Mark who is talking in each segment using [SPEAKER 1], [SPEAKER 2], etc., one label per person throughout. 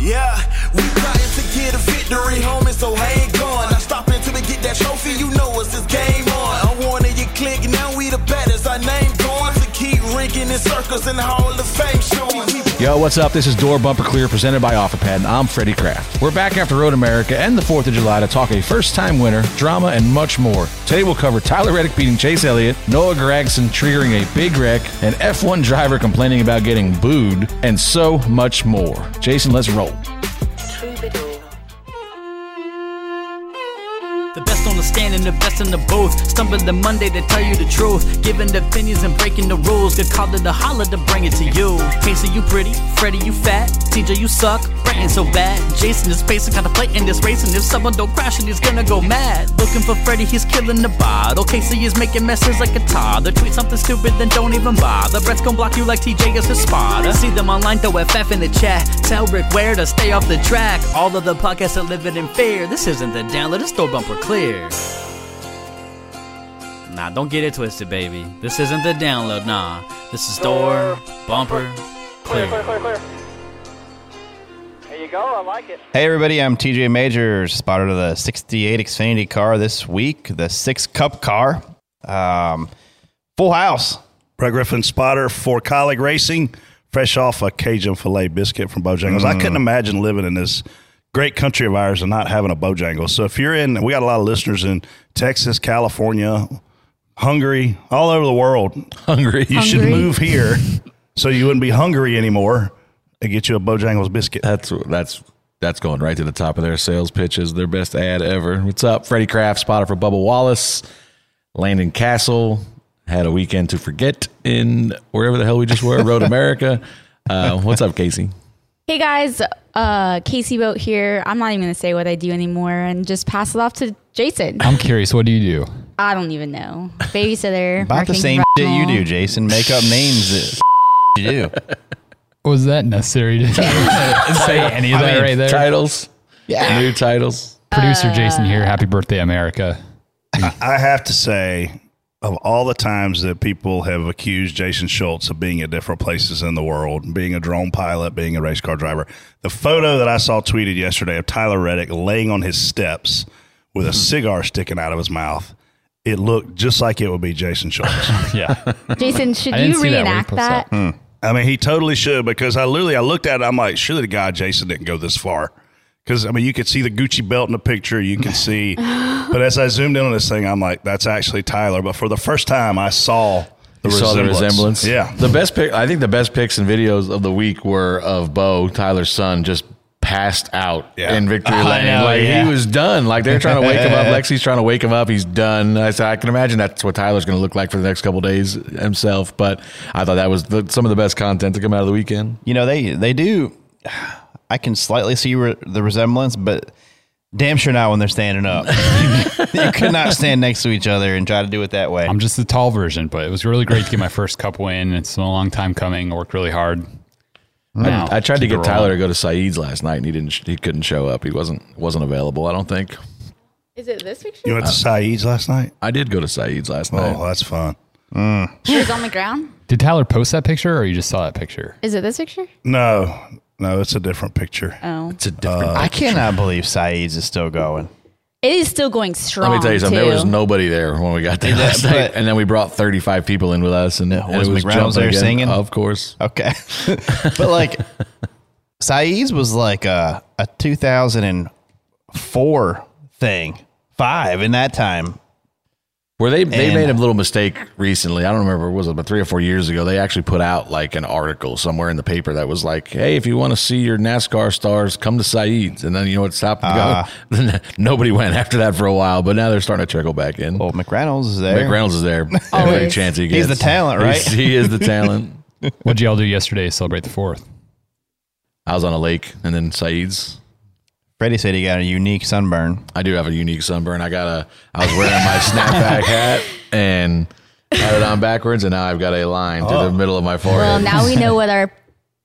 [SPEAKER 1] Yeah, we trying to get a victory, homie, so hang on. I stop until we get that trophy, you know us, this game on. I'm warning you click, now we the baddest, our name going to keep ringing in circles and the Hall of Fame showing.
[SPEAKER 2] Yo, what's up? This is Door Bumper Clear presented by OfferPad, and I'm Freddie Kraft. We're back after Road America and the 4th of July to talk a first time winner, drama, and much more. Today we'll cover Tyler Reddick beating Chase Elliott, Noah Gragson triggering a big wreck, an F1 driver complaining about getting booed, and so much more. Jason, let's roll.
[SPEAKER 3] Stand and the best in the booth. Stumbling the Monday to tell you the truth. Giving the opinions and breaking the rules. Get called to the holler to bring it to you. Casey, you pretty. Freddie, you fat. TJ, you suck. Brayton, so bad. Jason is pacing, kinda contemplating this race. And if someone don't crash, and he's gonna go mad. Looking for Freddie, he's killing the bottle. Casey is making messes like a toddler. Tweet something stupid, then don't even bother. Brett's gonna block you like TJ is his spotter. See them online, throw FF in the chat. Tell Rick where to stay off the track. All of the podcasts are living in fear. This isn't the download, this door bumper clear. Nah, don't get it twisted, baby. This isn't the download, nah. This is door bumper clear.
[SPEAKER 4] Clear, clear, clear there you go. I like it.
[SPEAKER 5] Hey, everybody, I'm TJ Major, spotter of the 68 Xfinity car this week, the six cup car. Um, full house.
[SPEAKER 6] Brett Griffin spotter for Kaulig racing, fresh off a Cajun filet biscuit from Bojangles. I couldn't imagine living in this great country of ours and not having a Bojangles. So if you're in, we got a lot of listeners in Texas, California, Hungary, all over the world.
[SPEAKER 2] Hungry.
[SPEAKER 6] You should move here so you wouldn't be hungry anymore and get you a Bojangles biscuit.
[SPEAKER 2] That's that's that's going right to the top of their sales pitches. Their best ad ever. What's up, Freddie Kraft, spotter for Bubba Wallace, Landon Cassill. Had a weekend to forget in wherever the hell we just were, Road America. Uh, what's up, Casey?
[SPEAKER 7] Hey guys, uh, Casey Boat here. I'm not even gonna say what I do anymore and just pass it off to Jason.
[SPEAKER 8] I'm curious, what do you do?
[SPEAKER 7] I don't even know. Babysitter.
[SPEAKER 5] About the
[SPEAKER 7] marketing
[SPEAKER 5] same shit you
[SPEAKER 7] professional.
[SPEAKER 5] do, Jason. Make up names that you do.
[SPEAKER 8] Was that necessary to say any of that right there?
[SPEAKER 2] Titles. Yeah. New titles.
[SPEAKER 8] Producer Jason here. Happy birthday, America.
[SPEAKER 6] I have to say, of all the times that people have accused Jason Schultz of being at different places in the world, being a drone pilot, being a race car driver, the photo that I saw tweeted yesterday of Tyler Reddick laying on his steps with a hmm. cigar sticking out of his mouth, it looked just like it would be Jason Schultz.
[SPEAKER 8] Yeah.
[SPEAKER 7] Jason, should you
[SPEAKER 8] see that
[SPEAKER 7] reenact that?
[SPEAKER 8] that. Hmm.
[SPEAKER 6] I mean, he totally should because I literally I looked at it. I'm like, surely the guy Jason didn't go this far because I mean, you could see the Gucci belt in the picture. You can see, but as I zoomed in on this thing, I'm like, that's actually Tyler. But for the first time, I saw the
[SPEAKER 2] You saw the
[SPEAKER 6] resemblance.
[SPEAKER 2] resemblance.
[SPEAKER 6] Yeah,
[SPEAKER 2] The best pic. I think the best pics and videos of the week were of Beau, Tyler's son, just passed out
[SPEAKER 6] Yeah.
[SPEAKER 2] in victory
[SPEAKER 5] I
[SPEAKER 2] lane.
[SPEAKER 5] know,
[SPEAKER 2] like
[SPEAKER 5] yeah.
[SPEAKER 2] he was done. Like they're trying to wake him up. Lexi's trying to wake him up. He's done. I said I can imagine that's what Tyler's going to look like for the next couple days himself. But I thought that was the, some of the best content to come out of the weekend.
[SPEAKER 5] You know, they they do. I can slightly see re- the resemblance, but damn sure not when they're standing up. you could not stand next to each other and try to do it that way.
[SPEAKER 8] I'm just the tall version, but it was really great to get my first cup win. It's been a long time coming. I worked really hard. Now,
[SPEAKER 2] I tried to get
[SPEAKER 8] it
[SPEAKER 2] Tyler to go to Saeed's last night, and he didn't. He couldn't show up. He wasn't wasn't available. I don't think.
[SPEAKER 7] Is it this picture?
[SPEAKER 6] you went to Saeed's last night.
[SPEAKER 2] I did go to Saeed's last oh, night.
[SPEAKER 6] Oh, that's fun.
[SPEAKER 7] He was on the ground.
[SPEAKER 8] Did Tyler post that picture or you just saw that picture?
[SPEAKER 7] Is it this picture?
[SPEAKER 6] No, no, it's a different picture.
[SPEAKER 7] Oh,
[SPEAKER 2] It's a different.
[SPEAKER 5] Uh, I cannot believe Saeed's is still going.
[SPEAKER 7] it is still going strong.
[SPEAKER 2] Let me tell you something.
[SPEAKER 7] Too.
[SPEAKER 2] There was nobody there when we got there
[SPEAKER 5] Yeah,
[SPEAKER 2] last
[SPEAKER 5] but-
[SPEAKER 2] night, and then we brought 35 people in with us, and, and
[SPEAKER 5] was
[SPEAKER 2] it was
[SPEAKER 5] McReynolds
[SPEAKER 2] jumping
[SPEAKER 5] there
[SPEAKER 2] again.
[SPEAKER 5] singing?
[SPEAKER 2] Of course.
[SPEAKER 5] Okay, but like Saeed's was like a a 2004 thing, five in that time.
[SPEAKER 2] Where they they
[SPEAKER 5] And-
[SPEAKER 2] made a little mistake recently. I don't remember it was it, but three or four years ago, they actually put out like an article somewhere in the paper that was like, "Hey, if you want to see your NASCAR stars, come to Saeed's." And then you know what stopped and go. Ah. Then nobody went after that for a while, but now they're starting to trickle back in.
[SPEAKER 5] Well, McReynolds is there.
[SPEAKER 2] McReynolds is there every chance he gets.
[SPEAKER 5] He's the talent, right?
[SPEAKER 2] He's- he is the talent.
[SPEAKER 8] What'd y'all do yesterday to celebrate the fourth?
[SPEAKER 2] I was on a lake, and then Saeed's.
[SPEAKER 5] Freddie said he got a unique sunburn.
[SPEAKER 2] I do have a unique sunburn. I got a. I was wearing my snapback hat and had it on backwards, and now I've got a line through the middle of my forehead.
[SPEAKER 7] Well, now we know what our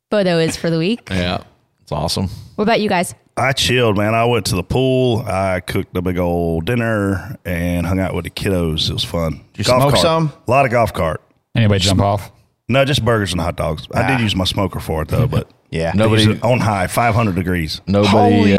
[SPEAKER 7] photo is for the week.
[SPEAKER 2] yeah, it's awesome.
[SPEAKER 7] What about you guys?
[SPEAKER 6] I chilled, man. I went to the pool. I cooked a big old dinner and hung out with the kiddos. It was fun.
[SPEAKER 5] you smoke
[SPEAKER 6] cart.
[SPEAKER 5] some?
[SPEAKER 6] A lot of golf cart.
[SPEAKER 8] Anybody jump off?
[SPEAKER 6] No, just burgers and hot dogs. I
[SPEAKER 5] Ah.
[SPEAKER 6] did use my smoker for it though, but
[SPEAKER 5] Yeah.
[SPEAKER 2] Nobody,
[SPEAKER 6] on high, 500 degrees.
[SPEAKER 2] nobody.
[SPEAKER 5] Holy
[SPEAKER 2] uh,
[SPEAKER 5] You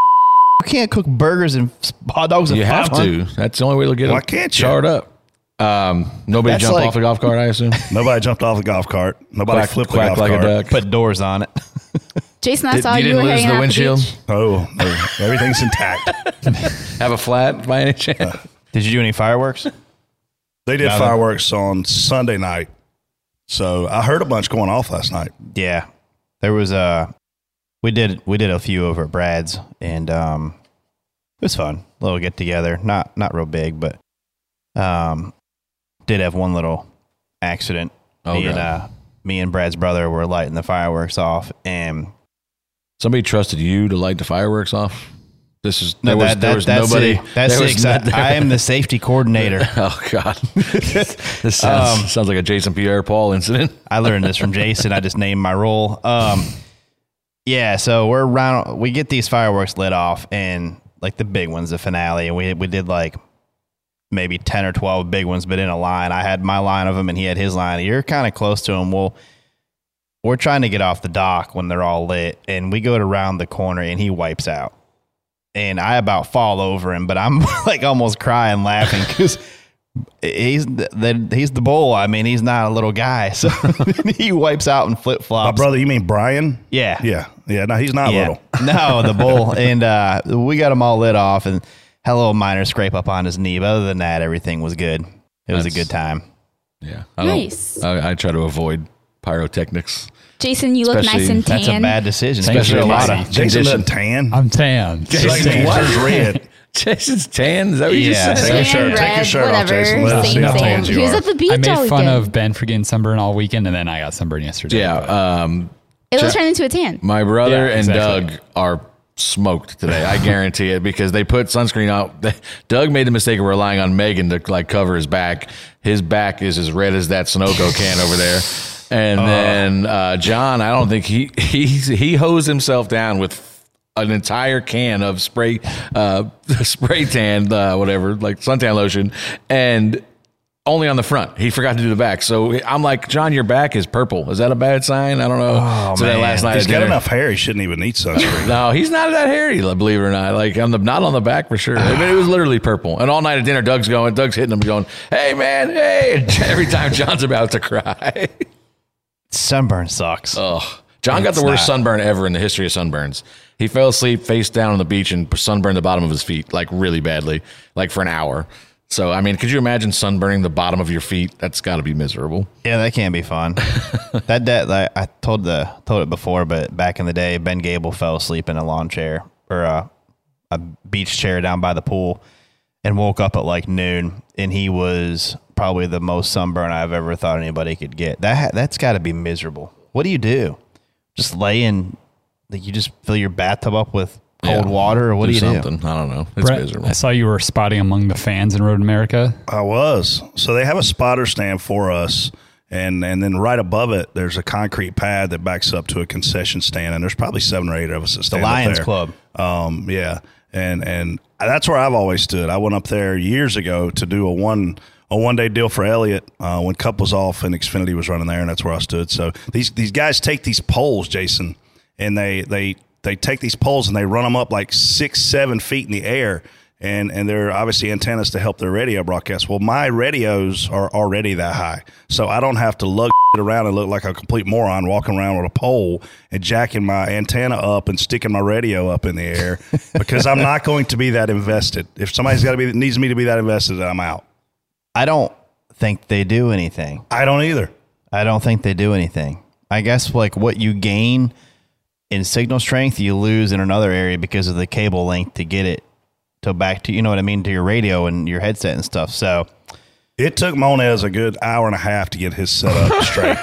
[SPEAKER 5] can't cook burgers and hot dogs.
[SPEAKER 2] you
[SPEAKER 5] at
[SPEAKER 2] have
[SPEAKER 5] 500.
[SPEAKER 2] to. That's the only way to get
[SPEAKER 6] Why
[SPEAKER 2] them
[SPEAKER 6] can't you?
[SPEAKER 2] charred up. Um, nobody
[SPEAKER 5] That's
[SPEAKER 2] jump
[SPEAKER 5] like-
[SPEAKER 2] off the golf cart. I assume.
[SPEAKER 6] Nobody jumped off the golf cart. Nobody
[SPEAKER 2] quack
[SPEAKER 6] flipped the
[SPEAKER 2] quack
[SPEAKER 6] golf
[SPEAKER 2] like
[SPEAKER 6] cart.
[SPEAKER 2] a duck.
[SPEAKER 5] Put doors on it.
[SPEAKER 7] Jason, I
[SPEAKER 2] Did-
[SPEAKER 7] saw
[SPEAKER 2] you
[SPEAKER 7] you,
[SPEAKER 2] didn't
[SPEAKER 7] were
[SPEAKER 2] lose
[SPEAKER 7] hanging
[SPEAKER 2] the
[SPEAKER 7] out
[SPEAKER 2] windshield?
[SPEAKER 7] At the beach.
[SPEAKER 6] Oh, no. everything's intact.
[SPEAKER 2] Have a flat by any chance?
[SPEAKER 5] Did you do any fireworks?
[SPEAKER 6] They did
[SPEAKER 5] Got
[SPEAKER 6] fireworks on Sunday night. So I heard a bunch going off last night.
[SPEAKER 5] Yeah, there was a. We did we did a few over at Brad's, and um, it was fun. Little get together, not not real big, but um, did have one little accident.
[SPEAKER 2] Oh,
[SPEAKER 5] me and uh, me and Brad's brother were lighting the fireworks off, and
[SPEAKER 2] Somebody trusted you to light the fireworks off. This is
[SPEAKER 5] no,
[SPEAKER 2] there was,
[SPEAKER 5] that,
[SPEAKER 2] there was
[SPEAKER 5] that's
[SPEAKER 2] nobody.
[SPEAKER 5] it. That's
[SPEAKER 2] there
[SPEAKER 5] it,
[SPEAKER 2] was
[SPEAKER 5] 'cause
[SPEAKER 2] no-
[SPEAKER 5] I, I am the safety coordinator.
[SPEAKER 2] Oh God, this sounds,
[SPEAKER 5] Um,
[SPEAKER 2] sounds like a Jason Pierre Paul incident.
[SPEAKER 5] I learned this from Jason. I just named my role. Um, yeah, so we're around. We get these fireworks lit off, and like the big ones, the finale, and we we did like maybe ten or twelve big ones, but in a line. I had my line of them, and he had his line. You're kind of close to him. Well, we're trying to get off the dock when they're all lit, and we go to round the corner, and he wipes out, and I about fall over him, but I'm like almost crying, laughing because he's the, the he's the bull. I mean, he's not a little guy, so he wipes out in flip flops.
[SPEAKER 6] My
[SPEAKER 5] flops.
[SPEAKER 6] brother, you mean Brian?
[SPEAKER 5] Yeah,
[SPEAKER 6] Yeah. Yeah. No, he's not little.
[SPEAKER 5] no, the bull, and uh, we got him all lit off, and had a little minor scrape up on his knee. But other than that, everything was good. It was a good time.
[SPEAKER 2] Yeah, I
[SPEAKER 7] Nice.
[SPEAKER 2] I, I try to avoid pyrotechnics.
[SPEAKER 7] Jason, you look nice and tan.
[SPEAKER 5] That's a bad decision,
[SPEAKER 8] Thank
[SPEAKER 5] especially
[SPEAKER 8] you,
[SPEAKER 5] a lot of.
[SPEAKER 6] Jason doesn't tan.
[SPEAKER 8] I'm tan.
[SPEAKER 6] Jason
[SPEAKER 2] What?
[SPEAKER 6] red.
[SPEAKER 2] Jason's tan. Is that what you
[SPEAKER 5] Yeah.
[SPEAKER 2] just said?
[SPEAKER 6] Take your
[SPEAKER 7] Tan,
[SPEAKER 6] shirt- take your
[SPEAKER 7] red,
[SPEAKER 6] shirt off,
[SPEAKER 7] whatever.
[SPEAKER 6] Jason. Let us
[SPEAKER 7] same,
[SPEAKER 6] see how
[SPEAKER 7] same.
[SPEAKER 6] tanned you
[SPEAKER 7] He was
[SPEAKER 6] are.
[SPEAKER 7] at the beach
[SPEAKER 8] I
[SPEAKER 7] all
[SPEAKER 8] made fun
[SPEAKER 7] weekend.
[SPEAKER 8] of Ben for getting sunburn all weekend, and then I got sunburn yesterday.
[SPEAKER 2] Yeah, um,
[SPEAKER 7] It will
[SPEAKER 2] Ja-
[SPEAKER 7] turn into a tan.
[SPEAKER 2] my brother
[SPEAKER 8] Yeah,
[SPEAKER 2] and
[SPEAKER 8] exactly.
[SPEAKER 2] Doug are smoked today. I guarantee it because they put sunscreen out. Doug made the mistake of relying on Megan to like cover his back. His back is as red as that Sunoco can over there. And then uh, John, I don't think he he he hosed himself down with an entire can of spray uh, spray tan uh, whatever like suntan lotion and only on the front. He forgot to do the back. So I'm like, John, your back is purple. Is that a bad sign? I don't know. so then
[SPEAKER 5] man.
[SPEAKER 2] last night
[SPEAKER 6] he's got
[SPEAKER 2] dinner-
[SPEAKER 6] enough hair. He shouldn't even need sunscreen.
[SPEAKER 2] no, he's not that hairy, believe it or not. Like on the not on the back for sure. I mean, it was literally purple. And all night at dinner, Doug's going, Doug's hitting him, going, "Hey man, hey!" And every time John's about to cry.
[SPEAKER 5] Sunburn sucks.
[SPEAKER 2] Ugh. John got the worst
[SPEAKER 5] not.
[SPEAKER 2] sunburn ever in the history of sunburns. He fell asleep face down on the beach and sunburned the bottom of his feet like really badly, like for an hour. So I mean, could you imagine sunburning the bottom of your feet? That's got to be miserable.
[SPEAKER 5] Yeah, that can't be fun. that that like, I told the told it before, but back in the day, Ben Gable fell asleep in a lawn chair or a a beach chair down by the pool, and woke up at like noon, and he was probably the most sunburn I've ever thought anybody could get. That that's got to be miserable. What do you do? Just lay in, like you just fill your bathtub up with cold
[SPEAKER 2] Yeah.
[SPEAKER 5] water, or what do, you
[SPEAKER 2] something? I don't know. It's
[SPEAKER 8] Brett,
[SPEAKER 2] miserable.
[SPEAKER 8] I saw you were spotting among the fans in Road America.
[SPEAKER 6] I was. So they have a spotter stand for us. And, and then right above it, there's a concrete pad that backs up to a concession stand, and there's probably seven or eight of us that
[SPEAKER 5] The
[SPEAKER 6] stand up
[SPEAKER 5] Lions
[SPEAKER 6] there.
[SPEAKER 5] Club.
[SPEAKER 6] Um, yeah, and and that's where I've always stood. I went up there years ago to do a one a one day deal for Elliott uh, when Cup was off and Xfinity was running there, and that's where I stood. So these these guys take these poles, Jason, and they they they take these poles and they run them up like six seven feet in the air. And, and they're obviously antennas to help their radio broadcast. Well, my radios are already that high, so I don't have to lug around and look like a complete moron walking around with a pole and jacking my antenna up and sticking my radio up in the air because I'm not going to be that invested. If somebody's got to be needs me to be that invested, I'm out.
[SPEAKER 5] I don't think they do anything.
[SPEAKER 6] I don't either.
[SPEAKER 5] I don't think they do anything. I guess like what you gain in signal strength, you lose in another area because of the cable length to get it to back to you know what I mean to your radio and your headset and stuff. So
[SPEAKER 6] It took Monez a good hour and a half to get his setup straight.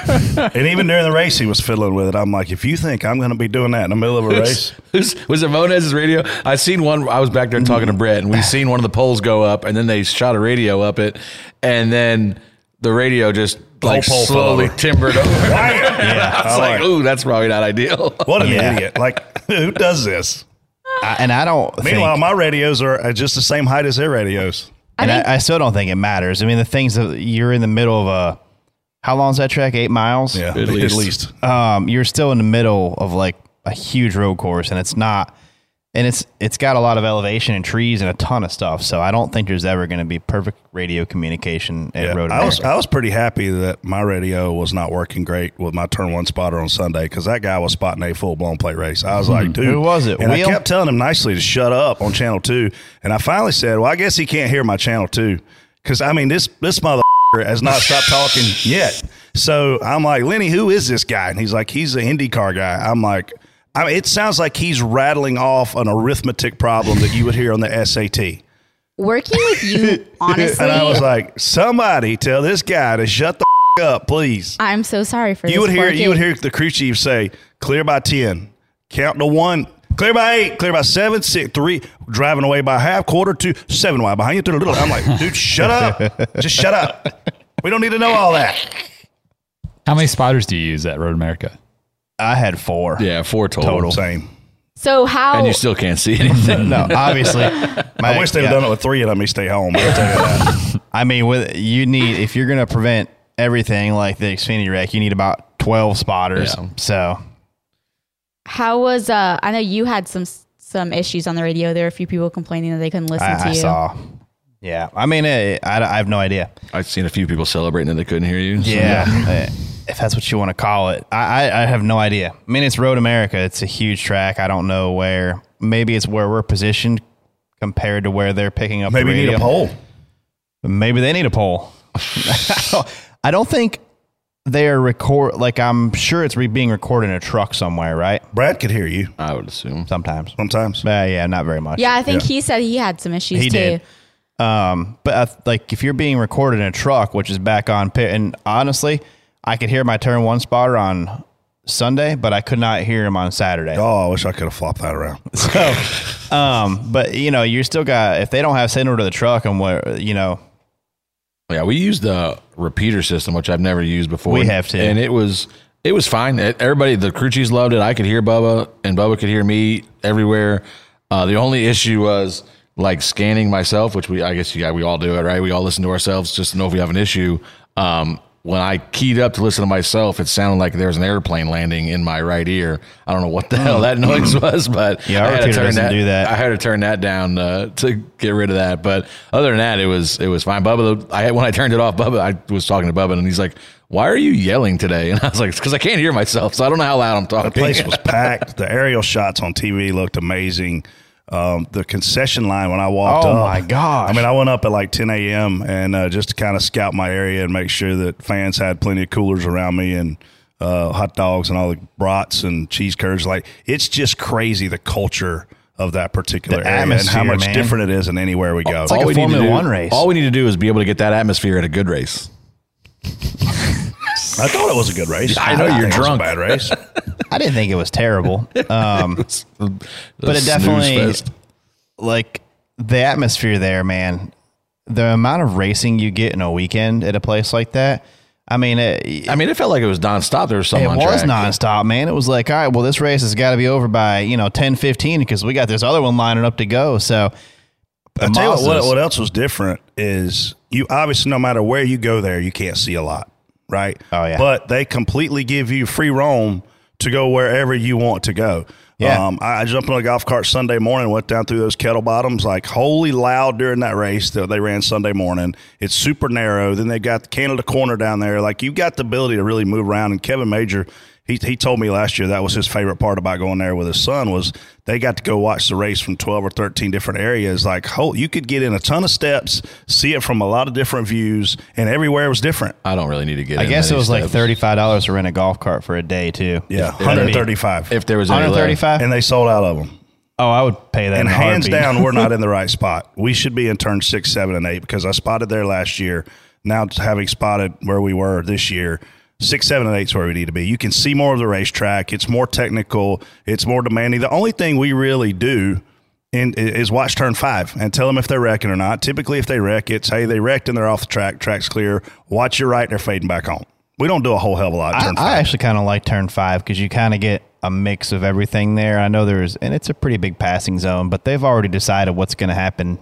[SPEAKER 6] and even during the race, he was fiddling with it. I'm like, if you think I'm going to be doing that in the middle of a race,
[SPEAKER 2] Who's- was it Monez's radio? I seen one. I was back there talking to Brett, and we seen one of the poles go up, and then they shot a radio up it, and then the radio just like
[SPEAKER 6] pole
[SPEAKER 2] slowly
[SPEAKER 6] over.
[SPEAKER 2] timbered over.
[SPEAKER 6] yeah,
[SPEAKER 2] I was like, ooh, that's probably not ideal.
[SPEAKER 6] what an
[SPEAKER 5] Yeah.
[SPEAKER 6] idiot! Like, who does this?
[SPEAKER 5] I, and I don't.
[SPEAKER 6] Meanwhile,
[SPEAKER 5] think,
[SPEAKER 6] my radios are just the same height as their radios.
[SPEAKER 5] And
[SPEAKER 7] think-
[SPEAKER 5] I, I still don't think it matters. I mean, the things that you're in the middle of a how long's that track? Eight miles.
[SPEAKER 6] Yeah,
[SPEAKER 2] At
[SPEAKER 6] at
[SPEAKER 2] least.
[SPEAKER 6] least.
[SPEAKER 5] um, you're still in the middle of like a huge road course, and it's not, and it's it's got a lot of elevation and trees and a ton of stuff. So I don't think there's ever going to be perfect radio communication at
[SPEAKER 6] Yeah,
[SPEAKER 5] Road
[SPEAKER 6] I was I was pretty happy that my radio was not working great with my turn one spotter on Sunday because that guy was spotting a full blown plate race. I was like, hmm. dude,
[SPEAKER 5] Who was it?
[SPEAKER 6] And
[SPEAKER 5] Wheel?
[SPEAKER 6] I kept telling him nicely to shut up on channel two, and I finally said, well, I guess he can't hear my channel two because I mean this this mother has not stopped talking yet. So I'm like, Lenny, who is this guy? And he's like, he's a IndyCar guy. I'm like. I mean, it sounds like he's rattling off an arithmetic problem that you would hear on the SAT.
[SPEAKER 7] Working with you, honestly,
[SPEAKER 6] And I was like, somebody tell this guy to shut the f- up, please.
[SPEAKER 7] I'm so sorry for
[SPEAKER 6] You
[SPEAKER 7] this
[SPEAKER 6] would hear
[SPEAKER 7] poor
[SPEAKER 6] you would hear the crew chief say, clear by ten, count to one, clear by eight, clear by seven, six, three, driving away by half, quarter, two, seven wide behind you. Through the little. I'm like, dude, shut up. Just shut up. We don't need to know all that.
[SPEAKER 8] How many spotters do you use at Road America?
[SPEAKER 5] I had four.
[SPEAKER 2] Yeah, four total.
[SPEAKER 5] Total.
[SPEAKER 6] Same.
[SPEAKER 7] So how?
[SPEAKER 2] And you still can't see anything.
[SPEAKER 5] No, obviously.
[SPEAKER 6] I
[SPEAKER 5] my-
[SPEAKER 6] wish they'd
[SPEAKER 5] yeah.
[SPEAKER 6] done it with three and let me stay home. I'll tell you that.
[SPEAKER 5] I mean, with you need if you're going to prevent everything like the Xfinity wreck, you need about twelve spotters.
[SPEAKER 2] Yeah.
[SPEAKER 5] So
[SPEAKER 7] how was? Uh, I know you had some some issues on the radio. There were a few people complaining that they couldn't listen to
[SPEAKER 5] I, I
[SPEAKER 7] you.
[SPEAKER 5] saw. Yeah, I mean, I, I have no idea.
[SPEAKER 2] I've seen a few people celebrating that they couldn't hear you. so-
[SPEAKER 5] Yeah, eh, if that's what you want to call it, I, I I have no idea. I mean, it's Road America. It's a huge track. I don't know where. Maybe it's where we're positioned compared to where they're picking up.
[SPEAKER 6] Maybe
[SPEAKER 5] the
[SPEAKER 6] you need a
[SPEAKER 5] radio.
[SPEAKER 6] poll.
[SPEAKER 5] Maybe they need a poll. I don't think they are record. Like I'm sure it's re- being recorded in a truck somewhere, right?
[SPEAKER 6] Brad could hear you
[SPEAKER 2] I would assume.
[SPEAKER 5] Sometimes.
[SPEAKER 6] sometimes.
[SPEAKER 5] Uh, yeah, not very much.
[SPEAKER 7] Yeah, I think
[SPEAKER 6] Yeah.
[SPEAKER 7] he said he had some issues
[SPEAKER 5] he
[SPEAKER 7] too.
[SPEAKER 5] did. Um, but uh, like if you're being recorded in a truck, which is back on pit, and honestly, I could hear my turn one spotter on Sunday, but I could not hear him on Saturday.
[SPEAKER 6] Oh, I wish I could have flopped that around.
[SPEAKER 5] So, um, but you know, you still got if they don't have signal to the truck and what you know,
[SPEAKER 2] Yeah, we used the repeater system, which I've never used before.
[SPEAKER 5] We have too.
[SPEAKER 2] and it was it was fine. It- everybody, the crew chiefs loved it. I could hear Bubba, and Bubba could hear me everywhere. Uh, the only issue was like scanning myself, which we I guess you got we all do it, right? We all listen to ourselves just to know if we have an issue. Um, when I keyed up to listen to myself, it sounded like there was an airplane landing in my right ear. I don't know what the hell that noise was, but.
[SPEAKER 5] Yeah,
[SPEAKER 2] I had to turn that.
[SPEAKER 5] do that.
[SPEAKER 2] I had to turn that down uh, to get rid of that. But other than that, it was it was fine. Bubba, I when I turned it off, Bubba, I was talking to Bubba, and he's like, "Why are you yelling today?" And I was like, "Because I can't hear myself, so I don't know how loud I'm talking."
[SPEAKER 6] The place was packed. The aerial shots on TV looked amazing. Um, the concession line when I walked
[SPEAKER 5] Oh,
[SPEAKER 6] up.
[SPEAKER 5] Oh my gosh.
[SPEAKER 6] I mean, I went up at like 10 a.m. and uh, just to kind of scout my area and make sure that fans had plenty of coolers around me and uh, hot dogs and all the brats and cheese curds. Like it's just crazy the culture of that particular
[SPEAKER 5] The
[SPEAKER 6] area and how much
[SPEAKER 5] man.
[SPEAKER 6] different it is than anywhere we go.
[SPEAKER 5] like a
[SPEAKER 2] we need to
[SPEAKER 5] Formula
[SPEAKER 2] do-
[SPEAKER 5] One race.
[SPEAKER 2] All we need to do is be able to get that atmosphere at a good race.
[SPEAKER 6] I thought it was a good race.
[SPEAKER 2] I know
[SPEAKER 6] didn't
[SPEAKER 2] you're
[SPEAKER 6] think it was a
[SPEAKER 2] drunk.
[SPEAKER 6] bad race.
[SPEAKER 5] I didn't think it was terrible. Um, but it definitely like the atmosphere there, man. The amount of racing you get in a weekend at a place like that. I mean, it,
[SPEAKER 2] I mean, it felt like it was nonstop. There was something
[SPEAKER 5] it
[SPEAKER 2] on
[SPEAKER 5] was
[SPEAKER 2] track.
[SPEAKER 5] nonstop, man. It was like, all right, well, this race has got to be over by you know ten fifteen because we got this other one lining up to go. So,
[SPEAKER 6] I tell you what, what, what else was different is you obviously no matter where you go there, you can't see a lot, right?
[SPEAKER 5] Oh, yeah.
[SPEAKER 6] But they completely give you free roam to go wherever you want to go.
[SPEAKER 5] Yeah.
[SPEAKER 6] Um, I jumped on a golf cart Sunday morning, went down through those kettle bottoms, like holy loud during that race that they ran Sunday morning. It's super narrow. Then they got the Canada corner down there. Like you've got the ability to really move around. And Kevin Major, he, he told me last year that was his favorite part about going there with his son was they got to go watch the race from 12 or 13 different areas. Like, oh, you could get in a ton of steps, see it from a lot of different views, and everywhere was different.
[SPEAKER 2] I don't really need to get.
[SPEAKER 5] I
[SPEAKER 2] in
[SPEAKER 5] guess it
[SPEAKER 2] many
[SPEAKER 5] was like thirty five dollars to rent a golf cart for a day too.
[SPEAKER 6] Yeah,
[SPEAKER 5] If- that'd
[SPEAKER 6] 135.
[SPEAKER 2] If there was any
[SPEAKER 5] Hundred
[SPEAKER 2] left.
[SPEAKER 6] and they sold out of them.
[SPEAKER 5] Oh, I would pay that.
[SPEAKER 6] and
[SPEAKER 5] in a
[SPEAKER 6] hands down, we're not in the right spot. We should be in turn six, seven, and eight because I spotted there last year. Now having spotted where we were this year, six, seven, and eight is where we need to be. You can see more of the racetrack. It's more technical. It's more demanding. The only thing we really do in, is watch turn five and tell them if they're wrecking or not. Typically, if they wreck, it's hey they wrecked and they're off the track. Track's clear. Watch your right. They're fading back on. We don't do a whole hell of a lot.
[SPEAKER 5] I, I actually kind of like turn five because you kind of get a mix of everything there. I know there's, and it's a pretty big passing zone, but they've already decided what's going to happen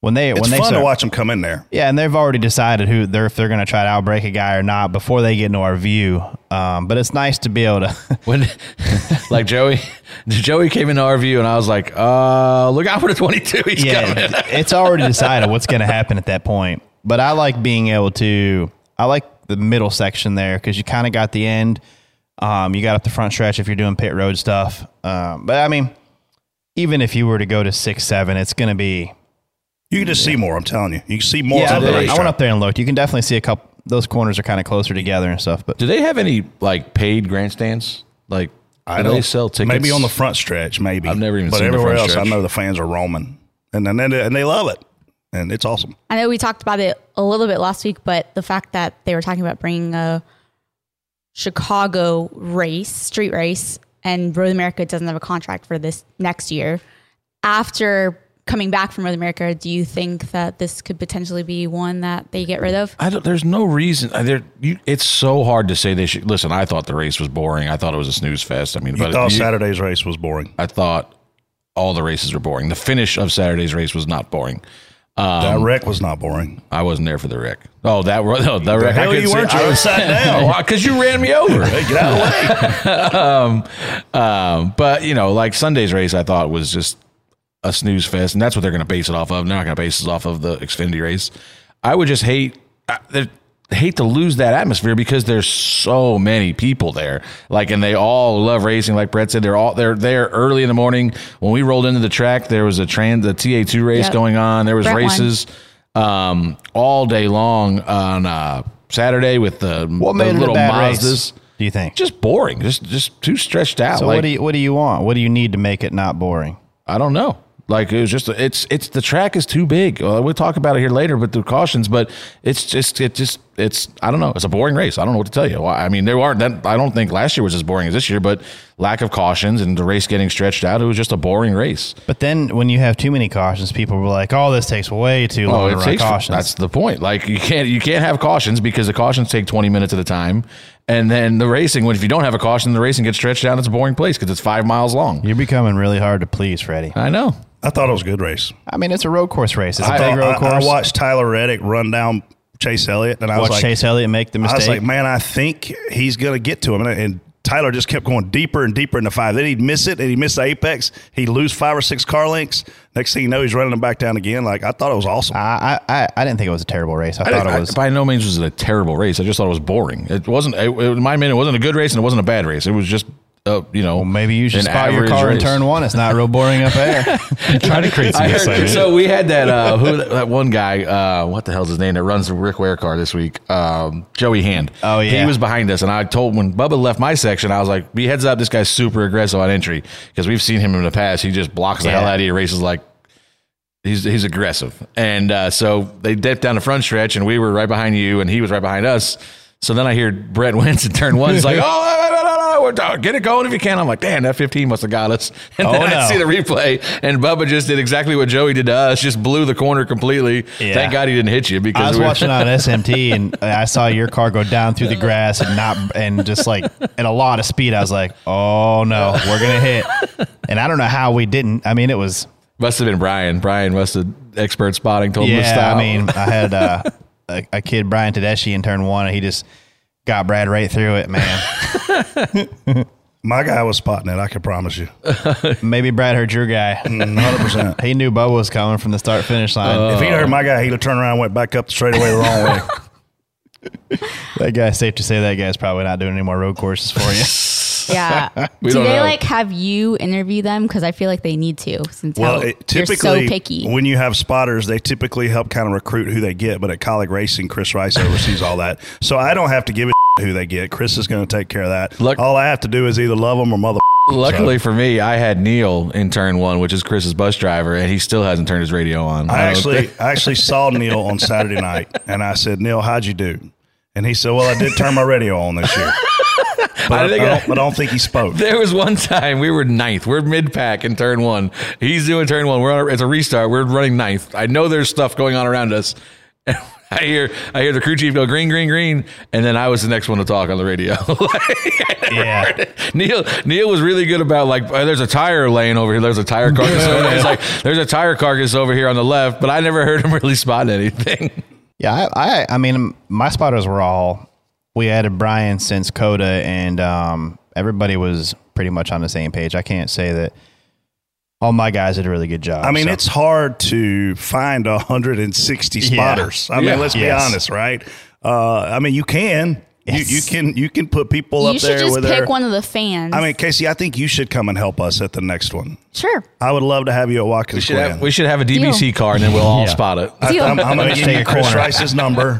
[SPEAKER 5] when they
[SPEAKER 6] it's
[SPEAKER 5] when they
[SPEAKER 6] fun to watch them come in there.
[SPEAKER 5] Yeah, and they've already decided who they're if they're going to try to outbreak a guy or not before they get into our view. Um, but it's nice to be able to.
[SPEAKER 2] when like Joey Joey came into our view and I was like, uh, look out for the 22. He's
[SPEAKER 5] yeah,
[SPEAKER 2] coming.
[SPEAKER 5] it's already decided what's going to happen at that point. But I like being able to. I like the middle section there because you kind of got the end. Um, you got up the front stretch if you're doing pit road stuff. Um, but I mean, even if you were to go to six, seven, it's going to be.
[SPEAKER 6] You can just see more. I'm telling you, you can see more
[SPEAKER 5] Yeah,
[SPEAKER 6] of
[SPEAKER 5] I,
[SPEAKER 6] the
[SPEAKER 5] I went up there and looked. You can definitely see a couple. Those corners are kind of closer together and stuff. But
[SPEAKER 2] Do they have any like paid grandstands? Like,
[SPEAKER 6] I
[SPEAKER 2] do
[SPEAKER 6] don't
[SPEAKER 2] they sell tickets?
[SPEAKER 6] Maybe on the front stretch, maybe.
[SPEAKER 2] I've never even
[SPEAKER 6] but
[SPEAKER 2] seen the
[SPEAKER 6] everywhere
[SPEAKER 2] front
[SPEAKER 6] else, I know the fans are roaming, and and they, and they love it, and it's awesome.
[SPEAKER 7] I know we talked about it a little bit last week, but the fact that they were talking about bringing a Chicago race, street race, and Road America doesn't have a contract for this next year. After coming back from North America, do you think that this could potentially be one that they get rid of?
[SPEAKER 2] I don't, there's no reason. uh, There, you, it's so hard to say they should. Listen, I thought the race was boring. I thought it was a snooze fest. I mean,
[SPEAKER 6] You
[SPEAKER 2] but
[SPEAKER 6] thought
[SPEAKER 2] you-
[SPEAKER 6] Saturday's race was boring.
[SPEAKER 2] I thought all the races were boring. The finish of Saturday's race was not boring.
[SPEAKER 6] that
[SPEAKER 2] Um,
[SPEAKER 6] wreck was not boring.
[SPEAKER 2] I wasn't there for the wreck. Oh, that no, the wreck.
[SPEAKER 6] hell
[SPEAKER 2] I couldn't
[SPEAKER 6] you
[SPEAKER 2] see-
[SPEAKER 6] weren't? You
[SPEAKER 2] I
[SPEAKER 6] were
[SPEAKER 2] was
[SPEAKER 6] upside down.
[SPEAKER 2] because you ran me over.
[SPEAKER 6] Hey, get out of the way.
[SPEAKER 2] Um, but you know, like Sunday's race, I thought was just a snooze fest, and that's what they're going to base it off of. They're not going to base it off of the Xfinity race. I would just hate, I, hate to lose that atmosphere because there's so many people there. Like, and they all love racing. Like Brett said, they're all they're there early in the morning. When we rolled into the track, there was a trans the TA two race
[SPEAKER 7] Yep.
[SPEAKER 2] going on. There was
[SPEAKER 7] Brett
[SPEAKER 2] races um, all day long on uh, Saturday with the,
[SPEAKER 5] what
[SPEAKER 2] the
[SPEAKER 5] made
[SPEAKER 2] little
[SPEAKER 5] bad
[SPEAKER 2] Mazdas
[SPEAKER 5] race? Do you think?
[SPEAKER 2] just boring, just just too stretched out.
[SPEAKER 5] so
[SPEAKER 2] like,
[SPEAKER 5] what do you what do you want? What do you need to make it not boring?
[SPEAKER 2] I don't know. Like it was just it's it's the track is too big. Uh, we'll talk about it here later, but the cautions. But it's just it just it's I don't know. It's a boring race. I don't know what to tell you. I mean, there aren't that. I don't think last year was as boring as this year, but lack of cautions and the race getting stretched out. It was just a boring race.
[SPEAKER 5] But then when you have too many cautions, people were like, "Oh, this takes way too long to run
[SPEAKER 2] takes
[SPEAKER 5] cautions."
[SPEAKER 2] that's the point. Like you can't you can't have cautions because the cautions take twenty minutes at a time, and then the racing. When if you don't have a caution, the racing gets stretched out. It's a boring place because it's five miles long.
[SPEAKER 5] You're becoming really hard to please, Freddie.
[SPEAKER 2] I know.
[SPEAKER 6] I thought it was a good race.
[SPEAKER 5] I mean, it's a road course race. It's a
[SPEAKER 6] I,
[SPEAKER 5] big road
[SPEAKER 6] I,
[SPEAKER 5] course.
[SPEAKER 6] I watched Tyler Reddick run down Chase Elliott, and I was
[SPEAKER 5] Watch
[SPEAKER 6] like,
[SPEAKER 5] Chase Elliott make the mistake.
[SPEAKER 6] I
[SPEAKER 5] mistake.
[SPEAKER 6] was like, man, I think he's going to get to him. And, and Tyler just kept going deeper and deeper into five. Then he'd miss it, and he'd miss the apex. He'd lose five or six car lengths. Next thing you know, he's running them back down again. Like I thought it was awesome.
[SPEAKER 5] I, I, I didn't think it was a terrible race. I,
[SPEAKER 2] I
[SPEAKER 5] thought it was.
[SPEAKER 2] I- by no means was it a terrible race. I just thought it was boring. It wasn't. It, it, in my opinion, it wasn't a good race and it wasn't a bad race. It was just, uh, you know,
[SPEAKER 5] well, maybe you should spot your
[SPEAKER 2] average
[SPEAKER 5] car in turn one. It's not real boring up there.
[SPEAKER 8] Try to create some
[SPEAKER 2] I heard,
[SPEAKER 8] excitement.
[SPEAKER 2] so we had that uh, who that one guy uh, what the hell's his name that runs the Rick Ware car this week um, Joey Hand
[SPEAKER 5] Oh, yeah.
[SPEAKER 2] he was behind us and I told when Bubba left my section I was like be heads up this guy's super aggressive on entry because we've seen him in the past he just blocks the
[SPEAKER 5] Yeah.
[SPEAKER 2] hell out of your races like he's he's aggressive and uh, so they dipped down the front stretch and we were right behind you and he was right behind us so then I hear Brett Wentz in turn one. He's like, oh, no, we're done. get it going if you can. I'm like, damn, that 15 must have got us. And
[SPEAKER 5] Oh,
[SPEAKER 2] then I
[SPEAKER 5] no.
[SPEAKER 2] see the replay, and Bubba just did exactly what Joey did to us, just blew the corner completely.
[SPEAKER 5] Yeah.
[SPEAKER 2] Thank God he didn't hit you because
[SPEAKER 5] I was watching on SMT and I saw your car go down through the grass and not and just like at a lot of speed. I was like, oh no, we're gonna hit. And I don't know how we didn't. I mean, it was
[SPEAKER 2] must have been Brian. Brian must have expert spotting told him to
[SPEAKER 5] yeah.
[SPEAKER 2] stop.
[SPEAKER 5] I mean, I had uh, a, a kid Brian Tedeschi in turn one, and he just got Brad right through it, man.
[SPEAKER 6] My guy was spotting it. I can promise you.
[SPEAKER 5] Maybe Brad heard your guy.
[SPEAKER 6] Mm, 100%.
[SPEAKER 5] he knew Bubba was coming from the start finish line. Oh.
[SPEAKER 6] if he'd heard my guy, he'd have turned around and went back up the straightaway the wrong way.
[SPEAKER 5] that guy, safe to say that guy's probably not doing any more road courses for you.
[SPEAKER 7] Yeah.
[SPEAKER 2] We
[SPEAKER 7] Do
[SPEAKER 2] don't
[SPEAKER 7] they
[SPEAKER 2] know.
[SPEAKER 7] like have you interview them? Because I feel like they need to since
[SPEAKER 6] Well,
[SPEAKER 7] how
[SPEAKER 6] it,
[SPEAKER 7] you're
[SPEAKER 6] typically,
[SPEAKER 7] so picky.
[SPEAKER 6] when you have spotters, they typically help kind of recruit who they get. But at Kaulig Racing, Chris Rice oversees all that. So I don't have to give a who they get. Chris is going to take care of that.
[SPEAKER 2] Look-
[SPEAKER 6] all I have to do is either love them or mother.
[SPEAKER 2] Luckily for me, I had Neil in turn one, which is Chris's bus driver, and he still hasn't turned his radio on.
[SPEAKER 6] I
[SPEAKER 2] don't
[SPEAKER 6] actually, I actually saw Neil on Saturday night, and I said, Neil, how'd you do? And he said, Well, I did turn my radio on this year, but I, I
[SPEAKER 2] I-
[SPEAKER 6] don't, but I don't think he spoke.
[SPEAKER 2] There was one time we were ninth. We're mid pack in turn one. He's doing turn one. We're on a, it's a restart. We're running ninth. I know there's stuff going on around us. I hear I hear the crew chief go green, green, green, and then I was the next one to talk on the radio.
[SPEAKER 5] yeah.
[SPEAKER 2] Neil Neil was really good about like uh, there's a tire laying over here. There's a tire carcass. over there. It's like there's a tire carcass over here on the left, but I never heard him really spot anything.
[SPEAKER 5] Yeah, I, I, I mean, my spotters were all. We added Brian since COTA, and um, everybody was pretty much on the same page. I can't say that all my guys did a really good job.
[SPEAKER 6] I mean,
[SPEAKER 5] so.
[SPEAKER 6] it's hard to find 160
[SPEAKER 5] Yeah.
[SPEAKER 6] spotters. I mean,
[SPEAKER 2] Yeah.
[SPEAKER 6] let's be
[SPEAKER 5] Yes.
[SPEAKER 6] honest, right? Uh, I mean, you can.
[SPEAKER 5] Yes.
[SPEAKER 6] You, you can you can put people
[SPEAKER 7] you
[SPEAKER 6] up
[SPEAKER 7] should
[SPEAKER 6] there
[SPEAKER 7] just
[SPEAKER 6] with
[SPEAKER 7] pick
[SPEAKER 6] their.
[SPEAKER 7] one of the fans.
[SPEAKER 6] I mean, Casey, I think you should come and help us at the next one.
[SPEAKER 7] sure.
[SPEAKER 6] I would love to have you at Watkins
[SPEAKER 2] We should
[SPEAKER 6] Glen.
[SPEAKER 2] have we should have a DBC car and then we'll all
[SPEAKER 8] Yeah.
[SPEAKER 2] spot it.
[SPEAKER 6] I,
[SPEAKER 7] Deal.
[SPEAKER 6] am I'm going to
[SPEAKER 5] Take
[SPEAKER 6] give you Chris. Rice's number,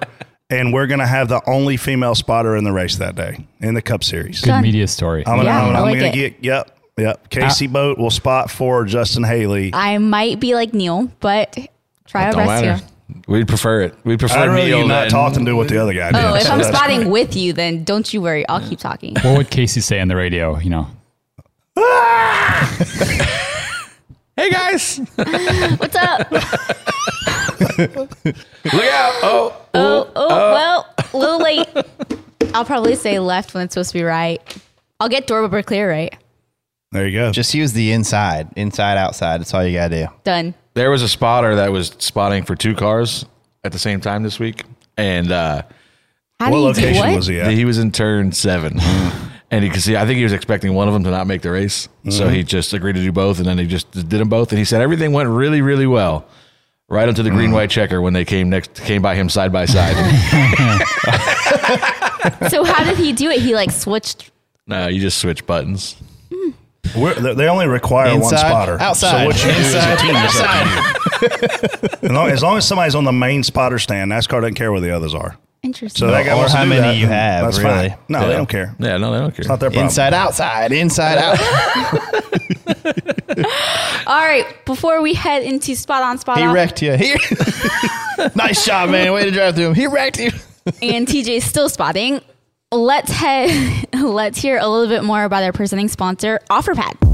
[SPEAKER 6] and we're going to have the only female spotter in the race that day in the Cup Series.
[SPEAKER 8] Good
[SPEAKER 7] Done.
[SPEAKER 8] media story.
[SPEAKER 6] I'm gonna,
[SPEAKER 7] Yeah,
[SPEAKER 6] I'm,
[SPEAKER 7] I
[SPEAKER 6] I'm
[SPEAKER 7] like
[SPEAKER 6] gonna
[SPEAKER 7] it.
[SPEAKER 6] get yep yep. Uh, Casey Boat will spot for Justin Haley.
[SPEAKER 7] I might be like Neil, but try our
[SPEAKER 2] Don't
[SPEAKER 7] best here.
[SPEAKER 2] We'd prefer it. We'd prefer
[SPEAKER 6] I'd rather
[SPEAKER 2] Neil
[SPEAKER 6] you not
[SPEAKER 2] than-
[SPEAKER 6] talk than do what the other guy did.
[SPEAKER 7] Oh, if
[SPEAKER 6] so
[SPEAKER 7] I'm spotting
[SPEAKER 6] fine.
[SPEAKER 7] with you, then don't you worry. I'll keep talking.
[SPEAKER 8] what would Casey say on the radio? You know,
[SPEAKER 2] Hey guys,
[SPEAKER 7] What's up?
[SPEAKER 2] look out! Oh
[SPEAKER 7] oh, oh, oh, oh, well, a little late. I'll probably say left when it's supposed to be right. I'll get door bumper clear right.
[SPEAKER 6] There you go.
[SPEAKER 5] just use the inside, inside, outside. That's all you gotta do.
[SPEAKER 7] Done.
[SPEAKER 2] there was a spotter that was spotting for two cars at the same time this week, and uh,
[SPEAKER 7] How
[SPEAKER 6] what
[SPEAKER 7] do you do
[SPEAKER 6] location
[SPEAKER 7] what?
[SPEAKER 6] was he at?
[SPEAKER 2] he was in turn seven. Hmm. And he could see, I think he was expecting one of them to not make the race. So mm-hmm. he just agreed to do both. And then he just did them both. And he said everything went really, really well. Right onto the green mm. white checker when they came next, came by him side by side.
[SPEAKER 7] So how did he do it? He like switched.
[SPEAKER 2] no, you just switch buttons. Hmm.
[SPEAKER 6] We're, they they only require one spotter.
[SPEAKER 5] outside,
[SPEAKER 6] So what you
[SPEAKER 5] inside,
[SPEAKER 6] do as a team is up to you. as, long, as somebody's on the main spotter stand, NASCAR doesn't care where the others are.
[SPEAKER 7] Interesting.
[SPEAKER 6] So that guy
[SPEAKER 5] Or
[SPEAKER 6] wants
[SPEAKER 5] how many
[SPEAKER 6] that,
[SPEAKER 5] you have,
[SPEAKER 6] That's
[SPEAKER 5] really.
[SPEAKER 6] fine. No, they don't care.
[SPEAKER 2] Yeah, no, they don't care.
[SPEAKER 6] It's not their problem.
[SPEAKER 5] Inside, outside, inside, out.
[SPEAKER 7] All right. Before we head into spot on spot
[SPEAKER 5] he
[SPEAKER 7] off,
[SPEAKER 5] wrecked you. He- nice shot, man. Way to drive through him. He wrecked you.
[SPEAKER 7] and TJ is still spotting. Let's head. Let's hear a little bit more about our presenting sponsor, OfferPad.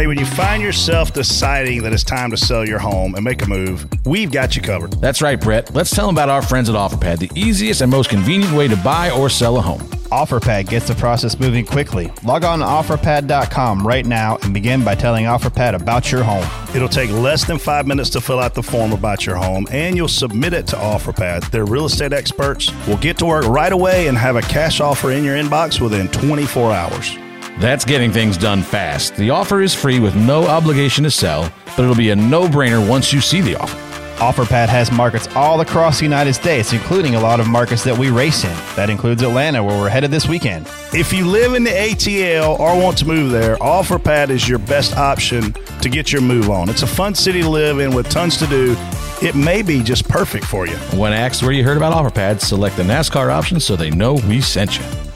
[SPEAKER 6] Hey, when you find yourself deciding that it's time to sell your home and make a move, we've got you covered.
[SPEAKER 2] That's right, Brett. Let's tell them about our friends at OfferPad, the easiest and most convenient way to buy or sell a home.
[SPEAKER 5] OfferPad gets the process moving quickly. Log on to OfferPad.com right now and begin by telling OfferPad about your home.
[SPEAKER 6] It'll take less than five minutes to fill out the form about your home, and you'll submit it to OfferPad. Their real estate experts will get to work right away and have a cash offer in your inbox within 24 hours.
[SPEAKER 2] That's getting things done fast. The offer is free with no obligation to sell, but it'll be a no brainer once you see the offer.
[SPEAKER 5] OfferPad has markets all across the United States, including a lot of markets that we race in. That includes Atlanta, where we're headed this weekend.
[SPEAKER 6] If you live in the ATL or want to move there, OfferPad is your best option to get your move on. It's a fun city to live in with tons to do. It may be just perfect for you.
[SPEAKER 2] When asked where you heard about OfferPad, select the NASCAR option so they know we sent you.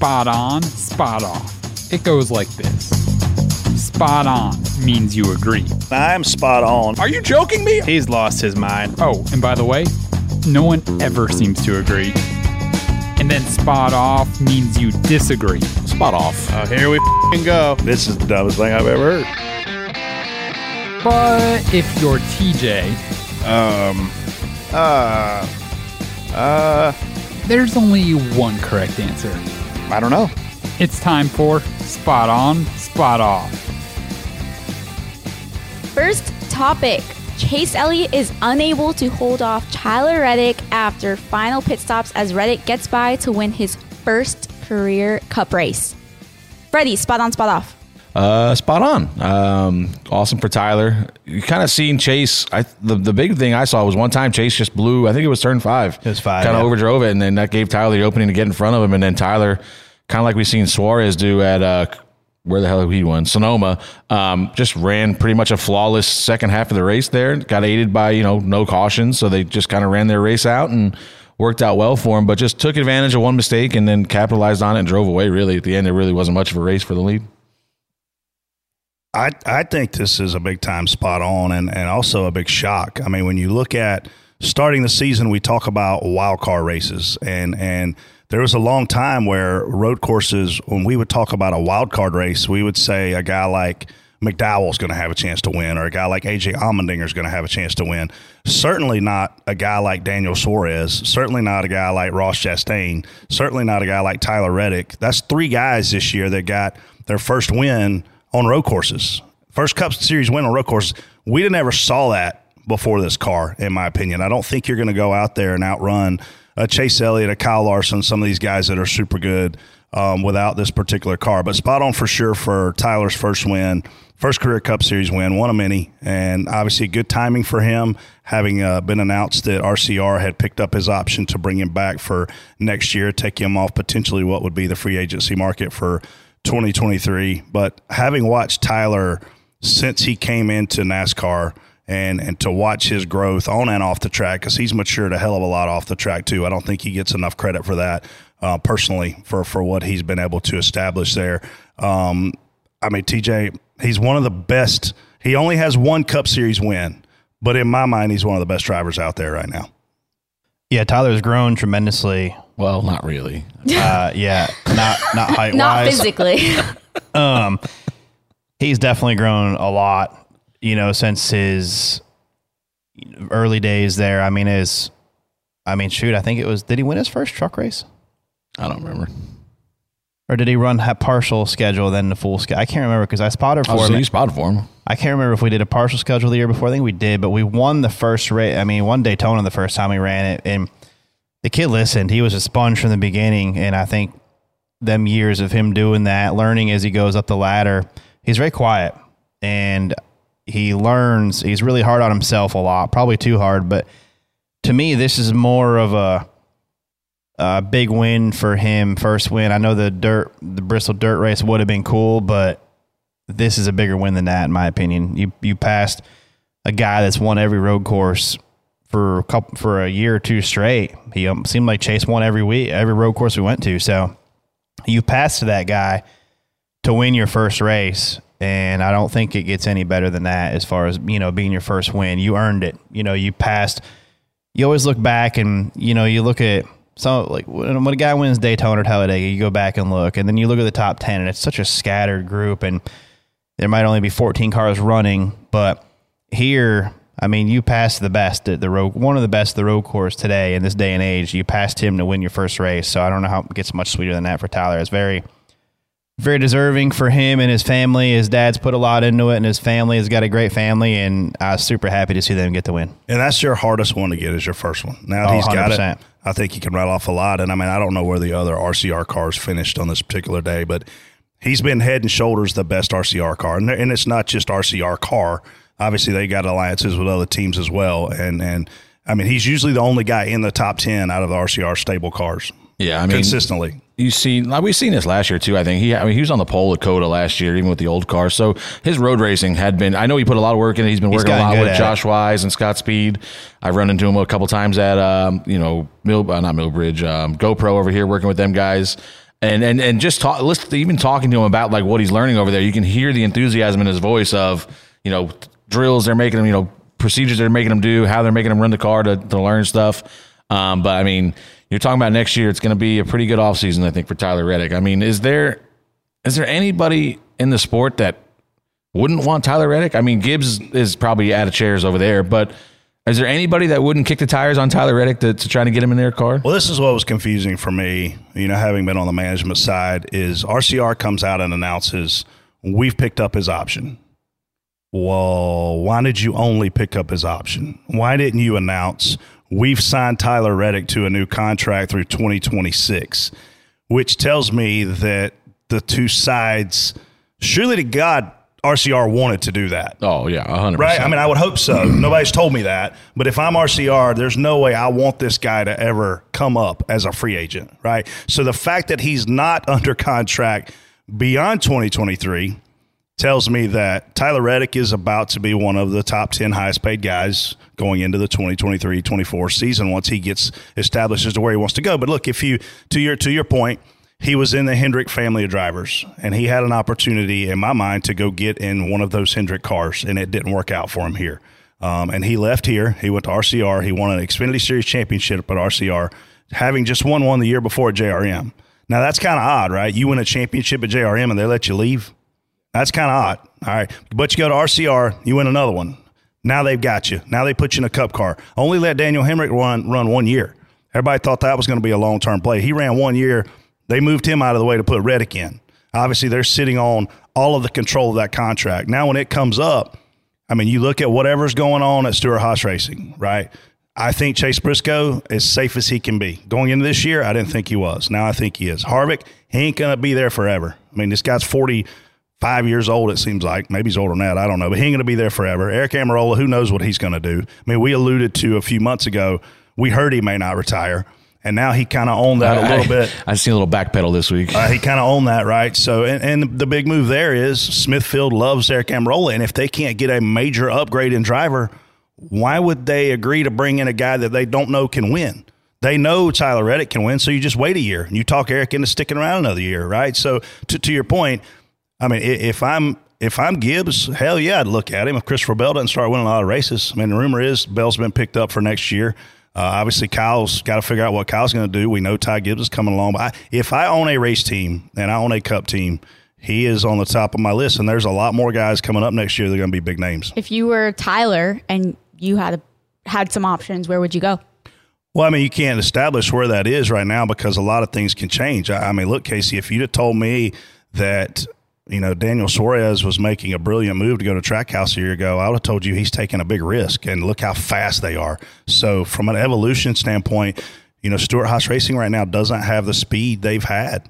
[SPEAKER 8] Spot on, spot off. It goes like this. Spot on means you agree.
[SPEAKER 6] I'm spot on.
[SPEAKER 2] Are you joking me?
[SPEAKER 5] He's lost his mind.
[SPEAKER 8] Oh, and by the way, no one ever seems to agree. And then spot off means you disagree.
[SPEAKER 2] Spot off.
[SPEAKER 5] Oh, here we f***ing go.
[SPEAKER 6] This is the dumbest thing I've ever heard.
[SPEAKER 8] But if you're TJ,
[SPEAKER 5] Um, uh, uh,
[SPEAKER 8] there's only one correct answer.
[SPEAKER 5] I don't know.
[SPEAKER 8] It's time for spot on, spot off.
[SPEAKER 7] First topic Chase Elliott is unable to hold off Tyler Reddick after final pit stops as Reddick gets by to win his first career cup race. Freddie, spot on, spot off.
[SPEAKER 2] Uh, spot on. Um, awesome for Tyler. You kind of seen Chase. I the, the big thing I saw was one time Chase just blew. I think it was turn five.
[SPEAKER 5] It was five,
[SPEAKER 2] Kind of
[SPEAKER 5] yeah.
[SPEAKER 2] overdrove it, and then that gave Tyler the opening to get in front of him. And then Tyler, kind of like we've seen Suarez do at uh, where the hell he won Sonoma. Um, just ran pretty much a flawless second half of the race. There got aided by you know no caution, so they just kind of ran their race out and worked out well for him. But just took advantage of one mistake and then capitalized on it and drove away. Really, at the end, it really wasn't much of a race for the lead.
[SPEAKER 6] I, I think this is a big time spot on and, and also a big shock. I mean, when you look at starting the season, we talk about wild card races and, and there was a long time where road courses, when we would talk about a wild card race, we would say a guy like McDowell's going to have a chance to win or a guy like AJ Allmendinger is going to have a chance to win. Certainly not a guy like Daniel Suarez. Certainly not a guy like Ross Chastain. Certainly not a guy like Tyler Reddick. That's three guys this year that got their first win on road courses. First Cup Series win on road courses. We didn't ever saw that before this car, in my opinion. I don't think you're going to go out there and outrun a Chase Elliott, a Kyle Larson, some of these guys that are super good um, without this particular car. But spot on for sure for Tyler's first win, first career Cup Series win, one of many, and obviously good timing for him, having uh, been announced that RCR had picked up his option to bring him back for next year, take him off potentially what would be the free agency market for 2023. But having watched Tyler since he came into NASCAR and and to watch his growth on and off the track because he's matured a hell of a lot off the track too. I don't think he gets enough credit for that uh, personally for for what he's been able to establish there. Um, I mean, TJ, he's one of the best. He only has one Cup Series win, but in my mind, he's one of the best drivers out there right now.
[SPEAKER 5] Yeah, Tyler's grown tremendously.
[SPEAKER 2] Well, not really.
[SPEAKER 5] Uh, yeah, not not height
[SPEAKER 7] Not
[SPEAKER 5] wise.
[SPEAKER 7] physically.
[SPEAKER 5] he's definitely grown a lot, you know, since his early days there. I mean, his, I mean, shoot, I think it was, did he win his first truck race?
[SPEAKER 2] I don't remember.
[SPEAKER 5] Or did he run a partial schedule, then the full schedule? I can't remember because I spotted
[SPEAKER 2] Oh,
[SPEAKER 5] for
[SPEAKER 2] so
[SPEAKER 5] him.
[SPEAKER 2] you spotted for him.
[SPEAKER 5] I can't remember if we did a partial schedule the year before. I think we did, but we won the first race. I mean, one Daytona the first time we ran it. And the kid listened. He was a sponge from the beginning. And I think them years of him doing that, learning as he goes up the ladder, he's very quiet and he learns. He's really hard on himself a lot, probably too hard. But to me, this is more of a, a big win for him. First win. I know the dirt, the Bristol dirt race would have been cool, but this is a bigger win than that, in my opinion. You you passed a guy that's won every road course for a couple for a year or two straight. He um, seemed like Chase won every week, every road course we went to. So you passed that guy to win your first race, and I don't think it gets any better than that as far as you know being your first win. You earned it. You know, you passed. You always look back and you know you look at some like when, when a guy wins Daytona or Talladega, you go back and look, and then you look at the top ten, and it's such a scattered group, and there might only be 14 cars running, but here, I mean, you passed the best at the road, one of the best the road course today in this day and age. You passed him to win your first race, so I don't know how it gets much sweeter than that for Tyler. It's very, very deserving for him and his family. His dad's put a lot into it, and his family has got a great family, and I was super happy to see them get the win.
[SPEAKER 6] And that's your hardest one to get is your first one. Now
[SPEAKER 5] Oh,
[SPEAKER 6] he's got
[SPEAKER 5] 100%.
[SPEAKER 6] it, I think he can rattle off a lot. And I mean, I don't know where the other RCR cars finished on this particular day, but he's been head and shoulders the best RCR car. And, and it's not just RCR car. Obviously, they got alliances with other teams as well. And and I mean, he's usually the only guy in the top ten out of the RCR stable cars
[SPEAKER 2] Yeah, I mean,
[SPEAKER 6] consistently.
[SPEAKER 2] You see, like we've seen this last year too. I think he, I mean, he was on the pole at COTA last year, even with the old car. So his road racing had been. I know he put a lot of work in. it. He's been working a lot with Josh Wise and Scott Speed. I've run into him a couple times at, um, you know, Mill, uh, not Millbridge, um, GoPro over here, working with them guys. And, and, and just talk, listen, even talking to him about like what he's learning over there, you can hear the enthusiasm in his voice of, you know, drills they're making him, you know, procedures they're making him do, how they're making him run the car to, to learn stuff. Um, but I mean, you're talking about next year. It's going to be a pretty good offseason, I think, for Tyler Reddick. I mean, is there is there anybody in the sport that wouldn't want Tyler Reddick? I mean, Gibbs is probably out of chairs over there, but is there anybody that wouldn't kick the tires on Tyler Reddick to, to try to get him in their car?
[SPEAKER 6] Well, this is what was confusing for me, you know, having been on the management side, is RCR comes out and announces we've picked up his option. well, why did you only pick up his option? Why didn't you announce we've signed Tyler Reddick to a new contract through 2026? Which tells me that the two sides, surely to God, RCR wanted to do that.
[SPEAKER 2] Oh yeah, hundred
[SPEAKER 6] Right. I mean, I would hope so. Nobody's told me that. But if I'm RCR, there's no way I want this guy to ever come up as a free agent. Right. So the fact that he's not under contract beyond 2023 tells me that Tyler Reddick is about to be one of the top 10 highest paid guys going into the 2023 24 season once he gets established as to where he wants to go. But look, if you, to your, to your point, he was in the Hendrick family of drivers, and he had an opportunity, in my mind, to go get in one of those Hendrick cars, and it didn't work out for him here. Um, and he left here. He went to RCR. He won an Xfinity Series championship at RCR, having just won one the year before at JRM. Now that's kind of odd, right? You win a championship at JRM and they let you leave. That's kind of odd. All right. But you go to RCR, you win another one. Now they've got you. Now they put you in a cup car. Only let Daniel Hemric run run one year. Everybody thought that was going to be a long term play. He ran one year. They moved him out of the way to put Reddick in. Obviously, they're sitting on all of the control of that contract. Now, when it comes up, I mean, you look at whatever's going on at Stewart Haas Racing, right? I think Chase Briscoe is safe as he can be. Going into this year, I didn't think he was. Now I think he is. Harvick, he ain't going to be there forever. I mean, this guy's 45 years old, it seems like. Maybe he's older than that. I don't know. But he ain't going to be there forever. Aric Almirola, who knows what he's going to do? I mean, we alluded to a few months ago, we heard he may not retire. And now he kind of owned that a little bit.
[SPEAKER 2] I see a little backpedal this week.
[SPEAKER 6] Uh, he kind of owned that, right? So, and, and the big move there is Smithfield loves Aric Almirola, and if they can't get a major upgrade in driver, why would they agree to bring in a guy that they don't know can win? They know Tyler Reddick can win, so you just wait a year and you talk Aric into sticking around another year, right? So, to, to your point, I mean, if I'm if I'm Gibbs, hell yeah, I'd look at him. If Christopher Bell doesn't start winning a lot of races, I mean, the rumor is Bell's been picked up for next year. Uh, obviously, Kyle's got to figure out what Kyle's going to do. We know Ty Gibbs is coming along. But I, if I own a race team and I own a cup team, he is on the top of my list. And there's a lot more guys coming up next year. They're going to be big names.
[SPEAKER 7] If you were Tyler and you had had some options, where would you go?
[SPEAKER 6] Well, I mean, you can't establish where that is right now because a lot of things can change. I, I mean, look, Casey, if you'd have told me that you know Daniel Suarez was making a brilliant move to go to Trackhouse a year ago, I would have told you he's taking a big risk. And look how fast they are. So, from an evolution standpoint, you know, Stewart Haas Racing right now doesn't have the speed they've had.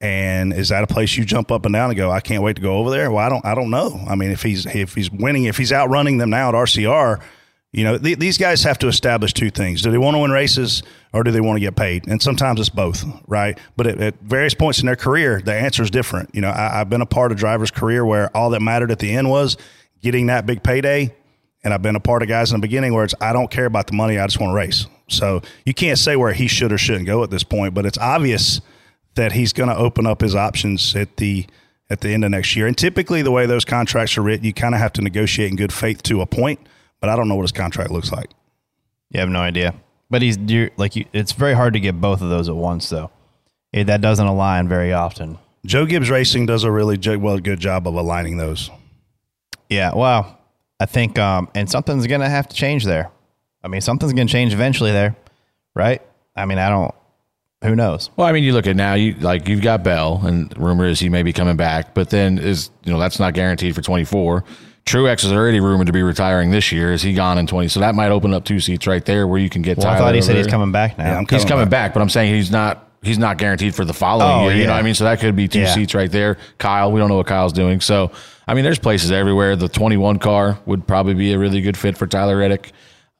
[SPEAKER 6] And is that a place you jump up and down and go, I can't wait to go over there? Well, I don't, I don't know. I mean, if he's if he's winning, if he's outrunning them now at RCR, you know, th- these guys have to establish two things. Do they want to win races or do they want to get paid? And sometimes it's both, right? But at, at various points in their career, the answer is different. You know, I, I've been a part of drivers' career where all that mattered at the end was getting that big payday. And I've been a part of guys in the beginning where it's, I don't care about the money, I just want to race. So you can't say where he should or shouldn't go at this point, but it's obvious that he's going to open up his options at the at the end of next year. And typically, the way those contracts are written, you kind of have to negotiate in good faith to a point. But I don't know what his contract looks like.
[SPEAKER 5] You have no idea. But he's you're, like you, it's very hard to get both of those at once, though. Eh, that doesn't align very often.
[SPEAKER 6] Joe Gibbs Racing does a really jo- well good job of aligning those.
[SPEAKER 5] Yeah, well, I think, um, and something's gonna have to change there. I mean, something's gonna change eventually there, right? I mean, I don't. Who knows?
[SPEAKER 2] Well, I mean, you look at now, you like you've got Bell, and rumor is he may be coming back, but then is you know that's not guaranteed for twenty four. Truex is already rumored to be retiring this year. Is he gone in twenty? So that might open up two seats right there where you can get.
[SPEAKER 5] Well, I thought he said
[SPEAKER 2] over
[SPEAKER 5] he's coming back now.
[SPEAKER 6] Yeah, I'm
[SPEAKER 2] He's coming
[SPEAKER 6] back.
[SPEAKER 2] back, but I'm saying he's not. He's not guaranteed for the following
[SPEAKER 5] Oh,
[SPEAKER 2] year. You know what I mean? So that could be two
[SPEAKER 5] Yeah.
[SPEAKER 2] seats right there. Kyle, we don't know what Kyle's doing. So I mean, there's places everywhere. The 21 car would probably be a really good fit for Tyler Reddick.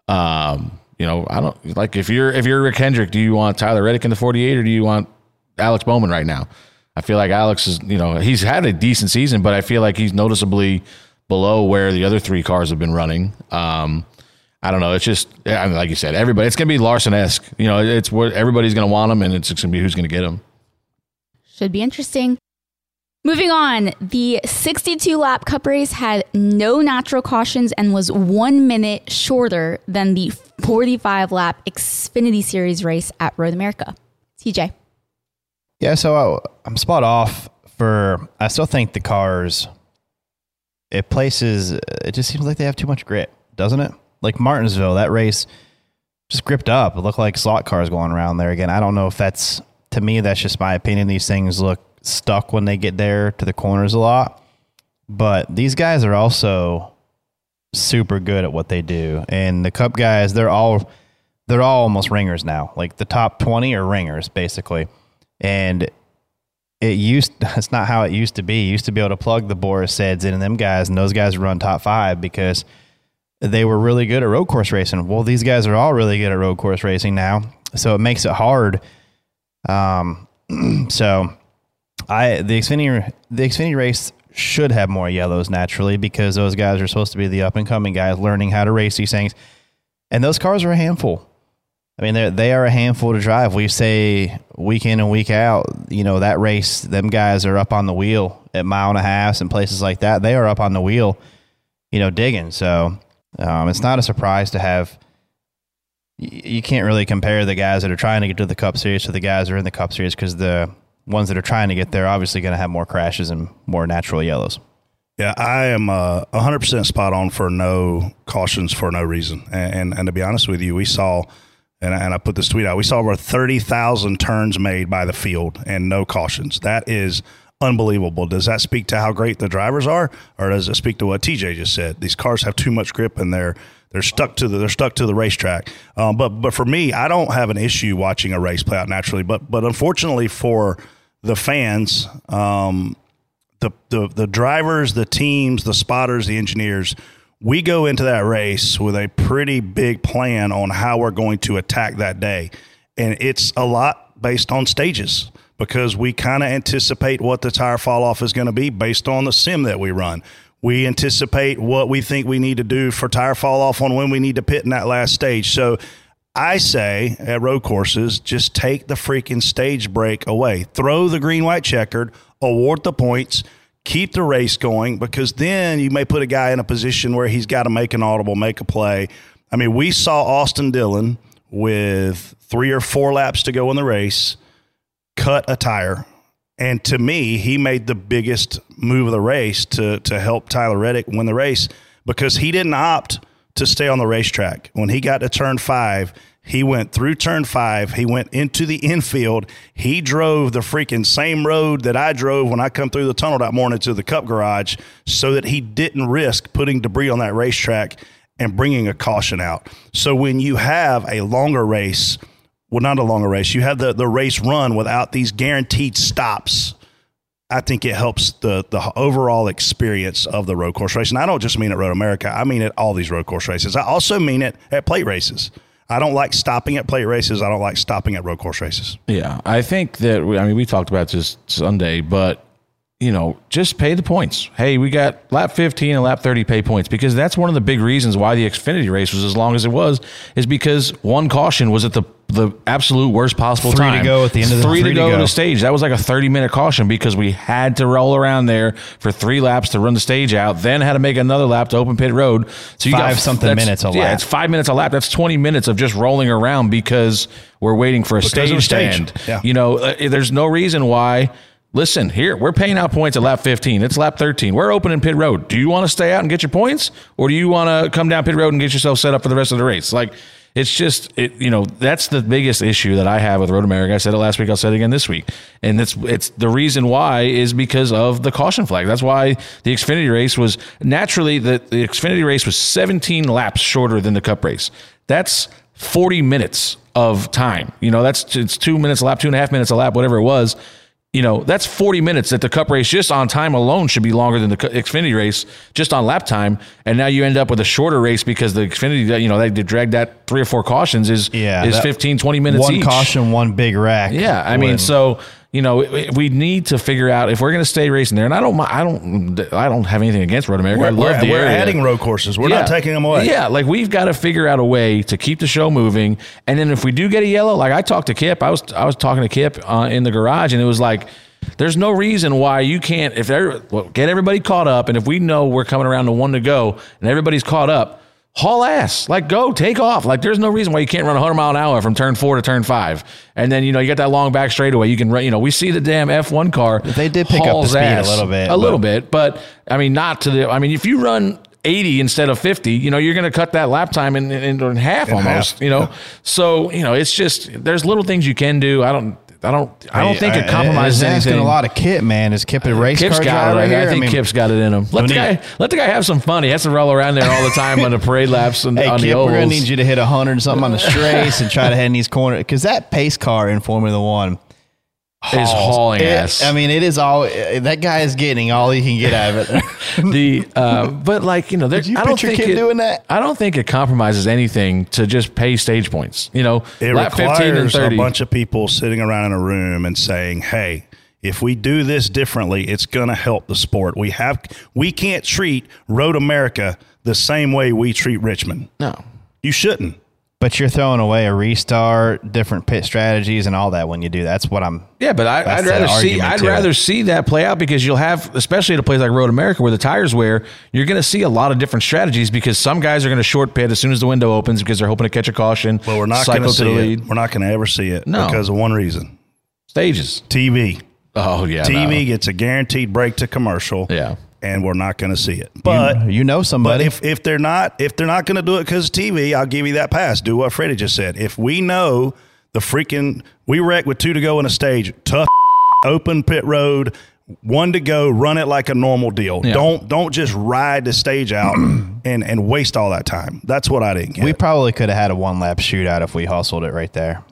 [SPEAKER 2] Um, you know, I don't like if you're if you're Rick Hendrick, do you want Tyler Reddick in the 48 or do you want Alex Bowman right now? I feel like Alex is, you know, he's had a decent season, but I feel like he's noticeably below where the other three cars have been running. Um, I don't know. It's just, I mean, like you said, everybody. It's gonna be Larson esque. You know, it's what everybody's gonna want them, and it's gonna be who's gonna get them.
[SPEAKER 7] Should be interesting. Moving on, the 62 lap cup race had no natural cautions and was one minute shorter than the 45 lap Xfinity Series race at Road America. TJ.
[SPEAKER 5] Yeah, so I, I'm spot off for. I still think the cars. It places. It just seems like they have too much grit, doesn't it? Like Martinsville, that race just gripped up. It looked like slot cars going around there again. I don't know if that's to me. That's just my opinion. These things look stuck when they get there to the corners a lot. But these guys are also super good at what they do, and the Cup guys they're all they're all almost ringers now. Like the top twenty are ringers basically, and it used that's not how it used to be. You used to be able to plug the Boris Saids in and them guys, and those guys run top five because they were really good at road course racing. Well, these guys are all really good at road course racing now, so it makes it hard. Um, so I the Xfinity the Xfinity race should have more yellows naturally because those guys are supposed to be the up and coming guys learning how to race these things, and those cars are a handful. I mean, they are a handful to drive. We say week in and week out, you know, that race, them guys are up on the wheel at mile and a half and places like that. They are up on the wheel, you know, digging. So um, it's not a surprise to have. You can't really compare the guys that are trying to get to the Cup Series to the guys that are in the Cup Series because the ones that are trying to get there are obviously going to have more crashes and more natural yellows.
[SPEAKER 6] Yeah, I am uh, 100% spot on for no cautions for no reason. And, and, and to be honest with you, we saw, and I, and I put this tweet out, we saw over 30,000 turns made by the field and no cautions. That is unbelievable. Does that speak to how great the drivers are, or does it speak to what TJ just said? These cars have too much grip and they're they're stuck to the they're stuck to the racetrack. Um, but but for me, I don't have an issue watching a race play out naturally. But but unfortunately for the fans, um, the, the the drivers, the teams, the spotters, the engineers, we go into that race with a pretty big plan on how we're going to attack that day. And it's a lot based on stages because we kind of anticipate what the tire fall off is going to be based on the sim that we run. We anticipate what we think we need to do for tire fall off on when we need to pit in that last stage. So I say at road courses, just take the freaking stage break away. Throw the green, white checkered, award the points, keep the race going, because then you may put a guy in a position where he's got to make an audible, make a play. I mean, we saw Austin Dillon with three or four laps to go in the race cut a tire. And to me, he made the biggest move of the race to to help Tyler Reddick win the race because he didn't opt to stay on the racetrack. When he got to turn five, he went through turn five. He went into the infield. He drove the freaking same road that I drove when I come through the tunnel that morning to the Cup garage so that he didn't risk putting debris on that racetrack and bringing a caution out. So when you have a longer race, well, not a longer race. You have the, the race run without these guaranteed stops. I think it helps the the overall experience of the road course race. And I don't just mean at Road America. I mean at all these road course races. I also mean it at plate races. I don't like stopping at plate races. I don't like stopping at road course races.
[SPEAKER 2] Yeah, I think that we, I mean we talked about this Sunday, but you know, just pay the points. Hey, we got lap 15 and lap 30 pay points because that's one of the big reasons why the Xfinity race was as long as it was is because one caution was at the the absolute worst possible
[SPEAKER 5] Three to go at the end of the-
[SPEAKER 2] three,
[SPEAKER 5] three
[SPEAKER 2] to
[SPEAKER 5] to
[SPEAKER 2] go
[SPEAKER 5] go.
[SPEAKER 2] to stage. That was like a 30 minute caution because we had to roll around there for three laps to run the stage out, then had to make another lap to open pit road. So you
[SPEAKER 5] Five
[SPEAKER 2] got
[SPEAKER 5] something minutes a lap.
[SPEAKER 2] Yeah, it's five minutes a lap. That's 20 minutes of just rolling around because we're waiting for a
[SPEAKER 6] Because
[SPEAKER 2] stage. stand.
[SPEAKER 6] Yeah.
[SPEAKER 2] You know, uh, there's no reason why. Listen, here we're paying out points at lap 15. It's lap 13. We're opening pit road. Do you want to stay out and get your points, or do you want to come down pit road and get yourself set up for the rest of the race? Like, it's just it. You know, that's the biggest issue that I have with Road America. I said it last week. I'll say it again this week, and it's it's the reason why is because of the caution flag. That's why the Xfinity race was naturally the, the Xfinity race was 17 laps shorter than the Cup race. That's 40 minutes of time. You know, that's it's two minutes a lap, two and a half minutes a lap, whatever it was. You know, that's 40 minutes that the cup race just on time alone should be longer than the Xfinity race just on lap time. And now you end up with a shorter race because the Xfinity, you know, they dragged that three or four cautions is,
[SPEAKER 5] Yeah,
[SPEAKER 2] is
[SPEAKER 5] that-
[SPEAKER 2] 15, 20 minutes
[SPEAKER 5] One
[SPEAKER 2] each.
[SPEAKER 5] caution, one big rack.
[SPEAKER 2] Yeah, I mean, so you know, we- need to figure out if we're going to stay racing there. And I don't, I don't, I don't have anything against Road America. I
[SPEAKER 6] We're,
[SPEAKER 2] love
[SPEAKER 6] we're,
[SPEAKER 2] the
[SPEAKER 6] we're
[SPEAKER 2] area.
[SPEAKER 6] adding road courses. We're not
[SPEAKER 2] Yeah.
[SPEAKER 6] taking them away.
[SPEAKER 2] Yeah, like we've got to figure out a way to keep the show moving. And then if we do get a yellow, like I talked to Kip, I was I was talking to Kip uh, in the garage, and it was like, there's no reason why you can't if there well, get everybody caught up, and if we know we're coming around to one to go, and everybody's caught up. Haul ass, like go take off. Like there's no reason why you can't run 100 mile an hour from turn four to turn five, and then you know you got that long back straightaway. You can run. You know we see the damn F1 car.
[SPEAKER 5] They did pick up the speed a little bit,
[SPEAKER 2] a little bit, but I mean not to the. I mean if you run 80 instead of 50, you know you're going to cut that lap time in, in, in half almost.
[SPEAKER 6] half,
[SPEAKER 2] You know, so you know it's just there's little things you can do. I don't. I don't. I don't think it
[SPEAKER 5] I-
[SPEAKER 2] compromises
[SPEAKER 5] it's asking
[SPEAKER 2] anything.
[SPEAKER 5] a lot of Kip, man. Is Kip a race
[SPEAKER 2] Kip's
[SPEAKER 5] car
[SPEAKER 2] got it.
[SPEAKER 5] driver
[SPEAKER 2] I,
[SPEAKER 5] here?
[SPEAKER 2] I think
[SPEAKER 5] mean,
[SPEAKER 2] Kip's got it in him. Let
[SPEAKER 5] We
[SPEAKER 2] the
[SPEAKER 5] need-
[SPEAKER 2] guy. Let the guy have some fun. He has to roll around there all the time on the parade laps and
[SPEAKER 5] Hey,
[SPEAKER 2] on
[SPEAKER 5] Kip,
[SPEAKER 2] the
[SPEAKER 5] we're gonna
[SPEAKER 2] ovals.
[SPEAKER 5] need you to hit hundred and something on the straights and try to head in these corners because that pace car in Formula One
[SPEAKER 2] is hauling
[SPEAKER 5] it-
[SPEAKER 2] ass.
[SPEAKER 5] I mean, it is all that guy is getting all he can get out of it.
[SPEAKER 2] the uh, but like you know, there,
[SPEAKER 5] Did you
[SPEAKER 2] I don't
[SPEAKER 5] picture
[SPEAKER 2] think it,
[SPEAKER 5] doing that?
[SPEAKER 2] I don't think it compromises anything to just pay stage points. You know,
[SPEAKER 6] It
[SPEAKER 2] lap fifteen and
[SPEAKER 6] requires a bunch of people sitting around in a room and saying, "Hey, if we do this differently, it's going to help the sport. We have we can't treat Road America the same way we treat Richmond.
[SPEAKER 2] no,
[SPEAKER 6] You shouldn't.
[SPEAKER 5] But you're throwing away a restart, different pit strategies, and all that when you do. That's what I'm.
[SPEAKER 2] Yeah, but I, I'd rather see I'd rather
[SPEAKER 5] it.
[SPEAKER 2] see that play out because you'll have, especially at a place like Road America where the tires wear, you're going to see a lot of different strategies because some guys are going to short pit as soon as the window opens because they're hoping to catch a caution.
[SPEAKER 6] But we're not going to see
[SPEAKER 2] the
[SPEAKER 6] it. We're not going to ever see it
[SPEAKER 2] No.
[SPEAKER 6] because of one reason:
[SPEAKER 2] stages.
[SPEAKER 6] TV.
[SPEAKER 2] Oh yeah,
[SPEAKER 6] TV gets a guaranteed break to commercial.
[SPEAKER 2] Yeah.
[SPEAKER 6] And we're not going to see it. But
[SPEAKER 5] you know
[SPEAKER 6] But
[SPEAKER 5] somebody.
[SPEAKER 6] if, if they're not if they're not going to do it because of TV, I'll give you that pass. Do what Freddie just said. If we know the freaking we wreck with two to go in a stage, tough open pit road, one to go, run it like a normal deal.
[SPEAKER 2] Yeah.
[SPEAKER 6] Don't don't just ride the stage out and and waste all that time. That's what I didn't get.
[SPEAKER 5] we probably could have had a one lap shootout if we hustled it right there.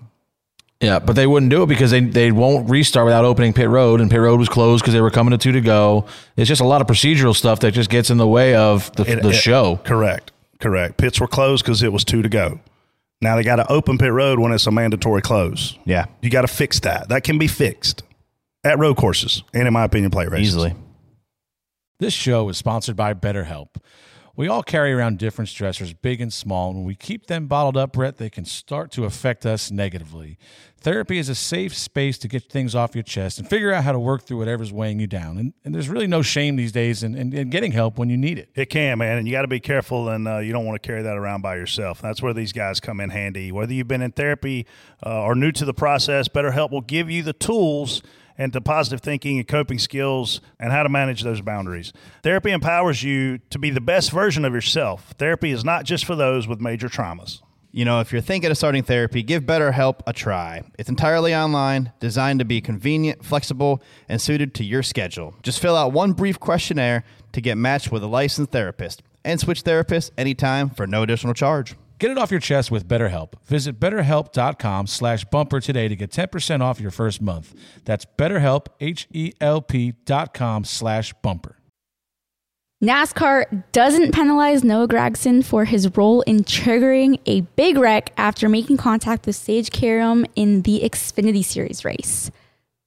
[SPEAKER 2] Yeah, but they wouldn't do it because they they won't restart without opening pit road, and pit road was closed because they were coming to two to go. It's just a lot of procedural stuff that just gets in the way of the,
[SPEAKER 6] It-
[SPEAKER 2] the
[SPEAKER 6] it-
[SPEAKER 2] show.
[SPEAKER 6] Correct. Correct. Pits were closed because it was two to go. Now they got to open pit road when it's a mandatory close.
[SPEAKER 5] Yeah,
[SPEAKER 6] You got to fix that. That can be fixed at road courses and, in my opinion, plate races.
[SPEAKER 5] easily.
[SPEAKER 2] This show is sponsored by BetterHelp. We all carry around different stressors, big and small, and when we keep them bottled up, Brett, they can start to affect us negatively. Therapy is a safe space to get things off your chest and figure out how to work through whatever's weighing you down. And, and there's really no shame these days in, in, in getting help when you need it.
[SPEAKER 6] It can, man, and you got to be careful, and uh, you don't want to carry that around by yourself. That's where these guys come in handy. Whether you've been in therapy uh, or new to the process, BetterHelp will give you the tools and the positive thinking and coping skills and how to manage those boundaries. Therapy empowers you to be the best version of yourself. Therapy is not just for those with major traumas.
[SPEAKER 5] You know, if you're thinking of starting therapy, give BetterHelp a try. It's entirely online, designed to be convenient, flexible, and suited to your schedule. Just fill out one brief questionnaire to get matched with a licensed therapist and switch therapists anytime for no additional charge.
[SPEAKER 2] Get it off your chest with BetterHelp. Visit betterhelp.com slash bumper today to get 10% off your first month. That's betterhelp, H-E-L-P dot com slash bumper.
[SPEAKER 7] NASCAR doesn't penalize Noah Gragson for his role in triggering a big wreck after making contact with Sage Karam in the Xfinity Series race.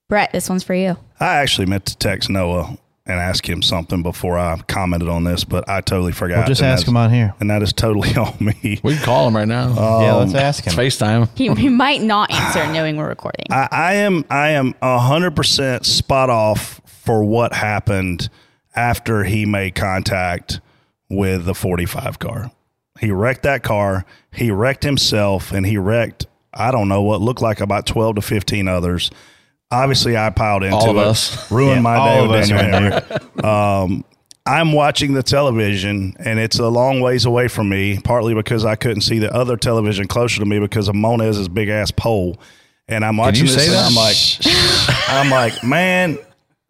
[SPEAKER 7] Brett, this one's for you.
[SPEAKER 6] I actually meant to text Noah and ask him something before I commented on this, but I totally forgot.
[SPEAKER 5] We'll just
[SPEAKER 6] and
[SPEAKER 5] ask him on here.
[SPEAKER 6] And that is totally on me.
[SPEAKER 2] We can call him right now.
[SPEAKER 5] yeah, let's um, ask him.
[SPEAKER 2] FaceTime.
[SPEAKER 7] He, he might not answer knowing we're recording.
[SPEAKER 6] I, I am I am hundred percent spot off for what happened after he made contact with the forty five car. He wrecked that car. He wrecked himself, and he wrecked I don't know what looked like about twelve to fifteen others. Obviously, I piled into
[SPEAKER 2] All of
[SPEAKER 6] it,
[SPEAKER 2] us.
[SPEAKER 6] ruined
[SPEAKER 5] Yeah,
[SPEAKER 6] my
[SPEAKER 5] all
[SPEAKER 6] day
[SPEAKER 5] of
[SPEAKER 6] with
[SPEAKER 5] us
[SPEAKER 6] Daniel um, I'm watching the television, and it's a long ways away from me. Partly because I couldn't see the other television closer to me because of Monez's big ass pole. And I'm watching
[SPEAKER 2] you
[SPEAKER 6] this,
[SPEAKER 2] say
[SPEAKER 6] and? I'm like, I'm like, man,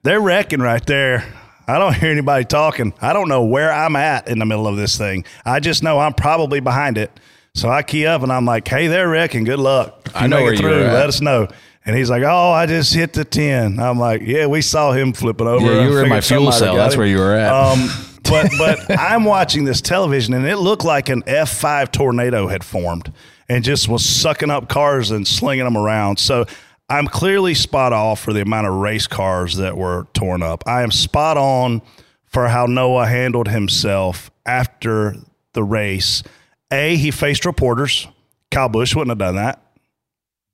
[SPEAKER 6] they're wrecking right there. I don't hear anybody talking. I don't know where I'm at in the middle of this thing. I just know I'm probably behind it. So I key up and I'm like, hey, they're wrecking. Good luck.
[SPEAKER 2] I know
[SPEAKER 6] make
[SPEAKER 2] where
[SPEAKER 6] it
[SPEAKER 2] you were
[SPEAKER 6] through,
[SPEAKER 2] at.
[SPEAKER 6] let us know. And he's like, oh, I just hit the 10. I'm like, yeah, we saw him flipping over.
[SPEAKER 2] Yeah, you were in my fuel cell. That's
[SPEAKER 6] him.
[SPEAKER 2] where you were at.
[SPEAKER 6] Um, but but I'm watching this television and it looked like an F5 tornado had formed and just was sucking up cars and slinging them around. So I'm clearly spot off for the amount of race cars that were torn up. I am spot on for how Noah handled himself after the race. A, he faced reporters. Kyle Busch wouldn't have done that.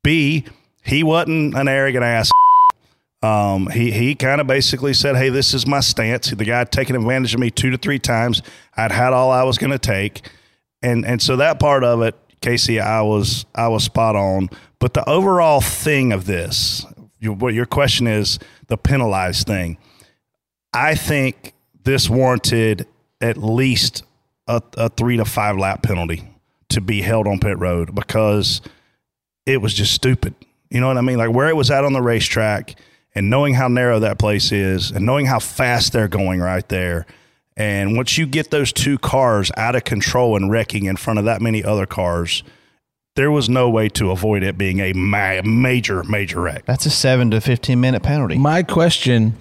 [SPEAKER 6] B, he wasn't an arrogant ass. Um, he he kind of basically said, "Hey, this is my stance." The guy taken advantage of me two to three times. I'd had all I was going to take, and and so that part of it, Casey, I was I was spot on. But the overall thing of this, your, what your question is, the penalized thing. I think this warranted at least a, a three to five lap penalty to be held on pit road because it was just stupid. You know what I mean? Like where it was at on the racetrack and knowing how narrow that place is and knowing how fast they're going right there. And once you get those two cars out of control and wrecking in front of that many other cars, there was no way to avoid it being a ma- major, major wreck.
[SPEAKER 5] That's a seven to fifteen minute penalty.
[SPEAKER 2] My question: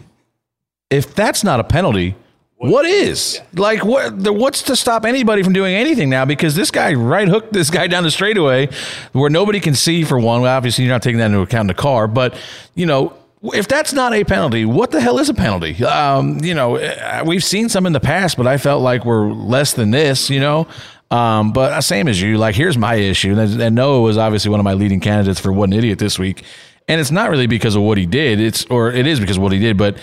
[SPEAKER 2] If that's not a penalty, what is? Like what? The, what's to stop anybody from doing anything now? Because this guy right hooked this guy down the straightaway, where nobody can see. For one, well, obviously you're not taking that into account in the car, but you know. If that's not a penalty, what the hell is a penalty? Um, you know, uh, we've seen some in the past, but I felt like we're less than this. You know, um, but uh, same as you. Like, here's my issue, and, and Noah was obviously one of my leading candidates for what an idiot this week, and it's not really because of what he did. It's or it is because of what he did, but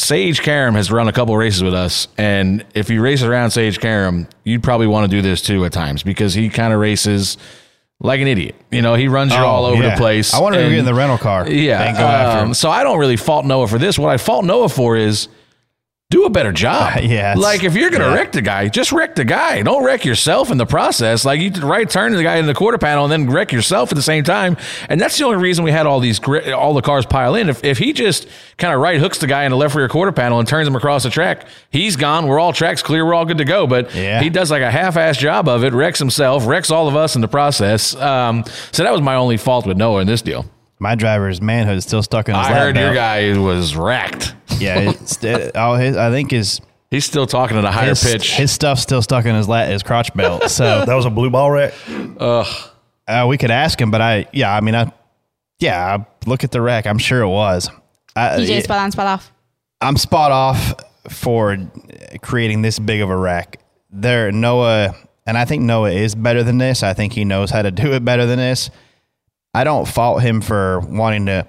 [SPEAKER 2] Sage Karam has run a couple races with us, and if you race around Sage Karam, you'd probably want to do this too at times because he kind of races like an idiot. You know, he runs you
[SPEAKER 5] Oh,
[SPEAKER 2] all over
[SPEAKER 5] yeah.
[SPEAKER 2] the place.
[SPEAKER 5] I wanted to get in the rental car.
[SPEAKER 2] Yeah,
[SPEAKER 5] and go after
[SPEAKER 2] um,
[SPEAKER 5] him.
[SPEAKER 2] So I don't really fault Noah for this. What I fault Noah for is do a better job.
[SPEAKER 5] Yeah,
[SPEAKER 2] like if you're gonna
[SPEAKER 5] yeah.
[SPEAKER 2] wreck the guy, just wreck the guy. Don't wreck yourself in the process. Like you right turn the guy in the quarter panel and then wreck yourself at the same time. And that's the only reason we had all these all the cars pile in. If if he just kind of right hooks the guy in the left rear quarter panel and turns him across the track, he's gone. We're all tracks clear. We're all good to go. But
[SPEAKER 5] Yeah.
[SPEAKER 2] he does like a half-ass job of it, wrecks himself, wrecks all of us in the process. Um, so that was my only fault with Noah in this deal.
[SPEAKER 5] My driver's manhood is still stuck in his
[SPEAKER 2] I
[SPEAKER 5] lap
[SPEAKER 2] heard your
[SPEAKER 5] belt.
[SPEAKER 2] guy was racked.
[SPEAKER 5] Yeah, it's, it, oh, his, I think his
[SPEAKER 2] He's still talking at a higher
[SPEAKER 5] his,
[SPEAKER 2] pitch.
[SPEAKER 5] his stuff's still stuck in his lat, his crotch belt. So
[SPEAKER 6] That was a blue ball wreck.
[SPEAKER 5] uh, we could ask him, but I yeah, I mean I yeah, I look at the wreck. I'm sure it was. I,
[SPEAKER 7] DJ spot on, spot off.
[SPEAKER 5] I'm spot off for creating this big of a wreck. There, Noah, and I think Noah is better than this. I think he knows how to do it better than this. I don't fault him for wanting to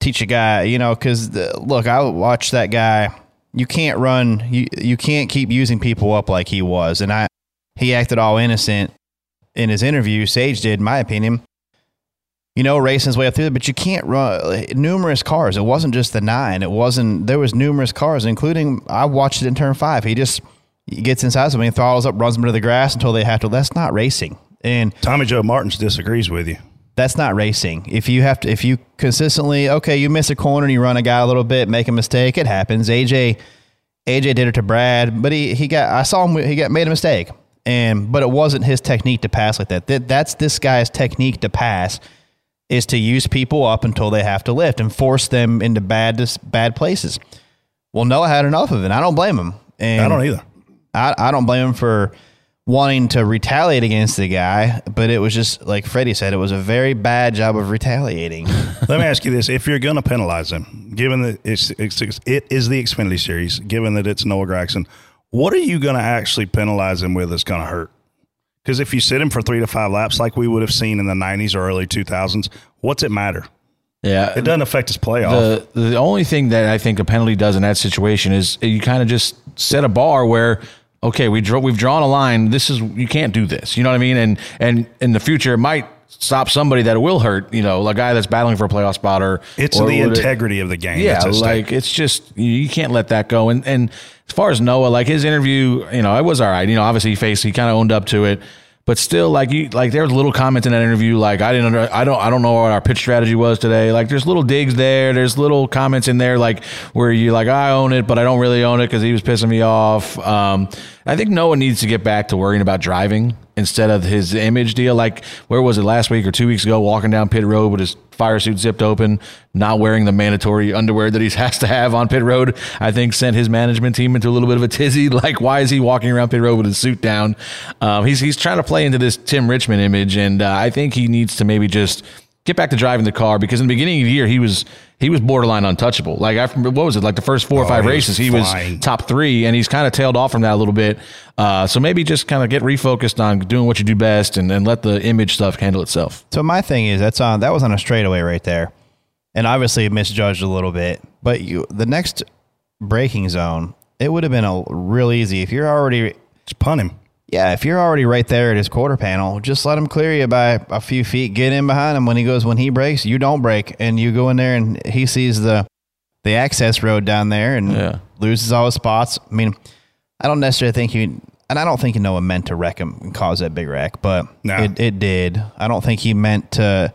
[SPEAKER 5] teach a guy, you know, because look, I watched that guy. You can't run, you you can't keep using people up like he was, and I he acted all innocent in his interview. Sage did, in my opinion. You know, racing his way up through it, but you can't run numerous cars. It wasn't just the nine. It wasn't. There was numerous cars, including I watched it in turn five. He just he gets inside something, throttles up, runs them to the grass until they have to. That's not racing, and
[SPEAKER 6] Tommy Joe Martins disagrees with you.
[SPEAKER 5] That's not racing. If you have to, if you consistently, okay, you miss a corner and you run a guy a little bit, make a mistake, it happens. AJ, AJ did it to Brad, but he he got, I saw him, he got made a mistake, and but it wasn't his technique to pass like that. that that's this guy's technique to pass is to use people up until they have to lift and force them into bad bad places. Well, Noah had enough of it. I don't blame him. And
[SPEAKER 6] I don't either.
[SPEAKER 5] I, I don't blame him for wanting to retaliate against the guy, but it was just like Freddie said, it was a very bad job of retaliating.
[SPEAKER 6] Let me ask you this: If you're going to penalize him, given that it's, it's it is the Xfinity Series, given that it's Noah Gragson, what are you going to actually penalize him with that's going to hurt? Because if you sit him for three to five laps, like we would have seen in the '90s or early 2000s, what's it matter?
[SPEAKER 2] yeah.
[SPEAKER 6] It doesn't affect his playoff.
[SPEAKER 2] the the only thing that I think a penalty does in that situation is you kind of just set a bar where okay we draw we've drawn a line. This is you can't do this. You know what I mean? And and in the future it might stop somebody that will hurt you know a guy that's battling for a playoff spot or
[SPEAKER 6] it's
[SPEAKER 2] or
[SPEAKER 6] the
[SPEAKER 2] would it-
[SPEAKER 6] integrity of the game.
[SPEAKER 2] yeah like it's just you, you can't let that go. And and as far as Noah like his interview you know it was all right. You know obviously he faced he kind of owned up to it but still like you like there's little comments in that interview like I didn't under, I don't I don't know what our pitch strategy was today. Like there's little digs there. There's little comments in there like where you like I own it but I don't really own it because he was pissing me off. Um I think Noah needs to get back to worrying about driving instead of his image deal. Like, where was it last week or two weeks ago? Walking down pit road with his fire suit zipped open, not wearing the mandatory underwear that he has to have on pit road. I think sent his management team into a little bit of a tizzy. Like, why is he walking around pit road with his suit down? Um, he's he's trying to play into this Tim Richmond image, and uh, I think he needs to maybe just get back to driving the car because in the beginning of the year he was he was borderline untouchable. Like after what was it like the first four or
[SPEAKER 6] Oh,
[SPEAKER 2] five
[SPEAKER 6] he was
[SPEAKER 2] races he
[SPEAKER 6] flying.
[SPEAKER 2] was top three, and he's kind of tailed off from that a little bit. Uh, so maybe just kind of get refocused on doing what you do best, and, and let the image stuff handle itself.
[SPEAKER 5] So my thing is that's on that was on a straightaway right there, and obviously misjudged a little bit. But you the next braking zone, it would have been a real easy if you're already
[SPEAKER 6] Just punt him.
[SPEAKER 5] Yeah if you're already right there at his quarter panel, just let him clear you by a few feet. Get in behind him when he goes when he breaks, you don't break, and you go in there and he sees the the access road down there and
[SPEAKER 2] Yeah.
[SPEAKER 5] loses all his spots. I mean, I don't necessarily think he. And I don't think Noah meant to wreck him and cause that big wreck, but
[SPEAKER 6] No.
[SPEAKER 5] it, it did. I don't think he meant to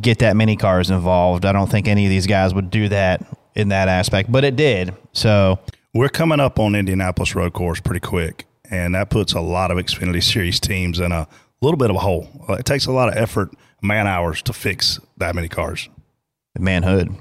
[SPEAKER 5] get that many cars involved. I don't think any of these guys would do that in that aspect, but it did. So
[SPEAKER 6] We're coming up on Indianapolis Road Course pretty quick, and that puts a lot of Xfinity Series teams in a little bit of a hole. It takes a lot of effort, man hours to fix that many cars.
[SPEAKER 5] manhood.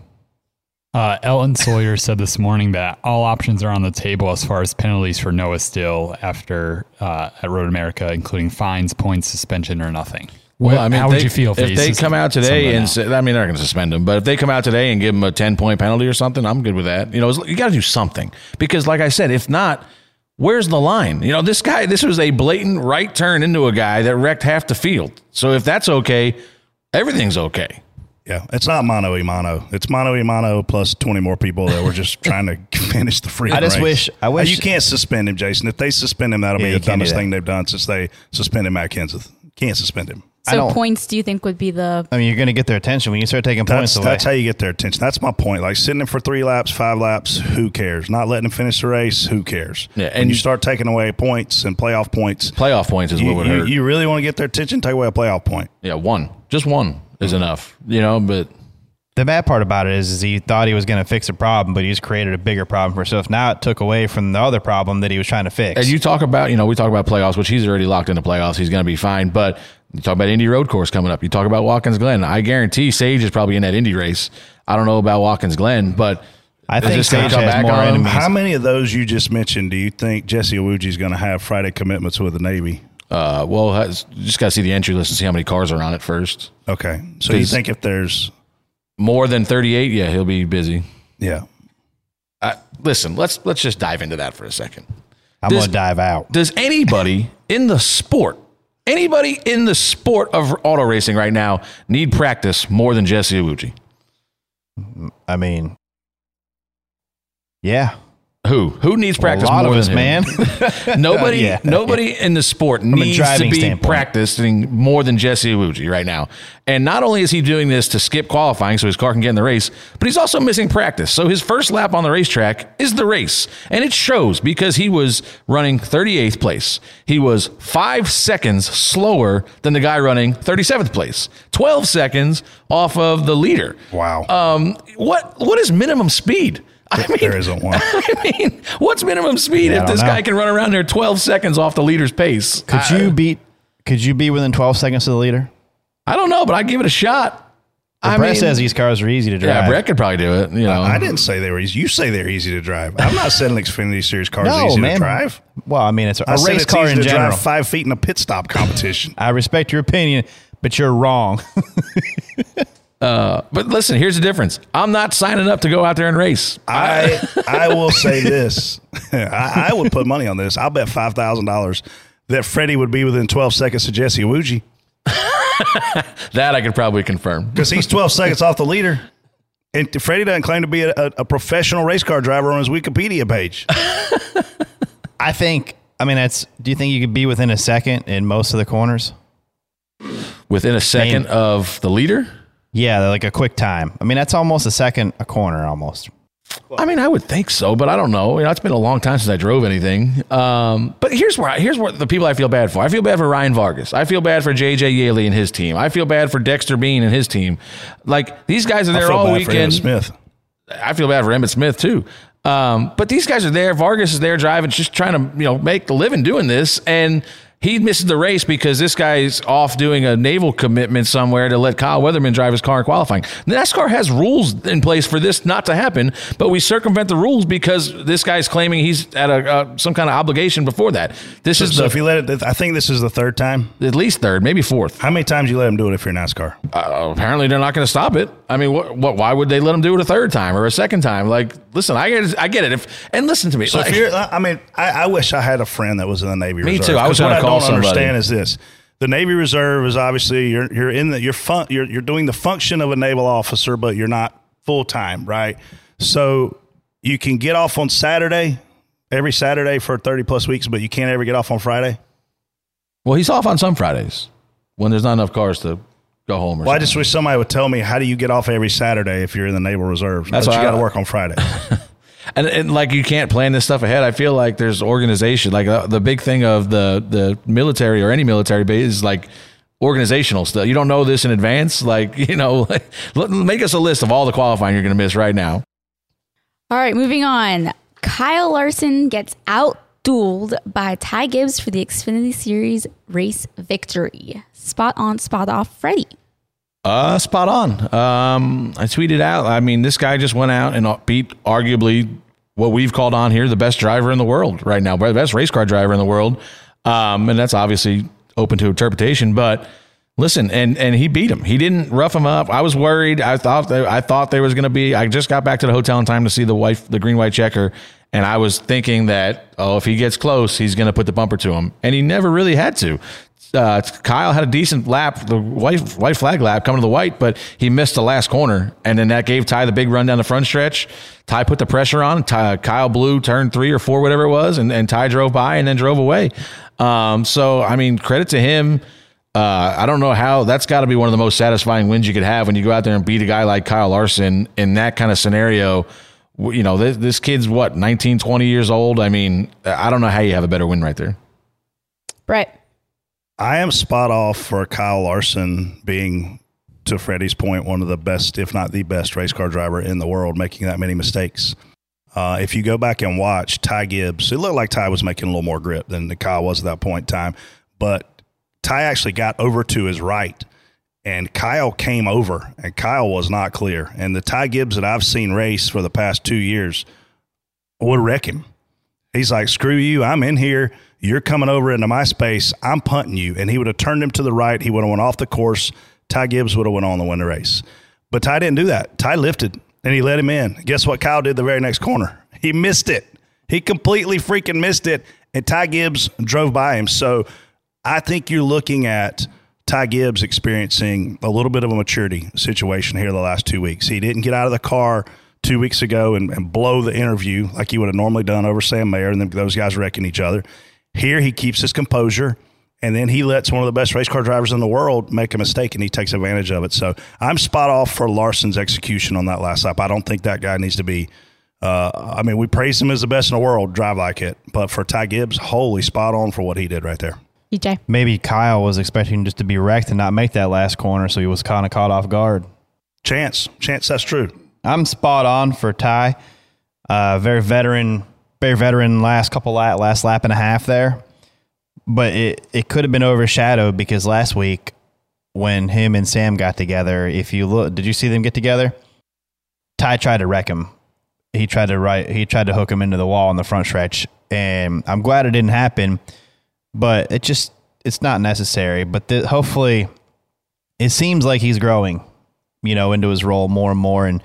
[SPEAKER 8] Uh, Elton Sawyer said this morning that all options are on the table as far as penalties for Noah Still after uh, at Road America, including fines, points, suspension, or nothing.
[SPEAKER 2] Well,
[SPEAKER 8] What-
[SPEAKER 2] I mean,
[SPEAKER 8] how
[SPEAKER 2] if
[SPEAKER 8] would you feel if,
[SPEAKER 2] if they come out today and say, I mean, they're not going to suspend him, but if they come out today and give him a 10 point penalty or something, I'm good with that. You know, you got to do something because, like I said, if not, where's the line? You know, this guy, this was a blatant right turn into a guy that wrecked half the field. So if that's okay, everything's okay.
[SPEAKER 6] Yeah, it's not mono mono. It's mono mono plus twenty more people that were just trying to finish the free. Throw.
[SPEAKER 5] I just wish- I uh, wish-
[SPEAKER 6] you can't suspend him, Jason. If they suspend him, that'll
[SPEAKER 5] Yeah,
[SPEAKER 6] be the dumbest thing they've done since they suspended Matt Kenseth. Can't suspend him.
[SPEAKER 5] I
[SPEAKER 7] So
[SPEAKER 5] don't-
[SPEAKER 7] points, do you think would be the
[SPEAKER 5] I mean, you're going to get their attention when you start taking points
[SPEAKER 6] That's
[SPEAKER 5] away.
[SPEAKER 6] that's how you get their attention. That's my point. Like sitting there for three laps, five laps, who cares? Not letting them finish the race, who cares?
[SPEAKER 2] Yeah,
[SPEAKER 6] and
[SPEAKER 2] and-
[SPEAKER 6] you start taking away points and playoff points.
[SPEAKER 2] Playoff points is
[SPEAKER 6] You,
[SPEAKER 2] what would
[SPEAKER 6] you,
[SPEAKER 2] hurt.
[SPEAKER 6] you really want to get their attention? Take away a playoff point.
[SPEAKER 2] yeah, one. Just one is enough, you know, but
[SPEAKER 5] the bad part about it is, is he thought he was going to fix a problem, but he just created a bigger problem for himself. Now it took away from the other problem that he was trying to fix.
[SPEAKER 2] And you talk about, you know, we talk about playoffs, which he's already locked into playoffs. He's going to be fine. But you talk about Indy Road Course coming up. You talk about Watkins Glen. I guarantee Sage is probably in that Indy race. I don't know about Watkins Glen, but
[SPEAKER 5] I think
[SPEAKER 2] this
[SPEAKER 5] Sage has more enemies.
[SPEAKER 6] How many of those you just mentioned do you think Jesse Iwuji is going to have Friday commitments with the Navy?
[SPEAKER 2] Uh, well, has- just got to see the entry list and see how many cars are on it first.
[SPEAKER 6] Okay, so you think if there's
[SPEAKER 2] More than 38, yeah, he'll be busy.
[SPEAKER 6] yeah,
[SPEAKER 2] Uh, listen, let's let's just dive into that for a second.
[SPEAKER 5] I'm
[SPEAKER 2] Does-
[SPEAKER 5] to dive out.
[SPEAKER 2] Does anybody in the sport, anybody in the sport of auto racing right now need practice more than Jesse Iwuji?
[SPEAKER 5] I mean, yeah.
[SPEAKER 2] Who? Who needs practice
[SPEAKER 5] a lot
[SPEAKER 2] more
[SPEAKER 5] of us,
[SPEAKER 2] than
[SPEAKER 5] man.
[SPEAKER 2] Nobody,
[SPEAKER 5] Yeah.
[SPEAKER 2] nobody in the sport
[SPEAKER 5] a
[SPEAKER 2] needs to be
[SPEAKER 5] standpoint.
[SPEAKER 2] practicing more than Jesse Iwuji right now. And not only is he doing this to skip qualifying so his car can get in the race, but he's also missing practice. So his first lap on the racetrack is the race, and it shows because he was running 38th place. He was five seconds slower than the guy running 37th place, 12 seconds off of the leader.
[SPEAKER 6] wow,
[SPEAKER 2] Um, what what is minimum speed? I mean,
[SPEAKER 6] there isn't one.
[SPEAKER 2] I mean, what's minimum speed
[SPEAKER 5] Yeah,
[SPEAKER 2] if this
[SPEAKER 5] know.
[SPEAKER 2] guy can run around there 12 seconds off the leader's pace?
[SPEAKER 5] Could
[SPEAKER 2] I,
[SPEAKER 5] you beat? Could you be within 12 seconds of the leader?
[SPEAKER 2] I don't know, but I'd give it a shot. I
[SPEAKER 5] Brett
[SPEAKER 2] mean,
[SPEAKER 5] says these cars are easy to drive.
[SPEAKER 2] yeah, Brett could probably do it. You know,
[SPEAKER 6] I didn't say they were easy. You say they're easy to drive. I'm not saying Xfinity Series cars are
[SPEAKER 5] No,
[SPEAKER 6] easy
[SPEAKER 5] man.
[SPEAKER 6] to drive.
[SPEAKER 5] Well, I mean, it's a
[SPEAKER 6] I said
[SPEAKER 5] race
[SPEAKER 6] it's
[SPEAKER 5] car
[SPEAKER 6] easy
[SPEAKER 5] in
[SPEAKER 6] to
[SPEAKER 5] general.
[SPEAKER 6] drive five feet in a pit stop competition.
[SPEAKER 5] I respect your opinion, but you're wrong.
[SPEAKER 2] Uh, but listen, here's the difference. I'm not signing up to go out there and race.
[SPEAKER 6] I I will say this. I, I would put money on this. I'll bet five thousand dollars that Freddie would be within twelve seconds of Jesse Iwuji
[SPEAKER 2] That I could probably confirm.
[SPEAKER 6] because he's twelve seconds off the leader. And Freddie doesn't claim to be a, a, a professional race car driver on his Wikipedia page.
[SPEAKER 5] I think. I mean, that's. Do you think you could be within a second in most of the corners?
[SPEAKER 2] Within a second
[SPEAKER 5] Name-
[SPEAKER 2] of the leader,
[SPEAKER 5] Yeah, like a quick time. I mean, that's almost a second a corner, almost.
[SPEAKER 2] I mean, I would think so, but I don't know. You know, it's been a long time since I drove anything. Um, but here's where I, here's what the people I feel bad for. I feel bad for Ryan Vargas. I feel bad for JJ Yeley and his team. I feel bad for Dexter Bean and his team. Like these guys are
[SPEAKER 6] I
[SPEAKER 2] there
[SPEAKER 6] feel
[SPEAKER 2] all
[SPEAKER 6] bad for Emmett
[SPEAKER 2] weekend.
[SPEAKER 6] Smith.
[SPEAKER 2] I feel bad for Emmett Smith too. Um, but these guys are there. Vargas is there driving, just trying to you know make the living doing this, and he misses the race because this guy's off doing a naval commitment somewhere to let Kyle Weatherman drive his car in qualifying. NASCAR has rules in place for this not to happen, but we circumvent the rules because this guy's claiming he's at a uh, some kind of obligation before that. This is
[SPEAKER 6] So
[SPEAKER 2] the
[SPEAKER 6] if you let it, I think this is the third time.
[SPEAKER 2] at least third, maybe fourth.
[SPEAKER 6] How many times you let him do it if you're NASCAR?
[SPEAKER 2] Uh, apparently, they're not going to stop it. I mean, what, what? Why would they let him do it a third time or a second time? Like, listen, I get, it, I get it. If and listen to me.
[SPEAKER 6] So
[SPEAKER 2] like-
[SPEAKER 6] if you're, I mean, I, I wish I had a friend that was in the Navy
[SPEAKER 2] Me
[SPEAKER 6] Reserve.
[SPEAKER 2] too. I was
[SPEAKER 6] what
[SPEAKER 2] gonna call
[SPEAKER 6] don't
[SPEAKER 2] somebody.
[SPEAKER 6] understand is this: the Navy Reserve is obviously you're you're in the you're fun you're you're doing the function of a naval officer, but you're not full time, right? So you can get off on Saturday every Saturday for thirty plus weeks, but you can't ever get off on Friday.
[SPEAKER 2] Well, he's off on some Fridays when there's not enough cars to go home. Or
[SPEAKER 6] Well, I just wish somebody would tell me how do you get off every Saturday if you're in the Naval Reserve?
[SPEAKER 2] That's
[SPEAKER 6] But you
[SPEAKER 2] why I-
[SPEAKER 6] got to work on Friday.
[SPEAKER 2] and, and like you can't plan this stuff ahead. I feel like there's organization. Like uh, the big thing of the the military or any military base is like organizational stuff. You don't know this in advance. Like, you know, make us a list of all the qualifying you're going to miss right now.
[SPEAKER 7] All right, moving on. Kyle Larson gets outdueled by Ty Gibbs for the Xfinity Series race victory. Spot on, spot off, Freddie.
[SPEAKER 2] Uh, spot on. Um, I tweeted out. I mean, this guy just went out and beat arguably what we've called on here the best driver in the world right now, the best race car driver in the world. Um, and that's obviously open to interpretation. But listen, and and he beat him. He didn't rough him up. I was worried. I thought I thought there was going to be. I just got back to the hotel in time to see the wife, the green white checker. And I was thinking that, oh, if he gets close, he's going to put the bumper to him. And he never really had to. Uh, Kyle had a decent lap, the white white flag lap coming to the white, but he missed the last corner, and then that gave Ty the big run down the front stretch. Ty put the pressure on. Ty, Kyle blew turn three or four, whatever it was, and, and Ty drove by and then drove away. Um, so I mean, credit to him. Uh, I don't know how that's got to be one of the most satisfying wins you could have when you go out there and beat a guy like Kyle Larson in that kind of scenario. You know, this, this kid's what 19, 20 years old. I mean, I don't know how you have a better win right there.
[SPEAKER 7] Brett.
[SPEAKER 6] I am spot off for Kyle Larson being, to Freddie's point, one of the best, if not the best, race car driver in the world, making that many mistakes. Uh, if you go back and watch Ty Gibbs, it looked like Ty was making a little more grip than the Kyle was at that point in time. But Ty actually got over to his right, and Kyle came over, and Kyle was not clear. And the Ty Gibbs that I've seen race for the past two years would wreck him. He's like, screw you. I'm in here. You're coming over into my space. I'm punting you. And he would have turned him to the right. He would have went off the course. Ty Gibbs would have went on the win the race. But Ty didn't do that. Ty lifted and he let him in. Guess what Kyle did the very next corner? He missed it. He completely freaking missed it. And Ty Gibbs drove by him. So I think you're looking at Ty Gibbs experiencing a little bit of a maturity situation here the last two weeks. He didn't get out of the car two weeks ago and, and blow the interview like he would have normally done over Sam Mayer, and then those guys wrecking each other. Here, he keeps his composure, and then he lets one of the best race car drivers in the world make a mistake, and he takes advantage of it. So I'm spot off for Larson's execution on that last lap. I don't think that guy needs to be. Uh, I mean, we praise him as the best in the world, drive like it. But for Ty Gibbs, holy spot on for what he did right there.
[SPEAKER 7] EJ.
[SPEAKER 5] Maybe Kyle was expecting just to be wrecked and not make that last corner, so he was kind of caught off guard.
[SPEAKER 6] Chance, chance, that's true.
[SPEAKER 5] I'm spot on for Ty. Uh, very veteran, very veteran last couple lap, last lap and a half there. But it, it could have been overshadowed because last week when him and Sam got together, if you look, did you see them get together? Ty tried to wreck him. He tried to right, he tried to hook him into the wall in the front stretch, and I'm glad it didn't happen. But it just it's not necessary. But hopefully, it seems like he's growing, you know, into his role more and more, and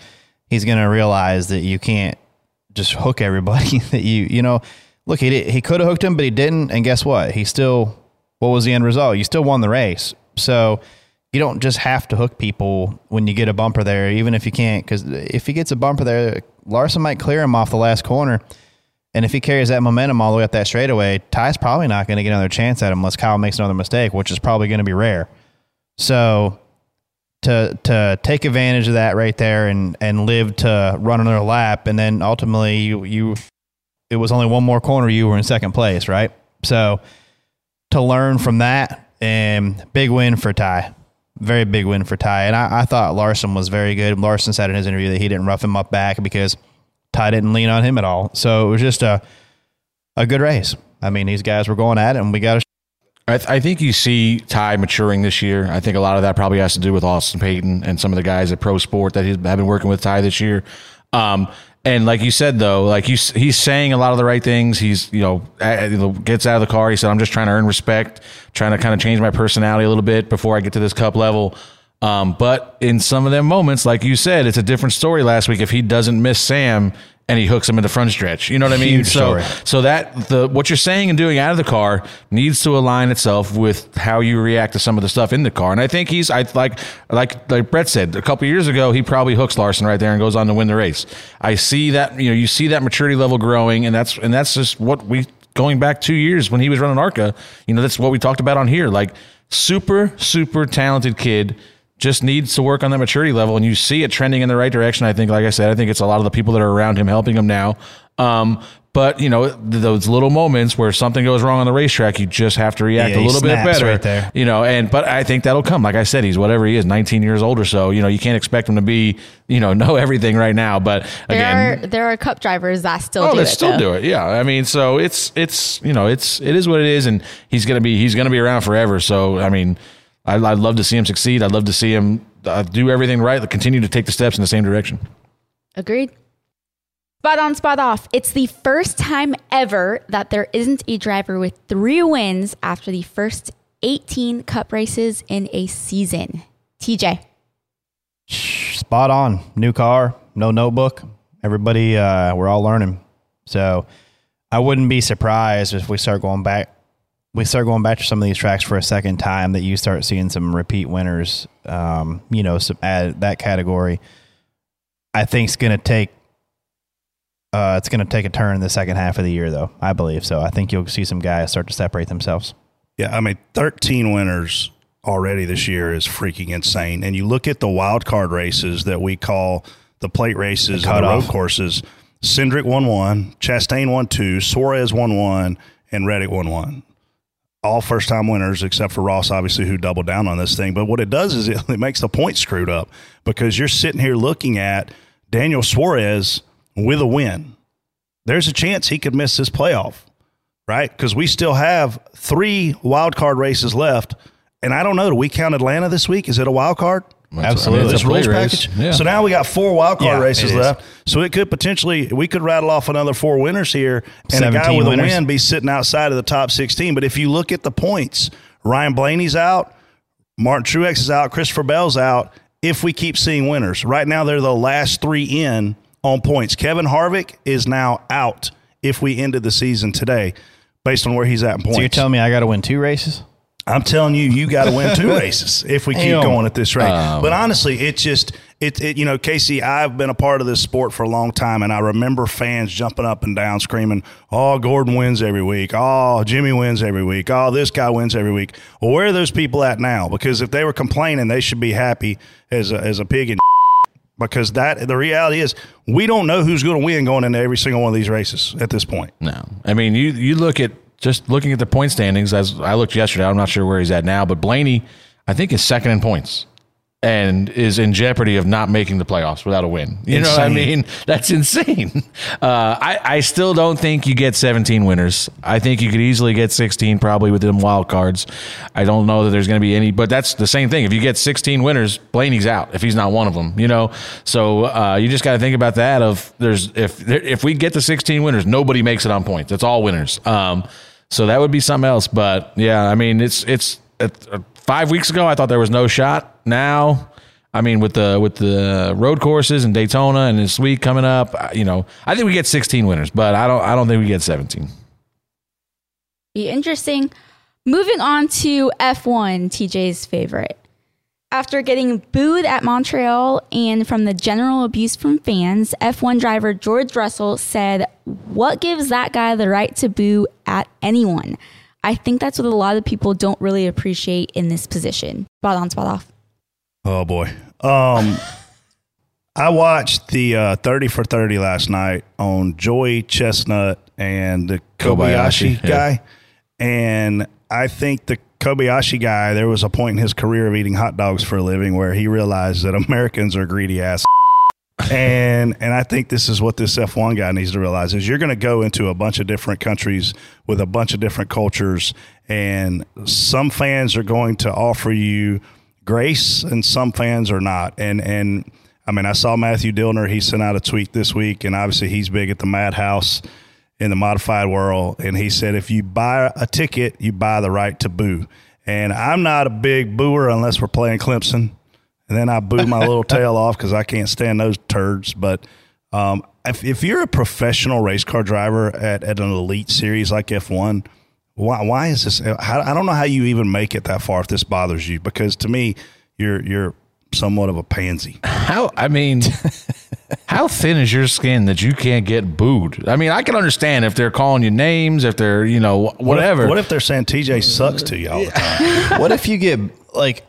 [SPEAKER 5] he's going to realize that you can't just hook everybody. that you you know, look, he did, he could have hooked him, but he didn't, and guess what? He still what was the end result? You still won the race. So you don't just have to hook people when you get a bumper there, even if you can't. Because if he gets a bumper there, Larson might clear him off the last corner. And if he carries that momentum all the way up that straightaway, Ty's probably not going to get another chance at him unless Kyle makes another mistake, which is probably going to be rare. So to to take advantage of that right there and and live to run another lap, and then ultimately you you it was only one more corner you were in second place, right? So to learn from that and big win for Ty. Very big win for Ty. And I, I thought Larson was very good. Larson said in his interview that he didn't rough him up back because Ty didn't lean on him at all. So it was just a a good race. I mean, these guys were going at it, and we got to.
[SPEAKER 2] I, th- I think you see Ty maturing this year. I think a lot of that probably has to do with Austin Payton and some of the guys at Pro Sport that he's have been working with Ty this year. Um, and like you said, though, like you, s- he's saying a lot of the right things. He's you know, a- you know gets out of the car. He said, "I'm just trying to earn respect, trying to kind of change my personality a little bit before I get to this cup level." Um, but in some of them moments, like you said, it's a different story. Last week, if he doesn't miss Sam and he hooks him in the front stretch, you know what I mean?
[SPEAKER 5] Huge
[SPEAKER 2] so,
[SPEAKER 5] story.
[SPEAKER 2] so that the what you're saying and doing out of the car needs to align itself with how you react to some of the stuff in the car. And I think he's I like like like Brett said a couple years ago he probably hooks Larson right there and goes on to win the race. I see that you know you see that maturity level growing and that's and that's just what we going back 2 years when he was running ARCA, you know that's what we talked about on here like super super talented kid just needs to work on that maturity level and you see it trending in the right direction i think like i said i think it's a lot of the people that are around him helping him now um, But you know those little moments where something goes wrong on the racetrack, you just have to react
[SPEAKER 5] Yeah,
[SPEAKER 2] a little bit better.
[SPEAKER 5] right there.
[SPEAKER 2] You know, and but I think that'll come. Like I said, he's whatever he is, 19 years old or so. You know, you can't expect him to be you know know everything right now. But
[SPEAKER 7] There
[SPEAKER 2] again,
[SPEAKER 7] are there are cup drivers that still
[SPEAKER 2] Oh,
[SPEAKER 7] do
[SPEAKER 2] they
[SPEAKER 7] it.
[SPEAKER 2] still
[SPEAKER 7] though.
[SPEAKER 2] do it. Yeah, I mean, so it's it's you know it's it is what it is, and he's gonna be he's gonna be around forever. So I mean, I, I'd love to see him succeed. I'd love to see him uh, do everything right, continue to take the steps in the same direction.
[SPEAKER 7] Agreed. Spot on, spot off. It's the first time ever that there isn't a driver with three wins after the first 18 cup races in a season. TJ.
[SPEAKER 5] spot on. New car, no notebook. Everybody, uh, we're all learning. So I wouldn't be surprised if we start going back. We start going back to some of these tracks for a second time that you start seeing some repeat winners. Um, you know, some, at that category. I think it's going to take. Uh, it's going to take a turn in the second half of the year, though. I believe so. I think you'll see some guys start to separate themselves.
[SPEAKER 6] Yeah, I mean, 13 winners already this year is freaking insane. And you look at the wild card races that we call the plate races
[SPEAKER 5] The
[SPEAKER 6] and the road courses. Cindric won one, Chastain won two, Suarez won one, and Reddick won one. All first time winners except for Ross, obviously, who doubled down on this thing. But what it does is it, it makes the point screwed up because you're sitting here looking at Daniel Suarez with a win. There's a chance he could miss this playoff right? Because we still have three wild card races left, and I don't know. Do we count Atlanta this week? Is it a wild card?
[SPEAKER 5] Absolutely.
[SPEAKER 6] This rules
[SPEAKER 2] race.
[SPEAKER 6] package.
[SPEAKER 2] Yeah.
[SPEAKER 6] So now we got four wild card
[SPEAKER 5] Yeah,
[SPEAKER 6] races left. So it could potentially we could rattle off another four winners here, and a guy with
[SPEAKER 5] winners.
[SPEAKER 6] a win be sitting outside of the top sixteen. But if you look at the points, Ryan Blaney's out, Martin Truex is out, Christopher Bell's out. If we keep seeing winners, right now they're the last three in on points. Kevin Harvick is now out if we ended the season today, based on where he's at in points.
[SPEAKER 5] So you're telling me I got to win two races?
[SPEAKER 6] I'm telling you, you got to win two races if we keep going at this rate.
[SPEAKER 2] Um,
[SPEAKER 6] but honestly, it's just it, it. You know, Casey, I've been a part of this sport for a long time, and I remember fans jumping up and down, screaming, "Oh, Gordon wins every week. Oh, Jimmy wins every week. Oh, this guy wins every week." Well, where are those people at now? Because if they were complaining, they should be happy as a, as a pig in. Because that the reality is, we don't know who's going to win going into every single one of these races at this point.
[SPEAKER 2] No, I mean you you look at just looking at the point standings as I looked yesterday. I'm not sure where he's at now, but Blaney, I think, is second in points and is in jeopardy of not making the playoffs without a win. You know what I mean? That's insane. Uh, I I still don't think you get 17 winners. I think you could easily get 16 probably with them wild cards. I don't know that there's going to be any, but that's the same thing. If you get 16 winners, Blaney's out if he's not one of them. You know, so uh, you just got to think about that. Of there's if if we get the 16 winners, nobody makes it on points. It's all winners. Um, so that would be something else. But yeah, I mean, it's it's it, uh, five weeks ago. I thought there was no shot. Now, I mean, with the with the road courses and Daytona and this week coming up, uh, you know, I think we get 16 winners, but I don't I don't think we get 17.
[SPEAKER 7] Be interesting. Moving on to F1, TJ's favorite. After getting booed at Montreal and from the general abuse from fans, F1 driver George Russell said, What gives that guy the right to boo at anyone? I think that's what a lot of people don't really appreciate in this position. Spot on, spot off.
[SPEAKER 6] Oh boy. Um I watched the uh, 30 for 30 last night on Joey Chestnut and the Kobayashi,
[SPEAKER 2] Kobayashi, yeah.
[SPEAKER 6] guy. And I think the Kobayashi guy, there was a point in his career of eating hot dogs for a living where he realized that Americans are greedy ass. and and I think this is what this F1 guy needs to realize is you're going to go into a bunch of different countries with a bunch of different cultures and some fans are going to offer you grace and some fans are not. And and I mean, I saw Matthew Dillner, he sent out a tweet this week and obviously he's big at the Madhouse in the modified world and he said if you buy a ticket, you buy the right to boo. And I'm not a big booer unless we're playing Clemson and then I boo my little tail off because I can't stand those turds. But um, if, if you're a professional race car driver at, at an elite series like F1, why, why is this? How, I don't know how you even make it that far if this bothers you because to me, you're you're somewhat of a pansy.
[SPEAKER 2] How I mean, how thin is your skin that you can't get booed? I mean, I can understand if they're calling you names, if they're you know
[SPEAKER 6] What if-
[SPEAKER 2] whatever.
[SPEAKER 6] What if, they're saying TJ sucks to you all the time?
[SPEAKER 5] what if you get like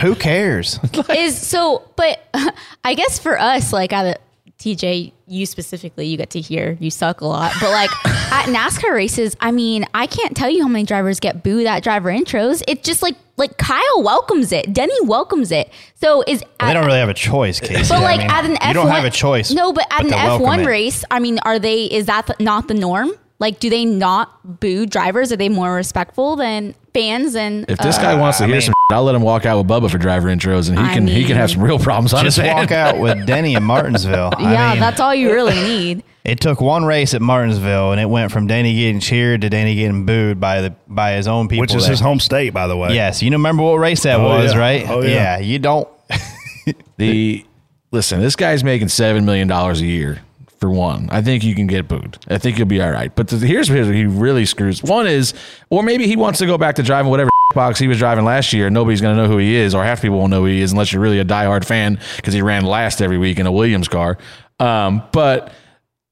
[SPEAKER 5] who cares?
[SPEAKER 7] is so but i guess for us like at a, TJ, you specifically, you get to hear you suck a lot. But like at NASCAR races, I mean, I can't tell you how many drivers get booed at driver intros. It's just like like Kyle welcomes it, Denny welcomes it. So is
[SPEAKER 5] they don't really have a choice, Casey.
[SPEAKER 7] But
[SPEAKER 5] I
[SPEAKER 7] like
[SPEAKER 5] mean,
[SPEAKER 7] at an F1,
[SPEAKER 5] you don't have a choice.
[SPEAKER 7] No, but at an F1 race, I mean, are they? Is that th- not the norm? Like, do they not boo drivers? Are they more respectful than fans? And
[SPEAKER 2] If this guy uh, wants to
[SPEAKER 5] I
[SPEAKER 2] hear
[SPEAKER 5] mean-
[SPEAKER 2] some, I'll let him walk out with Bubba for driver intros, and he
[SPEAKER 7] I
[SPEAKER 2] can he can have some real problems on
[SPEAKER 5] Just
[SPEAKER 2] his
[SPEAKER 5] walk
[SPEAKER 2] hands.
[SPEAKER 5] out with Denny in Martinsville. I
[SPEAKER 7] yeah,
[SPEAKER 5] mean,
[SPEAKER 7] that's all you really need.
[SPEAKER 5] It took one race at Martinsville, and it went from Denny getting cheered to Denny getting booed by the by his own people.
[SPEAKER 6] which is
[SPEAKER 5] there.
[SPEAKER 6] his home state, by the way.
[SPEAKER 5] Yes, you remember what race that
[SPEAKER 6] Oh,
[SPEAKER 5] was, oh,
[SPEAKER 6] yeah.
[SPEAKER 5] right?
[SPEAKER 6] Oh, yeah.
[SPEAKER 5] you don't.
[SPEAKER 2] The listen, this guy's making seven million dollars a year. One, I think you can get booed. I think you'll be all right. But here's where he really screws. One is, or maybe he wants to go back to driving whatever box he was driving last year. Nobody's going to know who he is, or half people won't know who he is unless you're really a diehard fan because he ran last every week in a Williams car. Um, but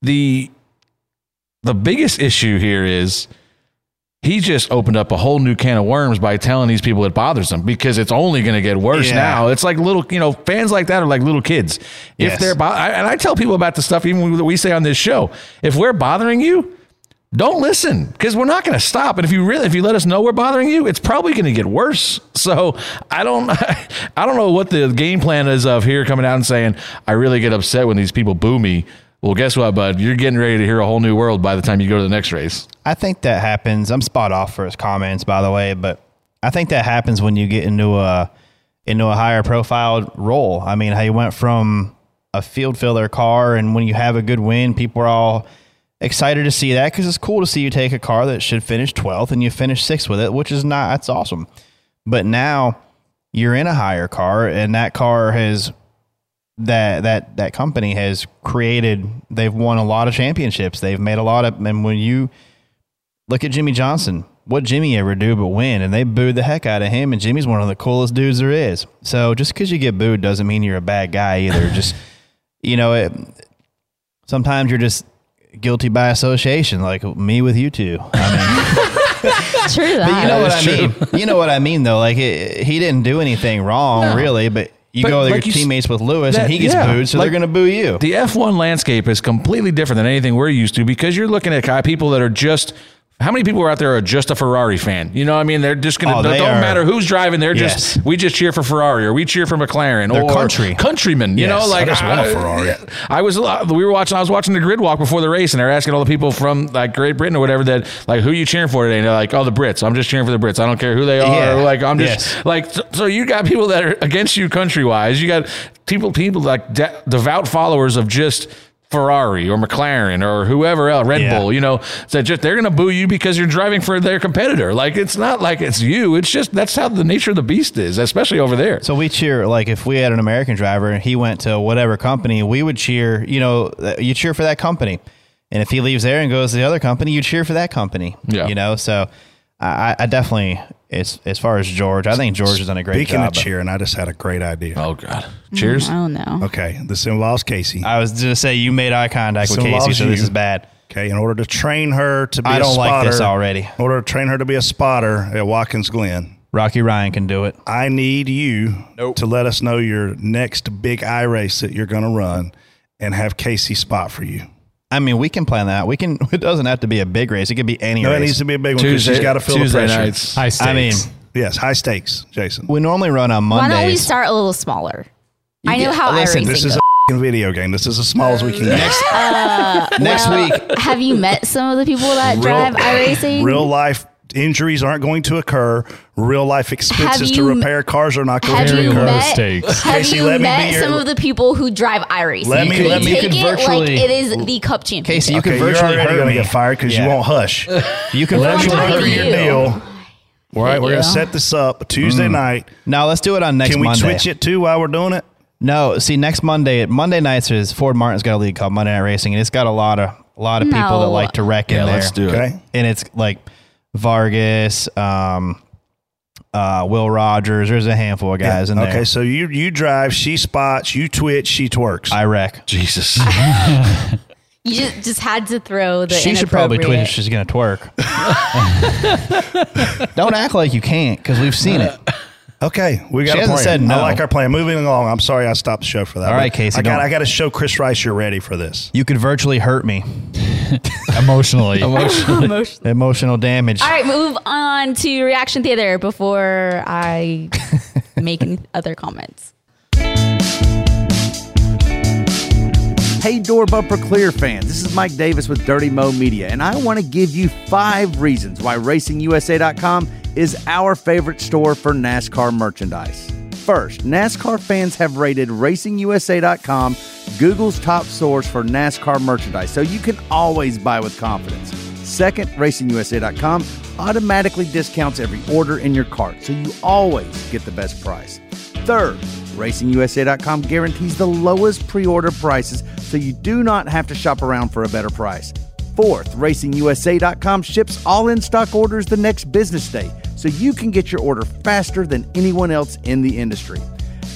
[SPEAKER 2] the the biggest issue here is he just opened up a whole new can of worms by telling these people it bothers them because it's only going to get worse
[SPEAKER 5] Yeah.
[SPEAKER 2] now. It's like little, you know, fans like that are like little kids. If
[SPEAKER 5] Yes.
[SPEAKER 2] they're, bo- I, and I tell people about the stuff even that we say on this show. If we're bothering you, don't listen because we're not going to stop. And if you really, if you let us know we're bothering you, it's probably going to get worse. So I don't, I don't know what the game plan is of here coming out and saying I really get upset when these people boo me. Well, guess what, bud? You're getting ready to hear a whole new world by the time you go to the next race.
[SPEAKER 5] I think that happens. I'm spot off for his comments, by the way, but I think that happens when you get into a into a higher profile role. I mean, how you went from a field filler car, and when you have a good win, people are all excited to see that because it's cool to see you take a car that should finish 12th and you finish sixth with it, which is not that's awesome. But now you're in a higher car, and that car has that that that company has created. They've won a lot of championships. They've made a lot of, and when you look at Jimmie Johnson. What Jimmy ever do but win? And they booed the heck out of him. And Jimmy's one of the coolest dudes there is. So just because you get booed doesn't mean you're a bad guy either. just you know, it, sometimes you're just guilty by association, like me with you two. I mean,
[SPEAKER 7] True that.
[SPEAKER 5] but you know what I
[SPEAKER 2] true.
[SPEAKER 5] mean. You know what I mean, though. Like it, he didn't do anything wrong, really. But you
[SPEAKER 2] But
[SPEAKER 5] go with
[SPEAKER 2] like
[SPEAKER 5] your
[SPEAKER 2] you s-
[SPEAKER 5] teammates with Lewis,
[SPEAKER 2] that-
[SPEAKER 5] and he gets
[SPEAKER 2] yeah,
[SPEAKER 5] booed, so
[SPEAKER 2] like-
[SPEAKER 5] they're going to boo you.
[SPEAKER 2] The F1 landscape is completely different than anything we're used to because you're looking at people that are just. How many people are out there are just a Ferrari fan? You know, what I mean, they're just gonna.
[SPEAKER 5] Oh, they
[SPEAKER 2] don't
[SPEAKER 5] are-
[SPEAKER 2] matter who's driving. They're
[SPEAKER 5] Yes.
[SPEAKER 2] just. We just cheer for Ferrari or we cheer for McLaren
[SPEAKER 5] They're
[SPEAKER 2] or
[SPEAKER 5] country.
[SPEAKER 2] countrymen. You
[SPEAKER 5] Yes.
[SPEAKER 2] know, like
[SPEAKER 6] I just want a Ferrari.
[SPEAKER 2] I was. uh, We were watching. I was watching the grid walk before the race, and they're asking all the people from like Great Britain or whatever that like who you cheering for today. And they're like, oh, the Brits. I'm just cheering for the Brits. I don't care who they are.
[SPEAKER 5] Yeah.
[SPEAKER 2] Like I'm just
[SPEAKER 5] Yes.
[SPEAKER 2] like so, so you got people that are against you country wise. You got people people like de- devout followers of just Ferrari or McLaren or whoever else, Red
[SPEAKER 5] Yeah.
[SPEAKER 2] Bull. You know, that just they're going to boo you because you're driving for their competitor. Like it's not like it's you. It's just that's how the nature of the beast is, especially over there.
[SPEAKER 5] So we cheer like if we had an American driver and he went to whatever company, we would cheer. You know, you cheer for that company, and if he leaves there and goes to the other company, you cheer for that company.
[SPEAKER 2] Yeah.
[SPEAKER 5] you know. So I, I definitely, as as far as George, I think George has done a great job.
[SPEAKER 6] Speaking
[SPEAKER 5] job.
[SPEAKER 6] of cheering, I just had a great idea.
[SPEAKER 2] oh God, cheers.
[SPEAKER 7] Oh no.
[SPEAKER 6] Okay, this involves Casey.
[SPEAKER 5] I was going to say you made eye contact
[SPEAKER 6] This
[SPEAKER 5] with Casey,
[SPEAKER 6] involves
[SPEAKER 5] so this is bad.
[SPEAKER 6] Okay, in order to train her to be
[SPEAKER 5] I
[SPEAKER 6] a
[SPEAKER 5] don't like
[SPEAKER 6] spotter,
[SPEAKER 5] this already.
[SPEAKER 6] In order to train her to be a spotter at Watkins Glen,
[SPEAKER 5] Rocky Ryan can do it.
[SPEAKER 6] I need you
[SPEAKER 5] Nope.
[SPEAKER 6] to let us know your next big I race that you're going to run and have Casey spot for you.
[SPEAKER 5] I mean, we can plan that. We can. It doesn't have to be a big race. It could be any
[SPEAKER 6] No, it needs to be a big one because she's got to feel
[SPEAKER 2] Tuesday
[SPEAKER 6] the pressure.
[SPEAKER 2] nights.
[SPEAKER 8] High stakes.
[SPEAKER 5] I mean,
[SPEAKER 6] Yes, high stakes, Jason.
[SPEAKER 5] we normally run on Monday.
[SPEAKER 7] Why
[SPEAKER 5] Mondays.
[SPEAKER 7] don't we start a little smaller? I know
[SPEAKER 5] get-
[SPEAKER 7] how
[SPEAKER 5] listen,
[SPEAKER 7] iRacing
[SPEAKER 6] This is
[SPEAKER 7] goes.
[SPEAKER 6] a fing video game. This is as small as we can get.
[SPEAKER 5] next
[SPEAKER 7] Well,
[SPEAKER 5] week?
[SPEAKER 7] have you met some of the people that drive iRacing?
[SPEAKER 6] real life injuries aren't going to occur. Real life expenses to
[SPEAKER 7] you-
[SPEAKER 6] repair cars are not going
[SPEAKER 7] Have
[SPEAKER 6] to
[SPEAKER 8] Very
[SPEAKER 7] you
[SPEAKER 8] low
[SPEAKER 6] occur.
[SPEAKER 7] met?
[SPEAKER 8] stakes.
[SPEAKER 7] Have
[SPEAKER 6] Casey,
[SPEAKER 7] you
[SPEAKER 6] let me
[SPEAKER 7] met
[SPEAKER 6] be your-
[SPEAKER 7] some of the people who drive iRacing?
[SPEAKER 6] Let me-
[SPEAKER 7] they
[SPEAKER 6] let me-
[SPEAKER 7] take
[SPEAKER 5] you could
[SPEAKER 7] it
[SPEAKER 5] virtually-
[SPEAKER 7] like it is the Cup Championship.
[SPEAKER 5] Casey, you
[SPEAKER 6] Okay,
[SPEAKER 5] can
[SPEAKER 6] you're
[SPEAKER 5] virtually
[SPEAKER 6] already
[SPEAKER 5] hurt
[SPEAKER 6] going to get fired because
[SPEAKER 5] Yeah.
[SPEAKER 6] you won't hush.
[SPEAKER 5] You can
[SPEAKER 6] Let me
[SPEAKER 5] virtually hurt
[SPEAKER 6] through your
[SPEAKER 7] you.
[SPEAKER 6] deal. All right, we're going to set this up Tuesday mm. night.
[SPEAKER 5] Now let's do it on next
[SPEAKER 6] Can we
[SPEAKER 5] Monday.
[SPEAKER 6] switch it too while we're doing it?
[SPEAKER 5] No, see, next Monday, Monday nights is Ford Martin's got a league called Monday Night Racing, and it's got a lot of a lot of people that like to wreck in there.
[SPEAKER 2] let's do it.
[SPEAKER 5] And it's like Vargas, um, uh, Will Rogers. There's a handful of guys in there.
[SPEAKER 6] Okay, so you you drive, she spots, you twitch, she twerks.
[SPEAKER 5] I wreck.
[SPEAKER 2] Jesus.
[SPEAKER 7] You just, just had to throw the.
[SPEAKER 5] She should probably twitch if she's gonna twerk. Don't act like you can't, because we've seen it.
[SPEAKER 6] Okay, we got
[SPEAKER 5] She
[SPEAKER 6] a
[SPEAKER 5] hasn't
[SPEAKER 6] plan.
[SPEAKER 5] said no.
[SPEAKER 6] I like our plan. Moving along. I'm sorry I stopped the show for that.
[SPEAKER 5] All right, Casey,
[SPEAKER 6] I got I got to show Chris Rice you're ready for this.
[SPEAKER 5] You could virtually hurt me.
[SPEAKER 8] Emotionally.
[SPEAKER 7] Emotional.
[SPEAKER 5] Emotional damage.
[SPEAKER 7] All right, move on to reaction theater before I make any other comments.
[SPEAKER 9] Hey, Door Bumper Clear fans, this is Mike Davis with Dirty Mo Media, and I want to give you five reasons why RacingUSA.com is our favorite store for NASCAR merchandise. First, NASCAR fans have rated RacingUSA.com Google's top source for NASCAR merchandise, so you can always buy with confidence. Second, RacingUSA.com automatically discounts every order in your cart, so you always get the best price. Third, RacingUSA.com guarantees the lowest pre order prices so you do not have to shop around for a better price. Fourth, RacingUSA.com ships all in stock orders the next business day so you can get your order faster than anyone else in the industry.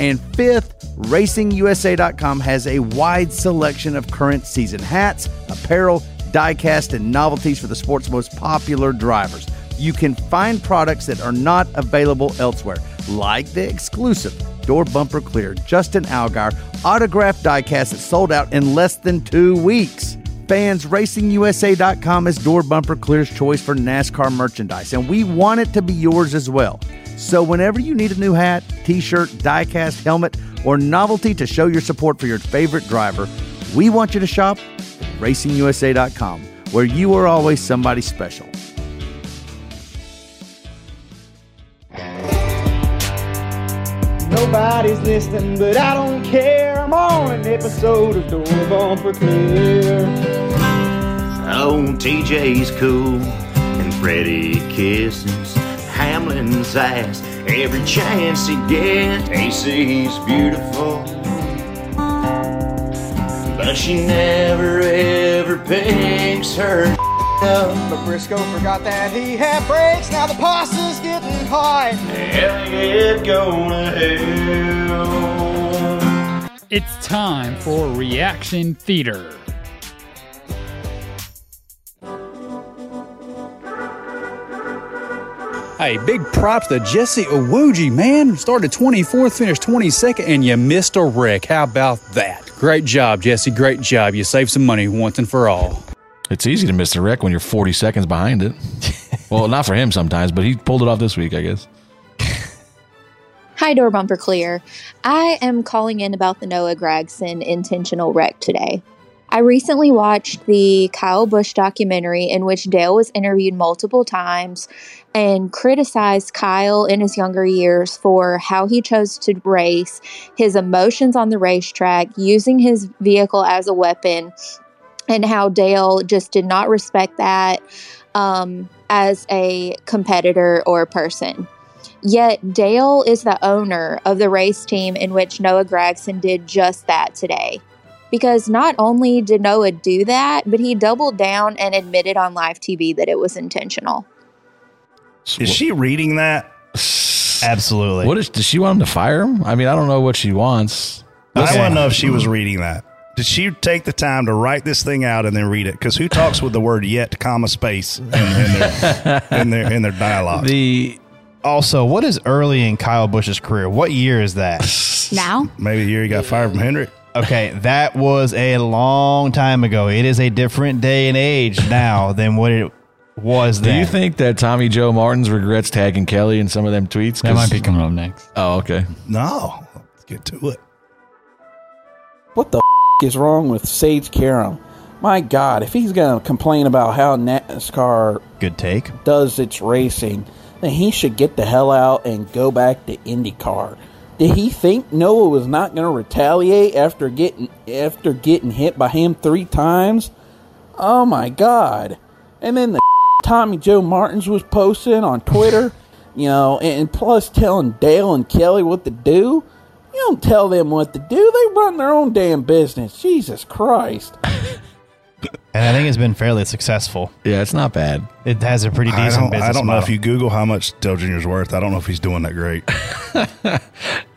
[SPEAKER 9] And fifth, RacingUSA.com has a wide selection of current season hats, apparel, diecast, and novelties for the sport's most popular drivers. You can find products that are not available elsewhere, like the exclusive Door Bumper Clear Justin Allgaier autographed diecast that sold out in less than two weeks. Fans, RacingUSA.com is Door Bumper Clear's choice for NASCAR merchandise, and we want it to be yours as well. So, whenever you need a new hat, t shirt, diecast, helmet, or novelty to show your support for your favorite driver, we want you to shop at RacingUSA.com, where you are always somebody special.
[SPEAKER 10] Nobody's listening, but I don't care. An episode of Door Bumper Clear.
[SPEAKER 11] Oh, TJ's cool and Freddie kisses Hamlin's ass every chance he gets. AC's beautiful, but she never ever picks her up.
[SPEAKER 10] But Briscoe forgot that he had brakes. Now the pasta's getting hot.
[SPEAKER 11] Elliot going to hell.
[SPEAKER 8] It's time for Reaction Theater.
[SPEAKER 12] Hey, big props to Jesse Iwuji, man. Started 24th, finished 22nd, and you missed a wreck. How about that? Great job, Jesse. Great job. You saved some money once and for all.
[SPEAKER 2] It's easy to miss a wreck when you're 40 seconds behind it. well, not for him sometimes, but he pulled it off this week, I guess.
[SPEAKER 13] Hi, Door Bumper Clear. I am calling in about the Noah Gragson intentional wreck today. I recently watched the Kyle Busch documentary in which Dale was interviewed multiple times and criticized Kyle in his younger years for how he chose to race, his emotions on the racetrack, using his vehicle as a weapon, and how Dale just did not respect that um, as a competitor or a person. Yet Dale is the owner of the race team in which Noah Gragson did just that today. Because not only did Noah do that, but he doubled down and admitted on live TV that it was intentional.
[SPEAKER 6] Is she reading that?
[SPEAKER 5] Absolutely.
[SPEAKER 2] What is, does she want him to fire him? I mean, I don't know what she wants.
[SPEAKER 6] I
[SPEAKER 2] Okay.
[SPEAKER 6] want to know if she was reading that. Did she take the time to write this thing out and then read it? Because who talks with the word "yet," comma space in, in, their, in their in their dialogue?
[SPEAKER 5] The also, what is early in Kyle Busch's career? What year is that?
[SPEAKER 7] Now?
[SPEAKER 6] Maybe the year he got fired from Hendrick.
[SPEAKER 5] Okay, that was a long time ago. It is a different day and age now than what it was then.
[SPEAKER 2] Do
[SPEAKER 5] then.
[SPEAKER 2] you think that Tommy Joe Martins regrets tagging Kelly in some of them tweets?
[SPEAKER 8] That might be coming up next.
[SPEAKER 2] Oh, okay.
[SPEAKER 6] No, let's get to it.
[SPEAKER 14] What the f- is wrong with Sage Karam? My God, if he's going to complain about how NASCAR
[SPEAKER 5] good take
[SPEAKER 14] does its racing, then he should get the hell out and go back to IndyCar. Did he think Noah was not going to retaliate after getting after getting hit by him three times? Oh my God! And then the Tommy Joe Martins was posting on Twitter, you know, and plus telling Dale and Kelly what to do. You don't tell them what to do; they run their own damn business. Jesus Christ!
[SPEAKER 5] And I think it's been fairly successful.
[SPEAKER 2] Yeah, it's not bad.
[SPEAKER 5] It has a pretty
[SPEAKER 6] I
[SPEAKER 5] decent
[SPEAKER 6] don't,
[SPEAKER 5] business
[SPEAKER 6] I don't know
[SPEAKER 5] model.
[SPEAKER 6] if you Google how much Dale Jr.'s worth. I don't know if he's doing that great.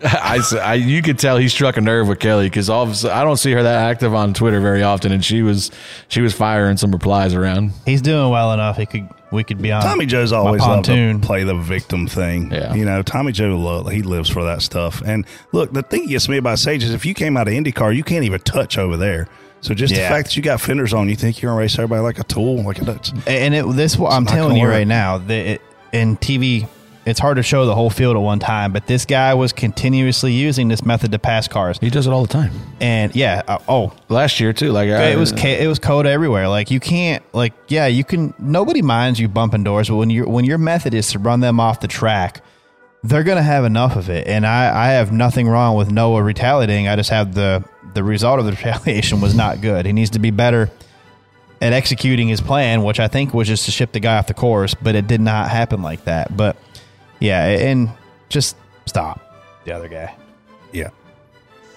[SPEAKER 2] I, s- I- you could tell he struck a nerve with Kelly because all of a sudden, I don't see her that active on Twitter very often, and she was she was firing some replies around.
[SPEAKER 5] He's doing well enough. He could we could be on.
[SPEAKER 6] Tommy Joe's
[SPEAKER 5] my
[SPEAKER 6] always loved to
[SPEAKER 5] pontoon.
[SPEAKER 6] play the victim thing.
[SPEAKER 2] Yeah.
[SPEAKER 6] You know, Tommy Joe, lo- he lives for that stuff. And look, the thing that gets me about Sage is if you came out of IndyCar, you can't even touch over there. So just
[SPEAKER 5] Yeah.
[SPEAKER 6] the fact that you got fenders on, you think you're going to race everybody like a tool? Like a, that's,
[SPEAKER 5] And it, this, I'm telling you
[SPEAKER 6] work.
[SPEAKER 5] right now, that it, in TV, it's hard to show the whole field at one time. But this guy was continuously using this method to pass cars,
[SPEAKER 2] He does it all the time.
[SPEAKER 5] and yeah, uh, oh,
[SPEAKER 2] Last year too, like
[SPEAKER 5] it was ca- it was code everywhere. Like you can't, like yeah, you can. Nobody minds you bumping doors, but when your when your method is to run them off the track, they're gonna have enough of it. And I I have nothing wrong with Noah retaliating. I just have the the result of the retaliation was not good. He needs to be better at executing his plan, which I think was just to ship the guy off the course, but it did not happen like that. But yeah, and just stop the other guy.
[SPEAKER 6] yeah.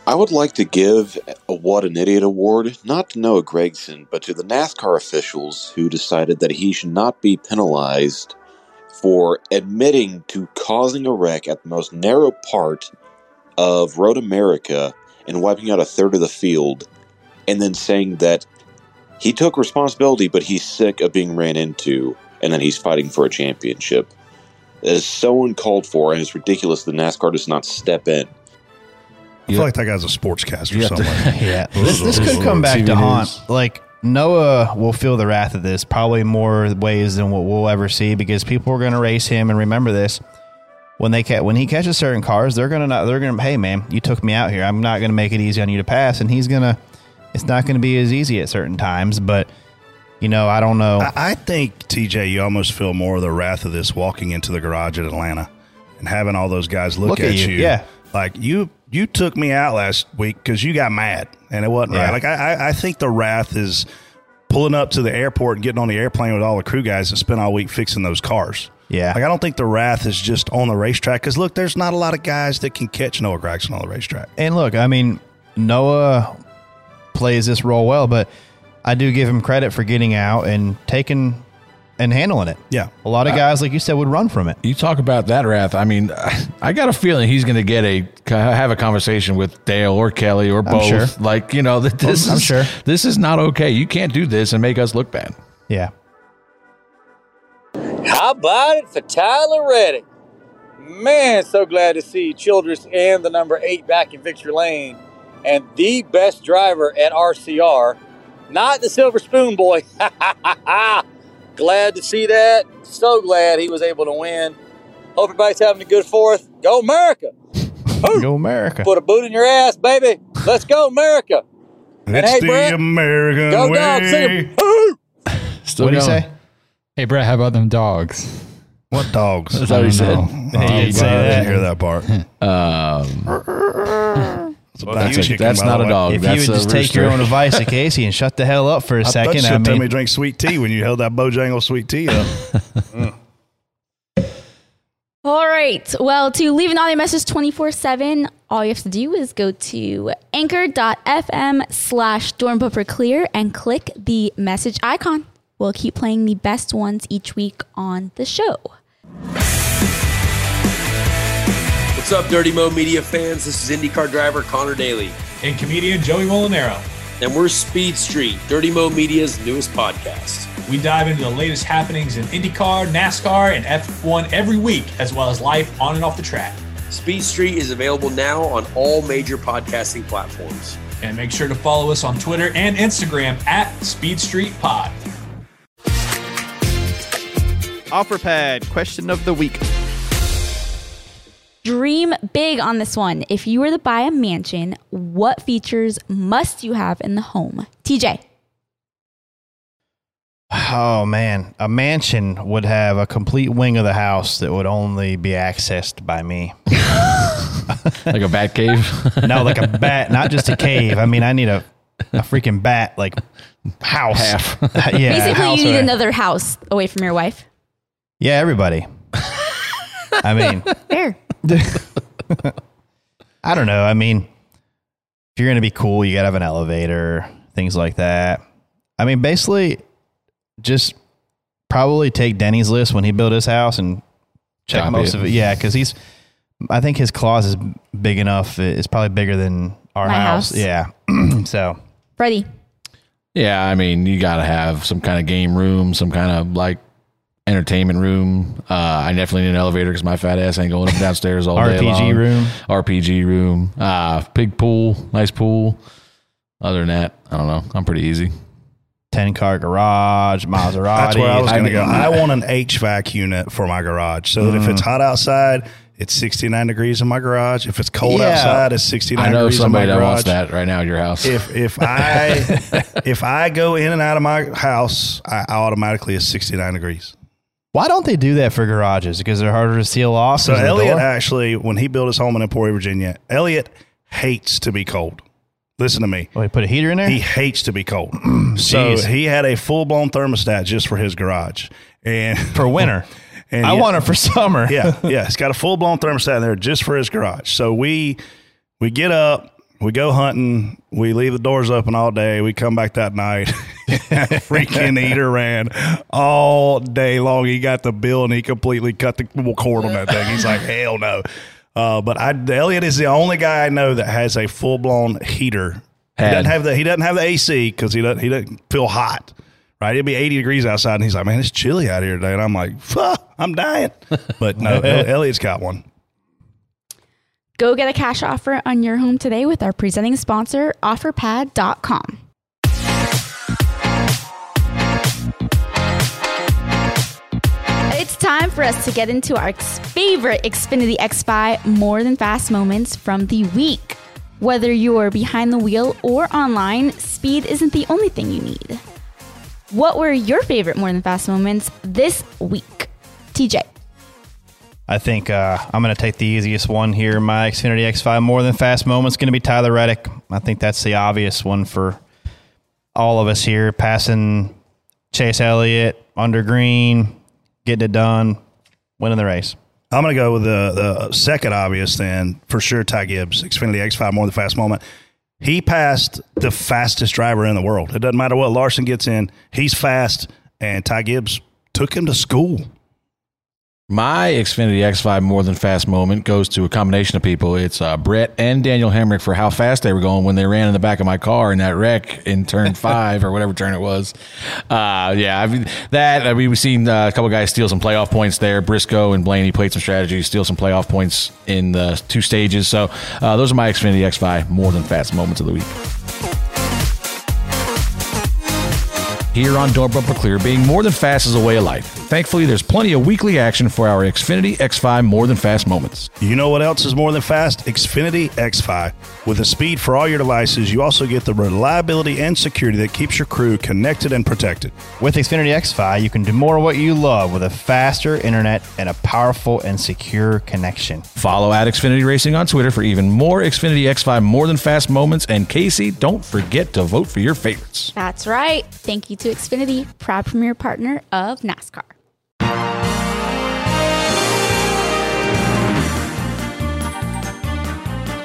[SPEAKER 15] I would like to give a What an Idiot award not to Noah Gragson, but to the NASCAR officials who decided that he should not be penalized for admitting to causing a wreck at the most narrow part of Road America and wiping out a third of the field, and then saying that he took responsibility, but he's sick of being ran into, and that he's fighting for a championship. It is so uncalled for, and it's ridiculous that NASCAR does not step in.
[SPEAKER 6] I feel like that guy's a sportscaster
[SPEAKER 2] You have to-
[SPEAKER 6] somewhere.
[SPEAKER 5] yeah, this, this could come back
[SPEAKER 2] TV
[SPEAKER 5] to haunt.
[SPEAKER 2] news.
[SPEAKER 5] Like Noah will feel the wrath of this probably more ways than what we'll ever see because people are going to race him and remember this when they ca- when he catches certain cars, they're gonna not they're gonna hey man, you took me out here. I'm not gonna make it easy on you to pass, and he's gonna it's not gonna be as easy at certain times, but. You know, I don't know.
[SPEAKER 6] I, I think TJ, you almost feel more of the wrath of this walking into the garage at Atlanta and having all those guys look,
[SPEAKER 5] Look at
[SPEAKER 6] at,
[SPEAKER 5] you,
[SPEAKER 6] you.
[SPEAKER 5] yeah.
[SPEAKER 6] like you you took me out last week because you got mad and it wasn't
[SPEAKER 5] Yeah.
[SPEAKER 6] right. Like I, I, I think the wrath is pulling up to the airport and getting on the airplane with all the crew guys that spent all week fixing those cars.
[SPEAKER 5] Yeah.
[SPEAKER 6] like I don't think the wrath is just on the racetrack because look, there's not a lot of guys that can catch Noah Gragson on the racetrack.
[SPEAKER 5] And look, I mean, Noah plays this role well, but I do give him credit for getting out and taking and handling it.
[SPEAKER 6] Yeah.
[SPEAKER 5] A lot of guys, like you said, would run from it.
[SPEAKER 2] You talk about that wrath. I mean, I got a feeling he's going to get a have a conversation with Dale or Kelly or both.
[SPEAKER 5] sure.
[SPEAKER 2] Like you know, that this
[SPEAKER 5] I'm
[SPEAKER 2] is,
[SPEAKER 5] sure.
[SPEAKER 2] this is not okay. You can't do this and make us look bad.
[SPEAKER 5] Yeah.
[SPEAKER 16] How about it for Tyler Reddick? Man, so glad to see Childress and the number eight back in victory lane and the best driver at RCR. Not the Silver Spoon boy. glad to see that. So glad he was able to win. Hope everybody's having a good fourth. Go America.
[SPEAKER 5] Go America.
[SPEAKER 16] Put a boot in your ass, baby. Let's go America. And hey,
[SPEAKER 6] the
[SPEAKER 16] Brett,
[SPEAKER 6] American
[SPEAKER 16] Go
[SPEAKER 6] way.
[SPEAKER 16] dogs. Sing 'em.
[SPEAKER 2] Still
[SPEAKER 5] what do you say?
[SPEAKER 8] Hey, Brett, how about them dogs?
[SPEAKER 6] What dogs?
[SPEAKER 2] That's what he said.
[SPEAKER 6] Oh,
[SPEAKER 5] Hey, you say
[SPEAKER 6] I didn't hear that part.
[SPEAKER 2] Um,
[SPEAKER 6] It's a
[SPEAKER 2] that's, a-
[SPEAKER 6] chicken,
[SPEAKER 2] that's
[SPEAKER 6] by
[SPEAKER 2] not
[SPEAKER 6] the
[SPEAKER 2] a
[SPEAKER 6] way.
[SPEAKER 2] dog.
[SPEAKER 5] If
[SPEAKER 2] that's
[SPEAKER 5] you would
[SPEAKER 2] a
[SPEAKER 5] just take your
[SPEAKER 2] rooster.
[SPEAKER 5] own advice to Casey and shut the hell up for a
[SPEAKER 6] I thought
[SPEAKER 5] second,
[SPEAKER 6] you
[SPEAKER 5] I
[SPEAKER 6] should tell
[SPEAKER 5] mean,
[SPEAKER 6] me to drink sweet tea when you held that Bojangle sweet tea up.
[SPEAKER 7] All right. Well, to leave an audio message 24 7, all you have to do is go to anchor.fm slash door bumper clear and click the message icon. We'll keep playing the best ones each week on the show.
[SPEAKER 17] What's up, Dirty Mo Media fans? This is IndyCar driver Conor Daly.
[SPEAKER 18] And comedian Joey Mulinaro.
[SPEAKER 17] And we're Speed Street, Dirty Mo Media's newest podcast.
[SPEAKER 18] We dive into the latest happenings in IndyCar, NASCAR, and F1 every week, as well as life on and off the track.
[SPEAKER 17] Speed Street is available now on all major podcasting platforms.
[SPEAKER 18] And make sure to follow us on Twitter and Instagram at Speed Street Pod.
[SPEAKER 19] OfferPad question of the week.
[SPEAKER 7] Dream big on this one. If you were to buy a mansion, what features must you have in the home? TJ.
[SPEAKER 5] oh man, a mansion would have a complete wing of the house that would only be accessed by me.
[SPEAKER 2] like a bat cave.
[SPEAKER 5] no, like a bat, not just a cave. I mean, I need a a freaking bat like house.
[SPEAKER 2] Half.
[SPEAKER 5] yeah,
[SPEAKER 7] Basically,
[SPEAKER 5] house
[SPEAKER 7] you need
[SPEAKER 5] or-
[SPEAKER 7] another house away from your wife.
[SPEAKER 5] Yeah, everybody. I mean,
[SPEAKER 7] Fair.
[SPEAKER 5] I don't know. I mean, if you're gonna be cool, you gotta have an elevator, things like that. I mean, basically, just probably take Denny's list when he built his house and check
[SPEAKER 2] Copy
[SPEAKER 5] most
[SPEAKER 2] it.
[SPEAKER 5] of it. Yeah, because he's. I think his clause is big enough. It's probably bigger than our
[SPEAKER 7] My
[SPEAKER 5] house.
[SPEAKER 7] house.
[SPEAKER 5] Yeah. so
[SPEAKER 7] Freddie.
[SPEAKER 2] Yeah, I mean, you got to have some kind of game room, some kind of like entertainment room. Uh, I definitely need an elevator because my fat ass ain't going up and downstairs all day.
[SPEAKER 5] RPG
[SPEAKER 2] long.
[SPEAKER 5] room.
[SPEAKER 2] RPG room. Uh, big pool, nice pool. Other than that, I don't know. I'm pretty easy.
[SPEAKER 5] ten car garage, Maserati.
[SPEAKER 6] That's where I was going to go. I want an HVAC unit for my garage so that if it's
[SPEAKER 5] Mm.
[SPEAKER 6] hot outside, it's 69 degrees in my garage. If it's cold
[SPEAKER 5] Yeah.
[SPEAKER 6] outside, it's 69
[SPEAKER 2] I know
[SPEAKER 6] degrees
[SPEAKER 2] somebody
[SPEAKER 6] in my
[SPEAKER 2] that
[SPEAKER 6] garage.
[SPEAKER 2] wants that right now at your house.
[SPEAKER 6] If if I if I go in and out of my house, I automatically is 69 degrees.
[SPEAKER 5] Why don't they do that for garages? Because they're harder to seal off.
[SPEAKER 6] So
[SPEAKER 5] Elliott
[SPEAKER 6] actually, when he built his home in Emporia, Virginia, Elliott hates to be cold. Listen to me.
[SPEAKER 5] Oh, he put a heater in there.
[SPEAKER 6] He hates to be cold. so he had a full blown thermostat just for his garage. And
[SPEAKER 5] for winter.
[SPEAKER 6] And
[SPEAKER 5] I
[SPEAKER 6] yeah-
[SPEAKER 5] want it for summer.
[SPEAKER 6] yeah, yeah. It's got a full blown thermostat in there just for his garage. So we we get up, we go hunting, we leave the doors open all day. We come back that night. Freaking heater ran all day long. He got the bill and he completely cut the cord on that thing. He's like, hell no. Uh, but I, Elliott is the only guy I know that has a full blown heater. He doesn't have the he doesn't have the AC because he doesn't he doesn't feel hot. Right, it'd be 80 degrees outside, and he's like, "Man, it's chilly out here today." And I'm like, "Fuck, I'm dying." But no, Elliott's got one.
[SPEAKER 7] Go get a cash offer on your home today with our presenting sponsor, OfferPad.com. It's time for us to get into our favorite Xfinity X5 More Than Fast moments from the week. Whether you're behind the wheel or online, speed isn't the only thing you need. What were your favorite More Than Fast moments this week? TJ.
[SPEAKER 5] I think uh, I'm going to take the easiest one here. My Xfinity X5 more than fast moment's going to be Tyler Reddick. I think that's the obvious one for all of us here. Passing Chase Elliott under green, getting it done, winning the race.
[SPEAKER 6] I'm going to go with the, the second obvious then, for sure, Ty Gibbs, Xfinity X5, more than the fast moment. He passed the fastest driver in the world. It doesn't matter what Larson gets in, he's fast, and Ty Gibbs took him to school.
[SPEAKER 2] My Xfinity X5 more than fast moment goes to a combination of people. It's uh, Brett and Daniel Hemric for how fast they were going when they ran in the back of my car in that wreck in turn five or whatever turn it was. Uh, yeah, I mean, that I mean, we've seen uh, a couple guys steal some playoff points there. Briscoe and Blaney played some strategy, steal some playoff points in the two stages. So uh, those are my Xfinity X5 more than fast moments of the week. Here on Door Bumper Clear, being more than fast is a way of life. Thankfully, there's plenty of weekly action for our Xfinity X5 more than fast moments.
[SPEAKER 6] You know what else is more than fast? Xfinity X5. With the speed for all your devices, you also get the reliability and security that keeps your crew connected and protected.
[SPEAKER 5] With Xfinity X5, you can do more of what you love with a faster internet and a powerful and secure connection.
[SPEAKER 2] Follow at Xfinity Racing on Twitter for even more Xfinity X5 more than fast moments. And Casey, don't forget to vote for your favorites.
[SPEAKER 7] That's right. Thank you to Xfinity, proud premier partner of NASCAR.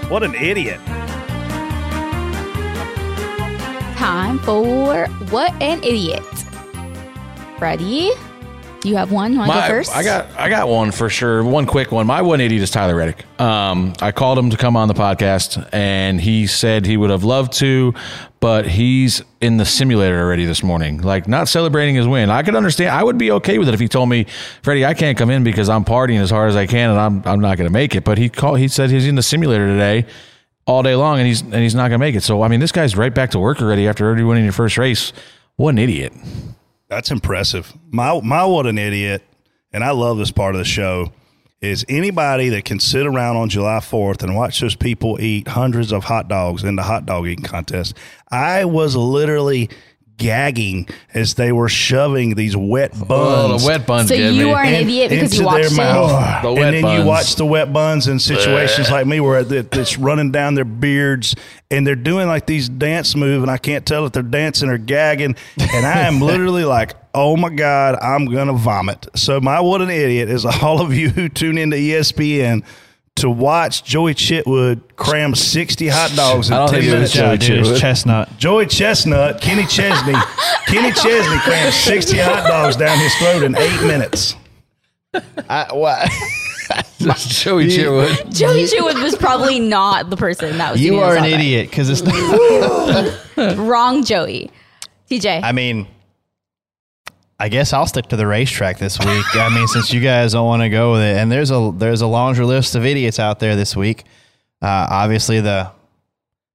[SPEAKER 6] What an idiot.
[SPEAKER 7] Time for What an Idiot. Do you have one? You want to go
[SPEAKER 2] My-
[SPEAKER 7] first?
[SPEAKER 2] I got I got one for sure. One quick one. My one idiot is Tyler Reddick. Um, I called him to come on the podcast, and he said he would have loved to, but he's in the simulator already this morning. Like not celebrating his win. I could understand. I would be okay with it if he told me, Freddie, I can't come in because I'm partying as hard as I can, and I'm I'm not going to make it. But he called. He said he's in the simulator today. All day long, and he's and he's not going to make it. So I mean, this guy's right back to work already after already winning your first race. What an idiot!
[SPEAKER 6] That's impressive. My my what an idiot, and I love this part of the show. Is anybody that can sit around on July 4th and watch those people eat hundreds of hot dogs in the hot dog eating contest? I was literally gagging as they were shoving these wet buns.
[SPEAKER 2] Oh, the wet buns
[SPEAKER 7] So get you me. are an
[SPEAKER 6] in-
[SPEAKER 7] idiot because you
[SPEAKER 6] into their
[SPEAKER 7] watched it?
[SPEAKER 6] mouth.
[SPEAKER 2] Oh, the
[SPEAKER 6] and then
[SPEAKER 2] buns.
[SPEAKER 6] you watch the wet buns in situations like me where it's running down their beards and they're doing like these dance move and I can't tell if they're dancing or gagging and I am literally like oh my god I'm gonna vomit so my what an idiot is all of you who tune into ESPN to watch Joey Chitwood cram 60 hot dogs in
[SPEAKER 5] I don't
[SPEAKER 6] 10
[SPEAKER 5] think it was
[SPEAKER 6] minutes.
[SPEAKER 5] Joey Dude, it Chitwood. Chestnut.
[SPEAKER 6] Joey Chestnut, Kenny Chesney. Kenny Chesney crammed 60 hot dogs down his throat in eight minutes.
[SPEAKER 5] I, what?
[SPEAKER 2] Joey Chitwood.
[SPEAKER 7] Joey Chitwood was probably not the person that was.
[SPEAKER 5] You
[SPEAKER 7] doing
[SPEAKER 5] are an idiot because it's not.
[SPEAKER 7] Wrong, Joey. TJ.
[SPEAKER 5] I mean, I guess I'll stick to the racetrack this week. I mean, since you guys don't want to go with it, and there's a there's a laundry list of idiots out there this week. Uh, obviously, the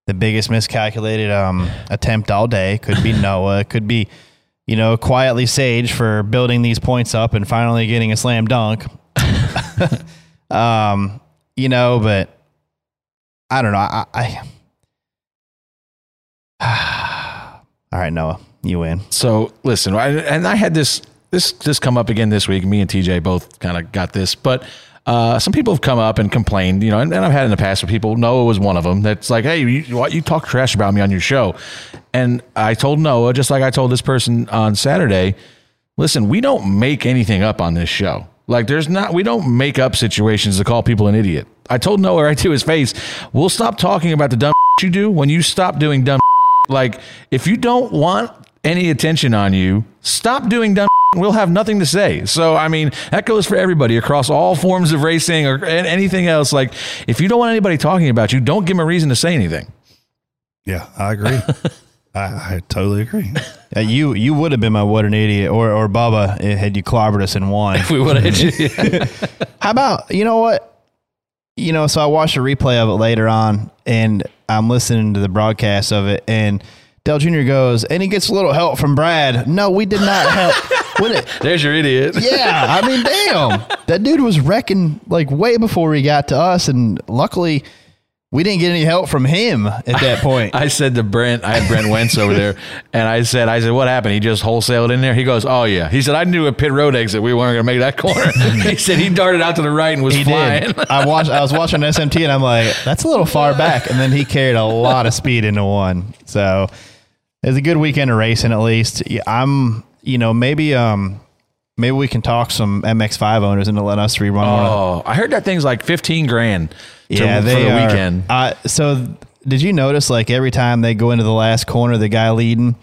[SPEAKER 5] the biggest miscalculated um, attempt all day could be Noah. It could be, you know, quietly Sage for building these points up and finally getting a slam dunk. um, you know, but I don't know. I, I all right, Noah, you win.
[SPEAKER 2] So listen, I, and I had this this this come up again this week. Me and TJ both kind of got this, but uh, some people have come up and complained, you know, and, and I've had in the past where people. Noah was one of them. That's like, hey, you, you talk trash about me on your show, and I told Noah just like I told this person on Saturday. Listen, we don't make anything up on this show. Like, there's not, we don't make up situations to call people an idiot. I told Noah right to his face, we'll stop talking about the dumb you do when you stop doing dumb like, if you don't want any attention on you, stop doing dumb. We'll have nothing to say. So, I mean, that goes for everybody across all forms of racing or anything else. Like, if you don't want anybody talking about you, don't give them a reason to say anything.
[SPEAKER 6] Yeah, I agree. I, I totally agree.
[SPEAKER 5] Uh, you you would have been my what an idiot or or Bubba eh, had you clobbered us in one.
[SPEAKER 2] If we would have hit you.
[SPEAKER 5] How about you know what? You know, so I watched a replay of it later on, and I'm listening to the broadcast of it, and Dale Jr. goes, and he gets a little help from Brad. No, we did not help. with it.
[SPEAKER 2] There's your idiot.
[SPEAKER 5] Yeah, I mean, damn, that dude was wrecking like way before he got to us, and luckily we didn't get any help from him at that point.
[SPEAKER 2] I said to Brent, I had Brent Wentz over there, and I said, I said, what happened? He just wholesaled in there. He goes, oh yeah. He said, I knew a pit road exit we weren't going to make that corner. he said he darted out to the right and was
[SPEAKER 5] he
[SPEAKER 2] flying.
[SPEAKER 5] did. I watched. I was watching SMT, and I'm like, that's a little far back. And then he carried a lot of speed into one. So it was a good weekend of racing, at least. I'm, you know, maybe, um, maybe we can talk some MX5 owners into letting us rerun one. of-
[SPEAKER 2] Oh, I heard that thing's like 15 grand. to-
[SPEAKER 5] Yeah,
[SPEAKER 2] for the
[SPEAKER 5] are.
[SPEAKER 2] weekend.
[SPEAKER 5] Uh, so did you notice like every time they go into the last corner, the guy leading,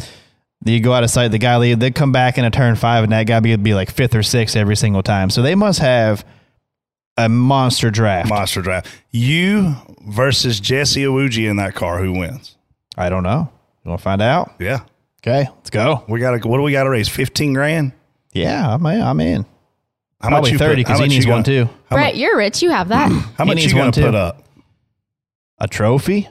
[SPEAKER 5] you go out of sight, the guy lead, they come back in a turn five, and that guy would be like fifth or sixth every single time. So they must have a monster draft.
[SPEAKER 6] Monster draft. You versus Jesse Iwuji in that car. Who wins?
[SPEAKER 5] I don't know. You want to find out?
[SPEAKER 6] Yeah.
[SPEAKER 5] Okay, let's go.
[SPEAKER 6] We got to. What do we got to raise? Fifteen grand.
[SPEAKER 5] Yeah, I'm in. I'm in.
[SPEAKER 6] How
[SPEAKER 5] Probably
[SPEAKER 6] much you
[SPEAKER 5] thirty because he needs one
[SPEAKER 6] gonna-
[SPEAKER 5] too.
[SPEAKER 6] How
[SPEAKER 7] Brett, you're rich. You have that.
[SPEAKER 6] How
[SPEAKER 5] He
[SPEAKER 6] much you
[SPEAKER 5] one
[SPEAKER 6] going to put up?
[SPEAKER 5] A trophy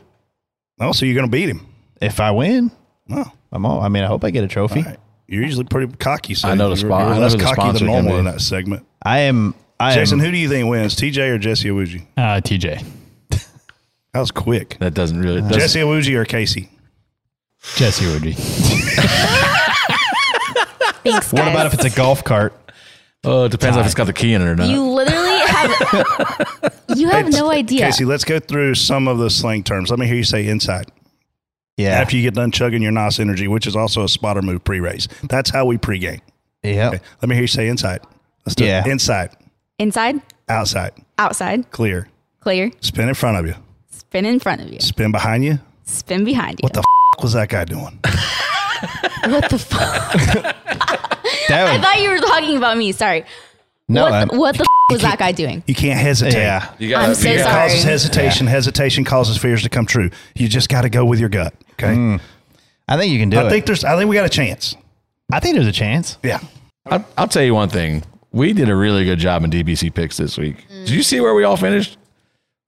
[SPEAKER 6] Oh, so you're going to beat him?
[SPEAKER 5] if I win.
[SPEAKER 6] No.
[SPEAKER 5] I'm all. I mean, I hope I get a trophy.
[SPEAKER 6] You're usually pretty cocky. So
[SPEAKER 2] I know the
[SPEAKER 6] you're-
[SPEAKER 2] spot-
[SPEAKER 6] You're
[SPEAKER 2] I know
[SPEAKER 6] less
[SPEAKER 2] who the
[SPEAKER 6] cocky than normal
[SPEAKER 2] be.
[SPEAKER 6] in that segment.
[SPEAKER 5] I am. I
[SPEAKER 6] Jason,
[SPEAKER 5] am.
[SPEAKER 6] who do you think wins, TJ or Jesse Iwuji?
[SPEAKER 8] Uh, TJ.
[SPEAKER 6] That was quick.
[SPEAKER 2] That doesn't really. doesn't-
[SPEAKER 6] Jesse Iwuji or Casey?
[SPEAKER 8] Jesse Woody.
[SPEAKER 7] Thanks,
[SPEAKER 5] What about if it's a golf cart?
[SPEAKER 2] Oh, it depends if it's got the key in it or not.
[SPEAKER 7] You literally have. you have no idea.
[SPEAKER 6] Casey, let's go through some of the slang terms. Let me hear you say inside.
[SPEAKER 5] Yeah.
[SPEAKER 6] After you get done chugging your NOS energy, which is also a spotter move pre-race. That's how we pregame.
[SPEAKER 5] Yeah.
[SPEAKER 6] Okay, Let me hear you say inside. Let's do
[SPEAKER 5] Yeah.
[SPEAKER 6] it. Inside,
[SPEAKER 7] Inside,
[SPEAKER 6] outside,
[SPEAKER 7] outside,
[SPEAKER 6] clear.
[SPEAKER 7] clear,
[SPEAKER 6] Spin in front of you.
[SPEAKER 7] spin in front of you,
[SPEAKER 6] Spin behind you.
[SPEAKER 7] spin behind you.
[SPEAKER 6] What the f- was that guy doing?
[SPEAKER 7] What the fuck?
[SPEAKER 5] That
[SPEAKER 7] I
[SPEAKER 5] would-
[SPEAKER 7] thought you were talking about me. Sorry.
[SPEAKER 5] No,
[SPEAKER 7] what,
[SPEAKER 5] I'm-
[SPEAKER 7] the, what the f- was that guy doing?
[SPEAKER 6] You can't hesitate.
[SPEAKER 5] Yeah.
[SPEAKER 2] You gotta-
[SPEAKER 7] I'm so
[SPEAKER 2] you
[SPEAKER 6] It
[SPEAKER 7] sorry.
[SPEAKER 6] causes hesitation. Hesitation causes fears to come true. You just got to go with your gut. Okay. Hmm.
[SPEAKER 5] I think you can do
[SPEAKER 6] I
[SPEAKER 5] it.
[SPEAKER 6] think there's. I think we got a chance.
[SPEAKER 5] I think there's a chance.
[SPEAKER 6] Yeah.
[SPEAKER 2] I'll, I'll tell you one thing. We did a really good job in DBC picks this week. Mm. Did you see where we all finished?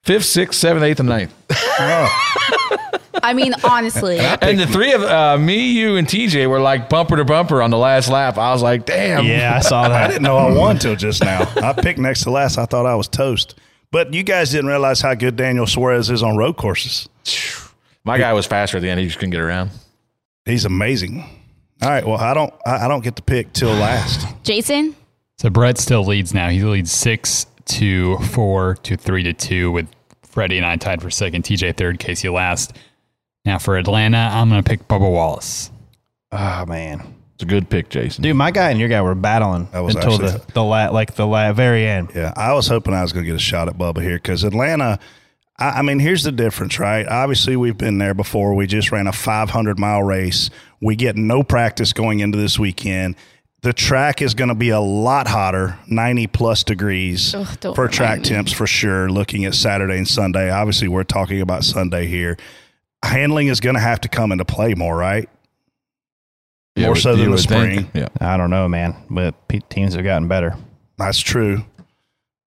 [SPEAKER 2] Fifth, sixth, seventh, eighth, and ninth. Oh.
[SPEAKER 7] I mean, honestly,
[SPEAKER 2] And the three of uh, me, you, and TJ were like bumper to bumper on the last lap. I was like, damn.
[SPEAKER 5] Yeah, I saw that.
[SPEAKER 6] I didn't know I won till just now. I picked next to last. I thought I was toast. But you guys didn't realize how good Daniel Suarez is on road courses.
[SPEAKER 2] My guy was faster at the end. He just couldn't get around.
[SPEAKER 6] He's amazing. All right. Well, I don't. I I don't get to pick till last.
[SPEAKER 7] Jason,
[SPEAKER 8] So Brett still leads now. He leads six to four to three to two with Freddie and I tied for second, TJ third, Casey last. Now for Atlanta, I'm going to pick Bubba Wallace.
[SPEAKER 5] Oh man.
[SPEAKER 2] It's a good pick, Jason.
[SPEAKER 5] Dude, my guy and your guy were battling
[SPEAKER 6] was
[SPEAKER 5] until
[SPEAKER 6] actually-
[SPEAKER 5] the the la- like the la- very end.
[SPEAKER 6] Yeah, I was hoping I was going to get a shot at Bubba here because Atlanta. I, I mean, here's the difference, right? Obviously, we've been there before. We just ran a 500 mile race. We get no practice going into this weekend. The track is going to be a lot hotter, 90 plus degrees
[SPEAKER 7] Ugh, don't
[SPEAKER 6] for track
[SPEAKER 7] remind me.
[SPEAKER 6] temps for sure. Looking at Saturday and Sunday, obviously, we're talking about Sunday here. Handling is going to have to come into play more, right?
[SPEAKER 2] Yeah,
[SPEAKER 6] more so than the
[SPEAKER 2] would think.
[SPEAKER 6] spring.
[SPEAKER 2] Yeah.
[SPEAKER 5] I don't know, man, but teams have gotten better.
[SPEAKER 6] That's true.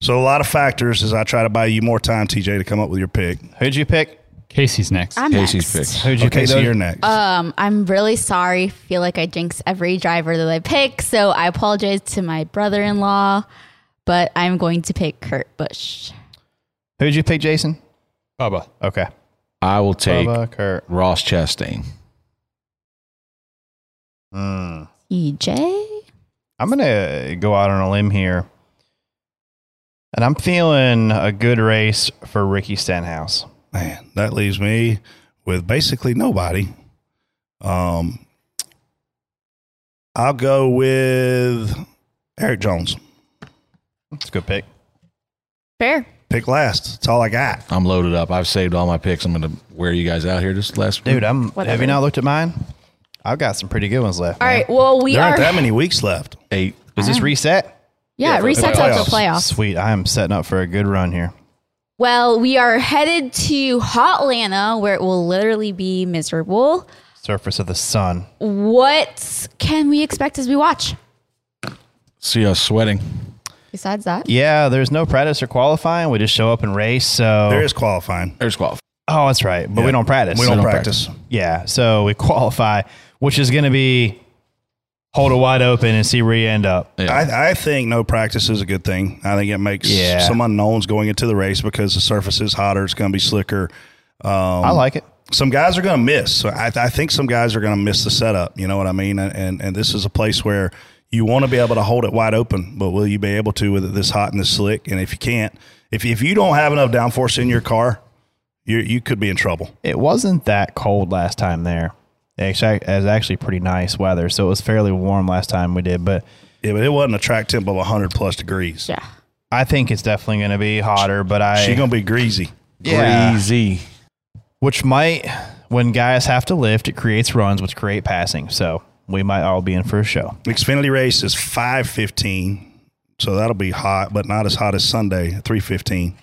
[SPEAKER 6] So a lot of factors as I try to buy you more time, TJ, to come up with your pick.
[SPEAKER 5] Who'd you pick?
[SPEAKER 8] Casey's next.
[SPEAKER 7] I'm
[SPEAKER 2] Casey's
[SPEAKER 7] next.
[SPEAKER 2] pick.
[SPEAKER 5] Who'd you
[SPEAKER 6] Okay,
[SPEAKER 5] pick?
[SPEAKER 6] so you're next.
[SPEAKER 7] Um, I'm really sorry. Feel like I jinx every driver that I pick, so I apologize to my brother-in-law, but I'm going to pick Kurt Busch.
[SPEAKER 5] Who'd you pick, Jason?
[SPEAKER 8] Bubba.
[SPEAKER 5] Okay.
[SPEAKER 2] I will take
[SPEAKER 5] Bubba, Kurt.
[SPEAKER 2] Ross Chastain.
[SPEAKER 5] Mm.
[SPEAKER 7] EJ.
[SPEAKER 5] I'm gonna go out on a limb here, and I'm feeling a good race for Ricky Stenhouse.
[SPEAKER 6] Man, that leaves me with basically nobody. Um, I'll go with Erik Jones.
[SPEAKER 5] It's a good pick.
[SPEAKER 7] Fair.
[SPEAKER 6] Pick last. That's all I got.
[SPEAKER 2] I'm loaded up. I've saved all my picks. I'm going to wear you guys out here this last week.
[SPEAKER 5] Dude, I'm. Have you not looked at mine? I've got some pretty good ones left.
[SPEAKER 7] All
[SPEAKER 5] man.
[SPEAKER 7] right. Well, we
[SPEAKER 6] there
[SPEAKER 7] are.
[SPEAKER 6] aren't that many weeks left.
[SPEAKER 2] eight.
[SPEAKER 5] Does this reset?
[SPEAKER 7] yeah, it
[SPEAKER 6] for the
[SPEAKER 7] resets out
[SPEAKER 6] playoffs.
[SPEAKER 7] the playoffs.
[SPEAKER 5] Sweet. I am setting up for a good run here.
[SPEAKER 7] Well, we are headed to Hotlanta, where it will literally be miserable.
[SPEAKER 5] Surface of the sun.
[SPEAKER 7] What can we expect as we watch?
[SPEAKER 2] See us sweating.
[SPEAKER 7] Besides that,
[SPEAKER 5] Yeah, there's no practice or qualifying. We just show up and race. So
[SPEAKER 6] There is qualifying.
[SPEAKER 2] There's qualifying.
[SPEAKER 5] Oh, that's right. But
[SPEAKER 6] Yeah.
[SPEAKER 5] we don't practice.
[SPEAKER 6] We don't,
[SPEAKER 2] don't
[SPEAKER 6] practice.
[SPEAKER 5] Yeah. So we qualify, which is going to be hold it wide open and see where you end up.
[SPEAKER 2] Yeah.
[SPEAKER 6] I, I think no practice is a good thing. I think it makes
[SPEAKER 5] Yeah.
[SPEAKER 6] some unknowns going into the race because the surface is hotter. It's going to be slicker. Um,
[SPEAKER 5] I like it.
[SPEAKER 6] some guys are going to miss. So I, I think some guys are going to miss the setup. You know what I mean? And, and and this is a place where you want to be able to hold it wide open, but will you be able to with it this hot and this slick? And if you can't, if if you don't have enough downforce in your car, you you could be in trouble.
[SPEAKER 5] It wasn't that cold last time there. It was actually pretty nice weather, so it was fairly warm last time we did. But
[SPEAKER 6] Yeah, but it wasn't a track temp of hundred plus degrees.
[SPEAKER 7] yeah.
[SPEAKER 5] I think it's definitely going to be hotter. But I
[SPEAKER 6] She going to be greasy.
[SPEAKER 5] Yeah.
[SPEAKER 2] Greasy.
[SPEAKER 5] which might when guys have to lift, it creates runs, which create passing. So we might all be in for a show.
[SPEAKER 6] Xfinity race is five fifteen, so that'll be hot, but not as hot as Sunday three fifteen.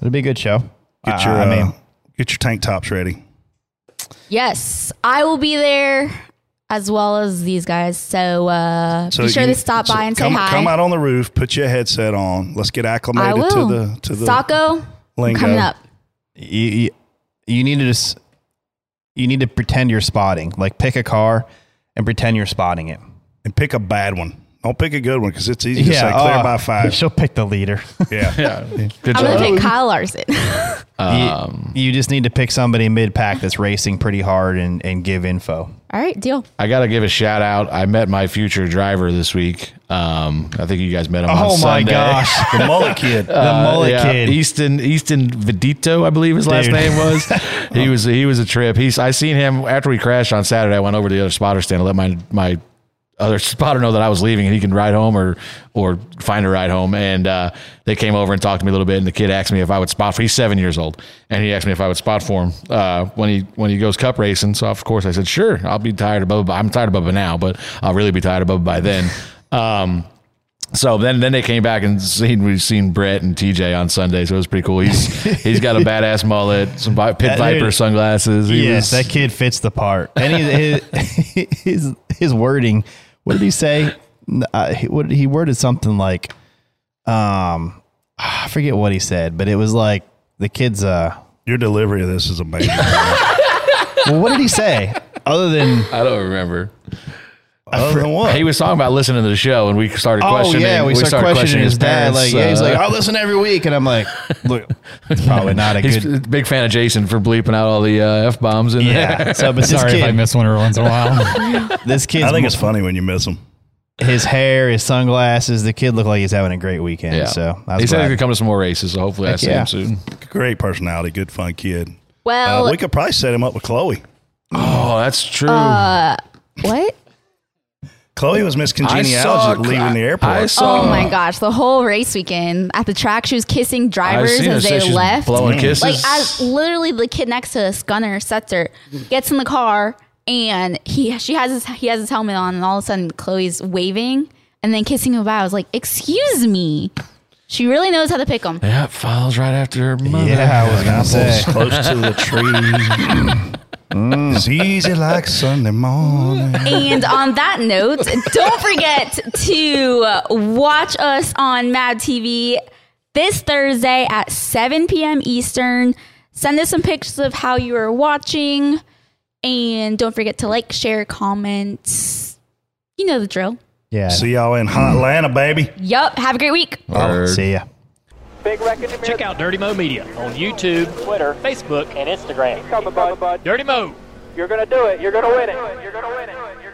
[SPEAKER 5] It'll be a good show.
[SPEAKER 6] Get
[SPEAKER 5] I-
[SPEAKER 6] your
[SPEAKER 5] I mean,
[SPEAKER 6] uh, get your tank tops ready.
[SPEAKER 7] Yes, I will be there as well as these guys. So, uh, be sure
[SPEAKER 6] you-
[SPEAKER 7] to stop
[SPEAKER 6] so
[SPEAKER 7] by and
[SPEAKER 6] come,
[SPEAKER 7] say hi.
[SPEAKER 6] Come out on the roof, put your headset on. Let's get acclimated to the to the
[SPEAKER 7] Sacco, I'm
[SPEAKER 6] lingo.
[SPEAKER 7] coming up.
[SPEAKER 5] you, you, you need to just you need to pretend you're spotting. Like pick a car and pretend you're spotting it.
[SPEAKER 6] and pick a bad one. Don't pick a good one because it's easy to say clear
[SPEAKER 5] uh,
[SPEAKER 6] by five.
[SPEAKER 5] She'll pick the leader.
[SPEAKER 6] Yeah.
[SPEAKER 2] Yeah. Good
[SPEAKER 7] I'm gonna pick Kyle Larson.
[SPEAKER 2] Um,
[SPEAKER 5] you, you just need to pick somebody mid pack that's racing pretty hard and, and give info.
[SPEAKER 7] All right, deal.
[SPEAKER 2] I got to give a shout out. I met my future driver this week. Um, I think you guys met him on
[SPEAKER 5] Oh my
[SPEAKER 2] Sunday.
[SPEAKER 5] gosh.
[SPEAKER 6] the mullet kid.
[SPEAKER 5] The mullet
[SPEAKER 2] yeah,
[SPEAKER 5] kid.
[SPEAKER 2] Easton Easton Vidito, I believe his last
[SPEAKER 5] Dude.
[SPEAKER 2] name was. he was he was a trip. He's I seen him after we crashed on Saturday. I went over to the other spotter stand and let my my other spotter know that I was leaving and he can ride home or or find a ride home. And uh, they came over and talked to me a little bit. And the kid asked me if I would spot for. He's seven years old, and he asked me if I would spot for him uh, when he when he goes cup racing. So of course I said sure. I'll be tired of Bubba. I'm tired of Bubba now, but I'll really be tired of Bubba by then. Um, so then, then they came back and seen we've seen Brett and TJ on Sunday, so it was pretty cool. He's he's got a badass mullet, some pit
[SPEAKER 5] That
[SPEAKER 2] viper
[SPEAKER 5] dude-
[SPEAKER 2] sunglasses. He
[SPEAKER 5] yes,
[SPEAKER 2] was-
[SPEAKER 5] that kid fits the part. And he, his, his his wording. What did he say? Uh, he, what he worded something like, um, I forget what he said, but it was like the kid's. Uh,
[SPEAKER 6] Your delivery of this is amazing.
[SPEAKER 5] well, what did he say? Other than
[SPEAKER 2] I don't remember.
[SPEAKER 6] Other than what?
[SPEAKER 2] He was talking about listening to the show, and we started
[SPEAKER 5] oh
[SPEAKER 2] questioning.
[SPEAKER 5] yeah, we, started, questioning his dad.
[SPEAKER 2] parents,
[SPEAKER 5] Like yeah, he's
[SPEAKER 2] uh,
[SPEAKER 5] like, I listen every week, and I'm like, look, it's probably not a
[SPEAKER 2] he's
[SPEAKER 5] good.
[SPEAKER 2] a big fan of Jason for bleeping out all the uh, f bombs in
[SPEAKER 5] Yeah.
[SPEAKER 2] there.
[SPEAKER 5] So, but this
[SPEAKER 8] Sorry if I miss one every once in a while.
[SPEAKER 5] this kid,
[SPEAKER 6] I think it's funny when you miss them.
[SPEAKER 5] his hair, his sunglasses. The kid looked like he's having a great weekend.
[SPEAKER 2] yeah.
[SPEAKER 5] So I
[SPEAKER 2] he said
[SPEAKER 5] glad.
[SPEAKER 2] he could come to some more races, so hopefully I
[SPEAKER 5] Heck
[SPEAKER 2] see
[SPEAKER 5] yeah.
[SPEAKER 2] him soon.
[SPEAKER 6] Great personality, good fun kid.
[SPEAKER 7] Well,
[SPEAKER 6] Uh, we could probably set him up with Chloe.
[SPEAKER 2] Oh, that's true.
[SPEAKER 7] uh, What?
[SPEAKER 6] Chloe was Miss Congeniality
[SPEAKER 2] saw-
[SPEAKER 6] leaving the airport.
[SPEAKER 2] I saw-
[SPEAKER 7] Oh my gosh! The whole race weekend at the track, she was kissing drivers
[SPEAKER 2] seen her
[SPEAKER 7] as they
[SPEAKER 2] she's
[SPEAKER 7] left.
[SPEAKER 2] blowing kisses.
[SPEAKER 7] Like as literally the kid next to us, Gunner Setzer, gets in the car and he she has his he has his helmet on, and all of a sudden Chloe's waving and then kissing him goodbye. I was like, "Excuse me." She really knows how to pick them.
[SPEAKER 2] Yeah, follows right after her mother.
[SPEAKER 5] Yeah, I was gonna say.
[SPEAKER 6] close to the tree. Mm. It's easy like Sunday morning.
[SPEAKER 7] And on that note, don't forget to watch us on Mad TV this Thursday at 7 p.m. Eastern. Send us some pictures of how you are watching. And don't forget to like, share, comment. You know the drill.
[SPEAKER 5] Yeah.
[SPEAKER 6] See y'all in Hot Atlanta, baby.
[SPEAKER 7] Yup. Have a great week.
[SPEAKER 5] See ya.
[SPEAKER 4] Big record.
[SPEAKER 20] Check out Dirty Mo Media on YouTube,
[SPEAKER 4] Twitter,
[SPEAKER 20] Facebook,
[SPEAKER 4] and Instagram. Coming, bud.
[SPEAKER 20] Dirty Mo.
[SPEAKER 4] You're gonna do it. You're gonna win it. You're gonna win it. You're gonna win it.